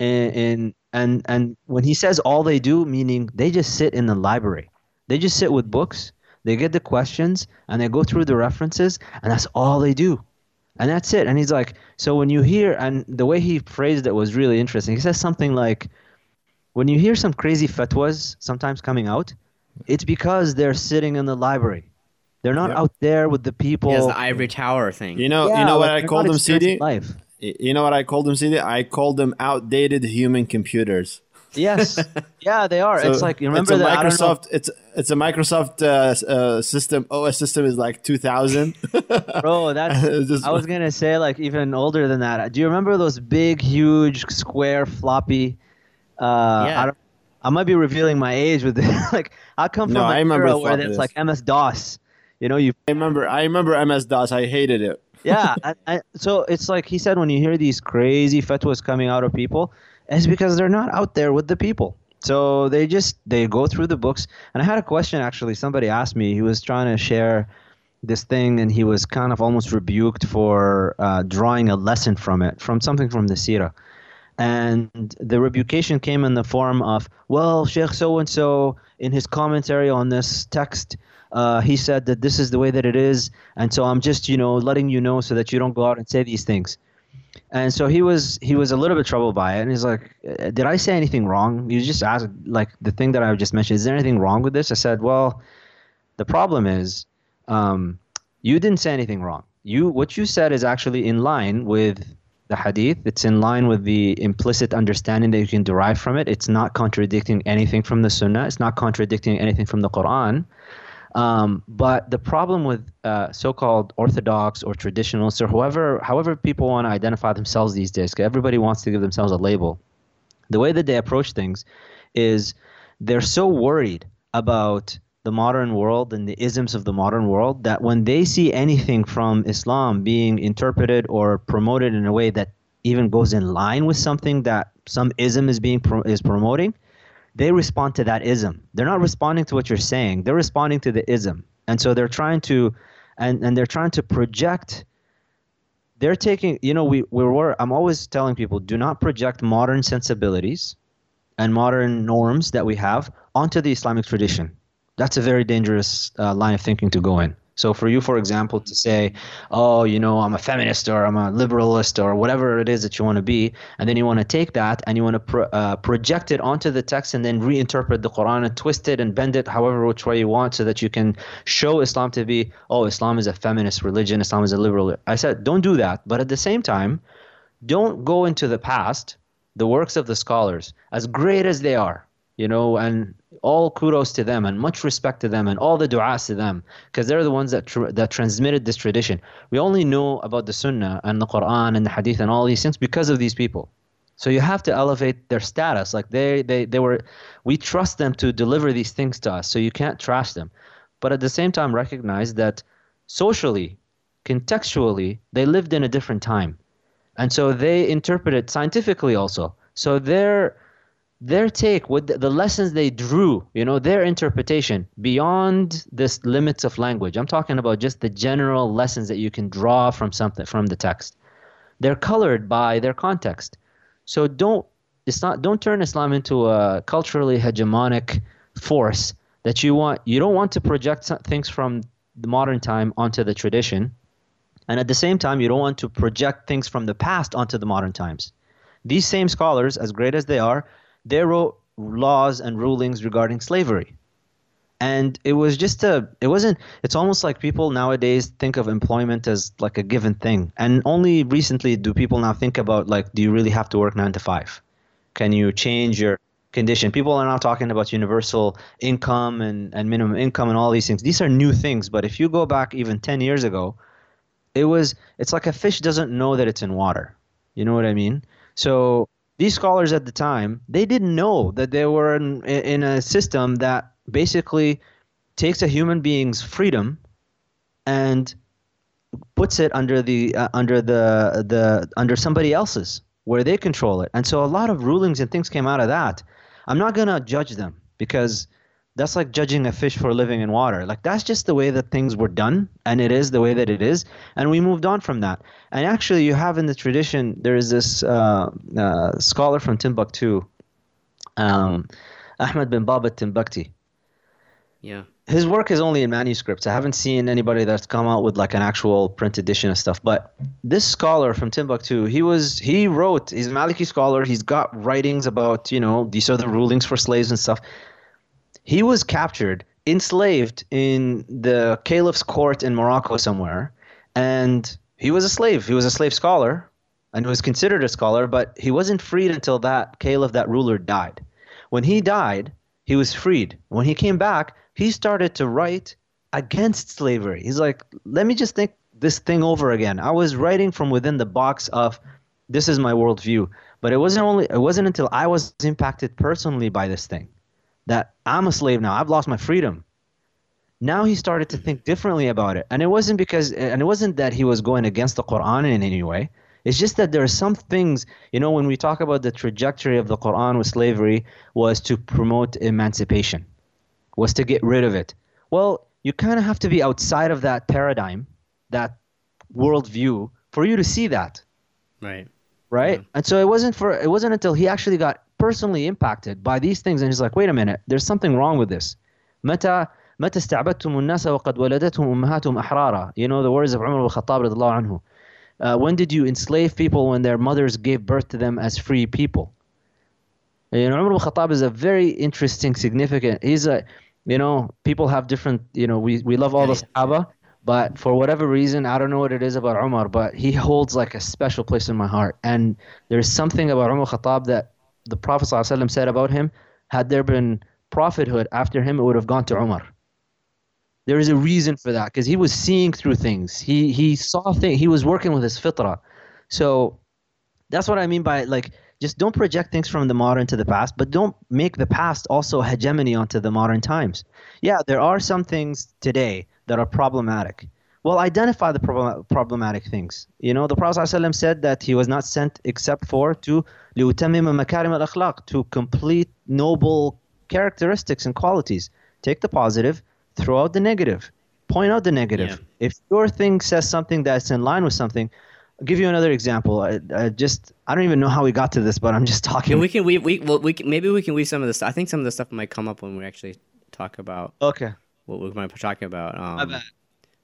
And and and, and when he says all they do meaning they just sit in the library. They just sit with books they get the questions and they go through the references, and that's all they do. And that's it. And he's like, so when you hear, and the way he phrased it was really interesting. He says something like, when you hear some crazy fatwas sometimes coming out, it's because they're sitting in the library. They're not yep. out there with the people. Yes, the ivory tower thing. You know, yeah, you know what like I call them, Sidi. Life. You know what I call them, Sidi? I call them outdated human computers. Yes, [laughs] yeah, they are. So it's like you remember it's a Microsoft. It's it's a Microsoft uh, uh, system. OS system is like 2000. [laughs] Bro, that's. [laughs] just, I was gonna say like even older than that. Do you remember those big, huge, square, floppy? Uh, yeah. I, I might be revealing my age with this. like I come from no, I remember where it's like MS DOS. You know, you. I remember. I remember MS DOS. I hated it. yeah, I, I, so it's like he said when you hear these crazy fatwas coming out of people is because they're not out there with the people. So they just they go through the books. And I had a question actually. Somebody asked me. He was trying to share this thing, and he was kind of almost rebuked for uh, drawing a lesson from it, from something from the Sirah. And the rebucation came in the form of, well, Sheikh so and so in his commentary on this text, uh, he said that this is the way that it is, and so I'm just you know letting you know so that you don't go out and say these things. And so he was he was a little bit troubled by it, and he's like, uh, "Did I say anything wrong?" He just asked, like the thing that I just mentioned. Is there anything wrong with this? I said, "Well, the problem is, um, you didn't say anything wrong. You what you said is actually in line with the hadith. It's in line with the implicit understanding that you can derive from it. It's not contradicting anything from the sunnah. It's not contradicting anything from the Quran." Um, but the problem with uh, so-called orthodox or traditionalists or whoever, however people want to identify themselves these days, everybody wants to give themselves a label. The way that they approach things is they're so worried about the modern world and the isms of the modern world that when they see anything from Islam being interpreted or promoted in a way that even goes in line with something that some ism is being pro- is promoting, they respond to that ism. They're not responding to what you're saying. They're responding to the ism. And so they're trying to and, and they're trying to project they're taking you know we we were I'm always telling people do not project modern sensibilities and modern norms that we have onto the Islamic tradition. That's a very dangerous uh, line of thinking to go in. So for you, for example, to say, oh, you know, I'm a feminist or I'm a liberalist or whatever it is that you want to be, and then you want to take that and you want to pro- uh, project it onto the text and then reinterpret the Quran and twist it and bend it however which way you want so that you can show Islam to be, oh, Islam is a feminist religion, Islam is a liberal. I said, don't do that. But at the same time, don't go into the past, the works of the scholars, as great as they are, you know, and all kudos to them and much respect to them and all the du'as to them because they're the ones that tr- that transmitted this tradition. We only know about the Sunnah and the Quran and the Hadith and all these things because of these people. So you have to elevate their status. Like they, they, they were, we trust them to deliver these things to us. So you can't trash them, but at the same time recognize that socially, contextually, they lived in a different time, and so they interpret it scientifically also. So they're their take the, the, lessons they drew you know their interpretation beyond this limits of language. I'm talking about just the general lessons that you can draw from something from the text. They're colored by their context. So don't it's not don't turn islam into a culturally hegemonic force that you want you don't want to project things from the modern time onto the tradition. And at the same time you don't want to project things from the past onto the modern times. These same scholars as great as they are they wrote laws and rulings regarding slavery. And it was just a it wasn't it's almost like people nowadays think of employment as like a given thing. And only recently do people now think about like do you really have to work 9 to 5 can you change your condition? People are now talking about universal income and, and minimum income and all these things. These are new things but if you go back even 10 years ago it was it's like a fish doesn't know that it's in water. You know what i mean? So these scholars at the time they didn't know that they were in, in a system that basically takes a human being's freedom and puts it under the uh, under the the under somebody else's where they control it. And so a lot of rulings and things came out of that. I'm not going to judge them because that's like judging a fish for living in water. Like that's just the way that things were done, and it is the way that it is, and we moved on from that. And actually, you have in the tradition there is this uh, uh, scholar from Timbuktu, um, Ahmed bin Babat Timbukti. Yeah. His work is only in manuscripts. I haven't seen anybody that's come out with like an actual print edition of stuff. But this scholar from Timbuktu, he was he wrote. He's a Maliki scholar. He's got writings about you know these are the rulings for slaves and stuff he was captured, enslaved in the caliph's court in Morocco somewhere, and he was a slave. He was a slave scholar and was considered a scholar, but he wasn't freed until that caliph, that ruler, died. When he died, he was freed. When he came back, he started to write against slavery. He's like, let me just think this thing over again. I was writing from within the box of this is my worldview. But it wasn't only it wasn't until I was impacted personally by this thing that I'm a slave now. I've lost my freedom. Now he started to think differently about it. And it wasn't because and it wasn't that he was going against the Quran in any way. It's just that there are some things, you know, when we talk about the trajectory of the Quran with slavery was to promote emancipation, was to get rid of it. Well, you kind of have to be outside of that paradigm, that worldview, for you to see that. Right. Right. Yeah. And so it wasn't for it wasn't until he actually got personally impacted by these things and he's like wait a minute there's something wrong with this متى متى استعبدتم الناس وقد ولدتهم امهاتهم احرارا you know the words of Umar al-Khattab رضي الله عنه uh, when did you enslave people when their mothers gave birth to them as free people you know Umar al-Khattab is a very interesting significant he's a you know people have different you know we, we love all the Sahaba but for whatever reason, I don't know what it is about Umar, but he holds like a special place in my heart. And there's something about Umar Khattab that the Prophet ﷺ said about him, had there been prophethood after him, it would have gone to Umar. There is a reason for that because he was seeing through things. He he saw things. He was working with his fitra. So that's what I mean by like just don't project things from the modern to the past, but don't make the past also hegemony onto the modern times. Yeah, there are some things today that are problematic. Well, identify the problem, problematic things. You know, the Prophet ﷺ said that he was not sent except for to لِيُتَمِّمَ مَكَارِمَ الْأَخْلَاقِ to complete noble characteristics and qualities. Take the positive, throw out the negative. Point out the negative. Yeah. If your thing says something that's in line with something, I'll give you another example. I, I just I don't even know how we got to this, but I'm just talking. [laughs] Yeah, we can we we well, we can, maybe we can weave some of this. I think some of the stuff might come up when we actually talk about okay. what we might be talking about. Um, My bad.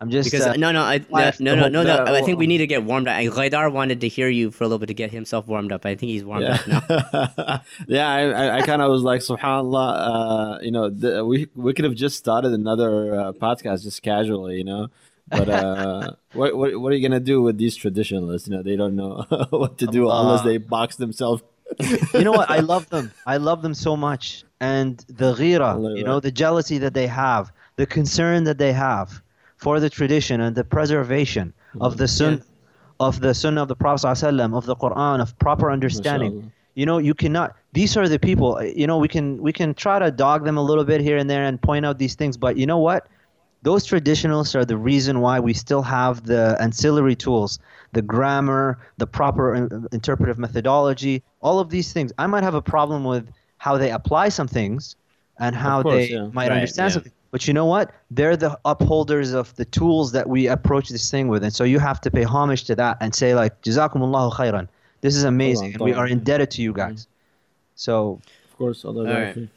I'm just Because uh, no, no, I, no, no, no, no, no. I think we need to get warmed up. And Ghaidar wanted to hear you for a little bit to get himself warmed up. I think he's warmed up now. Yeah, [laughs] yeah. I, I, I kind of was like, Subhanallah. Uh, you know, the, we we could have just started another uh, podcast just casually, you know. But uh, [laughs] what, what what are you gonna do with these traditionalists? You know, they don't know [laughs] what to do Allah. unless they box themselves. you know what? I love them. I love them so much. And the ghira, you know, the jealousy that they have, the concern that they have for the tradition and the preservation of mm-hmm. the sun, of the sunnah of the Prophet ﷺ, of the Quran, of proper understanding. Mashallah. You know, you cannot. These are the people. You know, we can we can try to dog them a little bit here and there and point out these things, but you know what? those traditionalists are the reason why we still have the ancillary tools the grammar the proper in- interpretive methodology all of these things i might have a problem with how they apply some things and how course, they yeah. might Right, understand yeah. something but you know what they're the upholders of the tools that we approach this thing with and so you have to pay homage to that and say like jazakumullahu khairan this is amazing and we are indebted to you guys so Of course, although All right.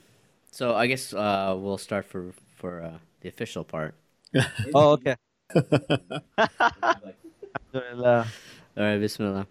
So I guess uh, we'll start for for uh, the official part. [laughs] oh okay [laughs] [laughs] Alhamdulillah. All right, Bismillah.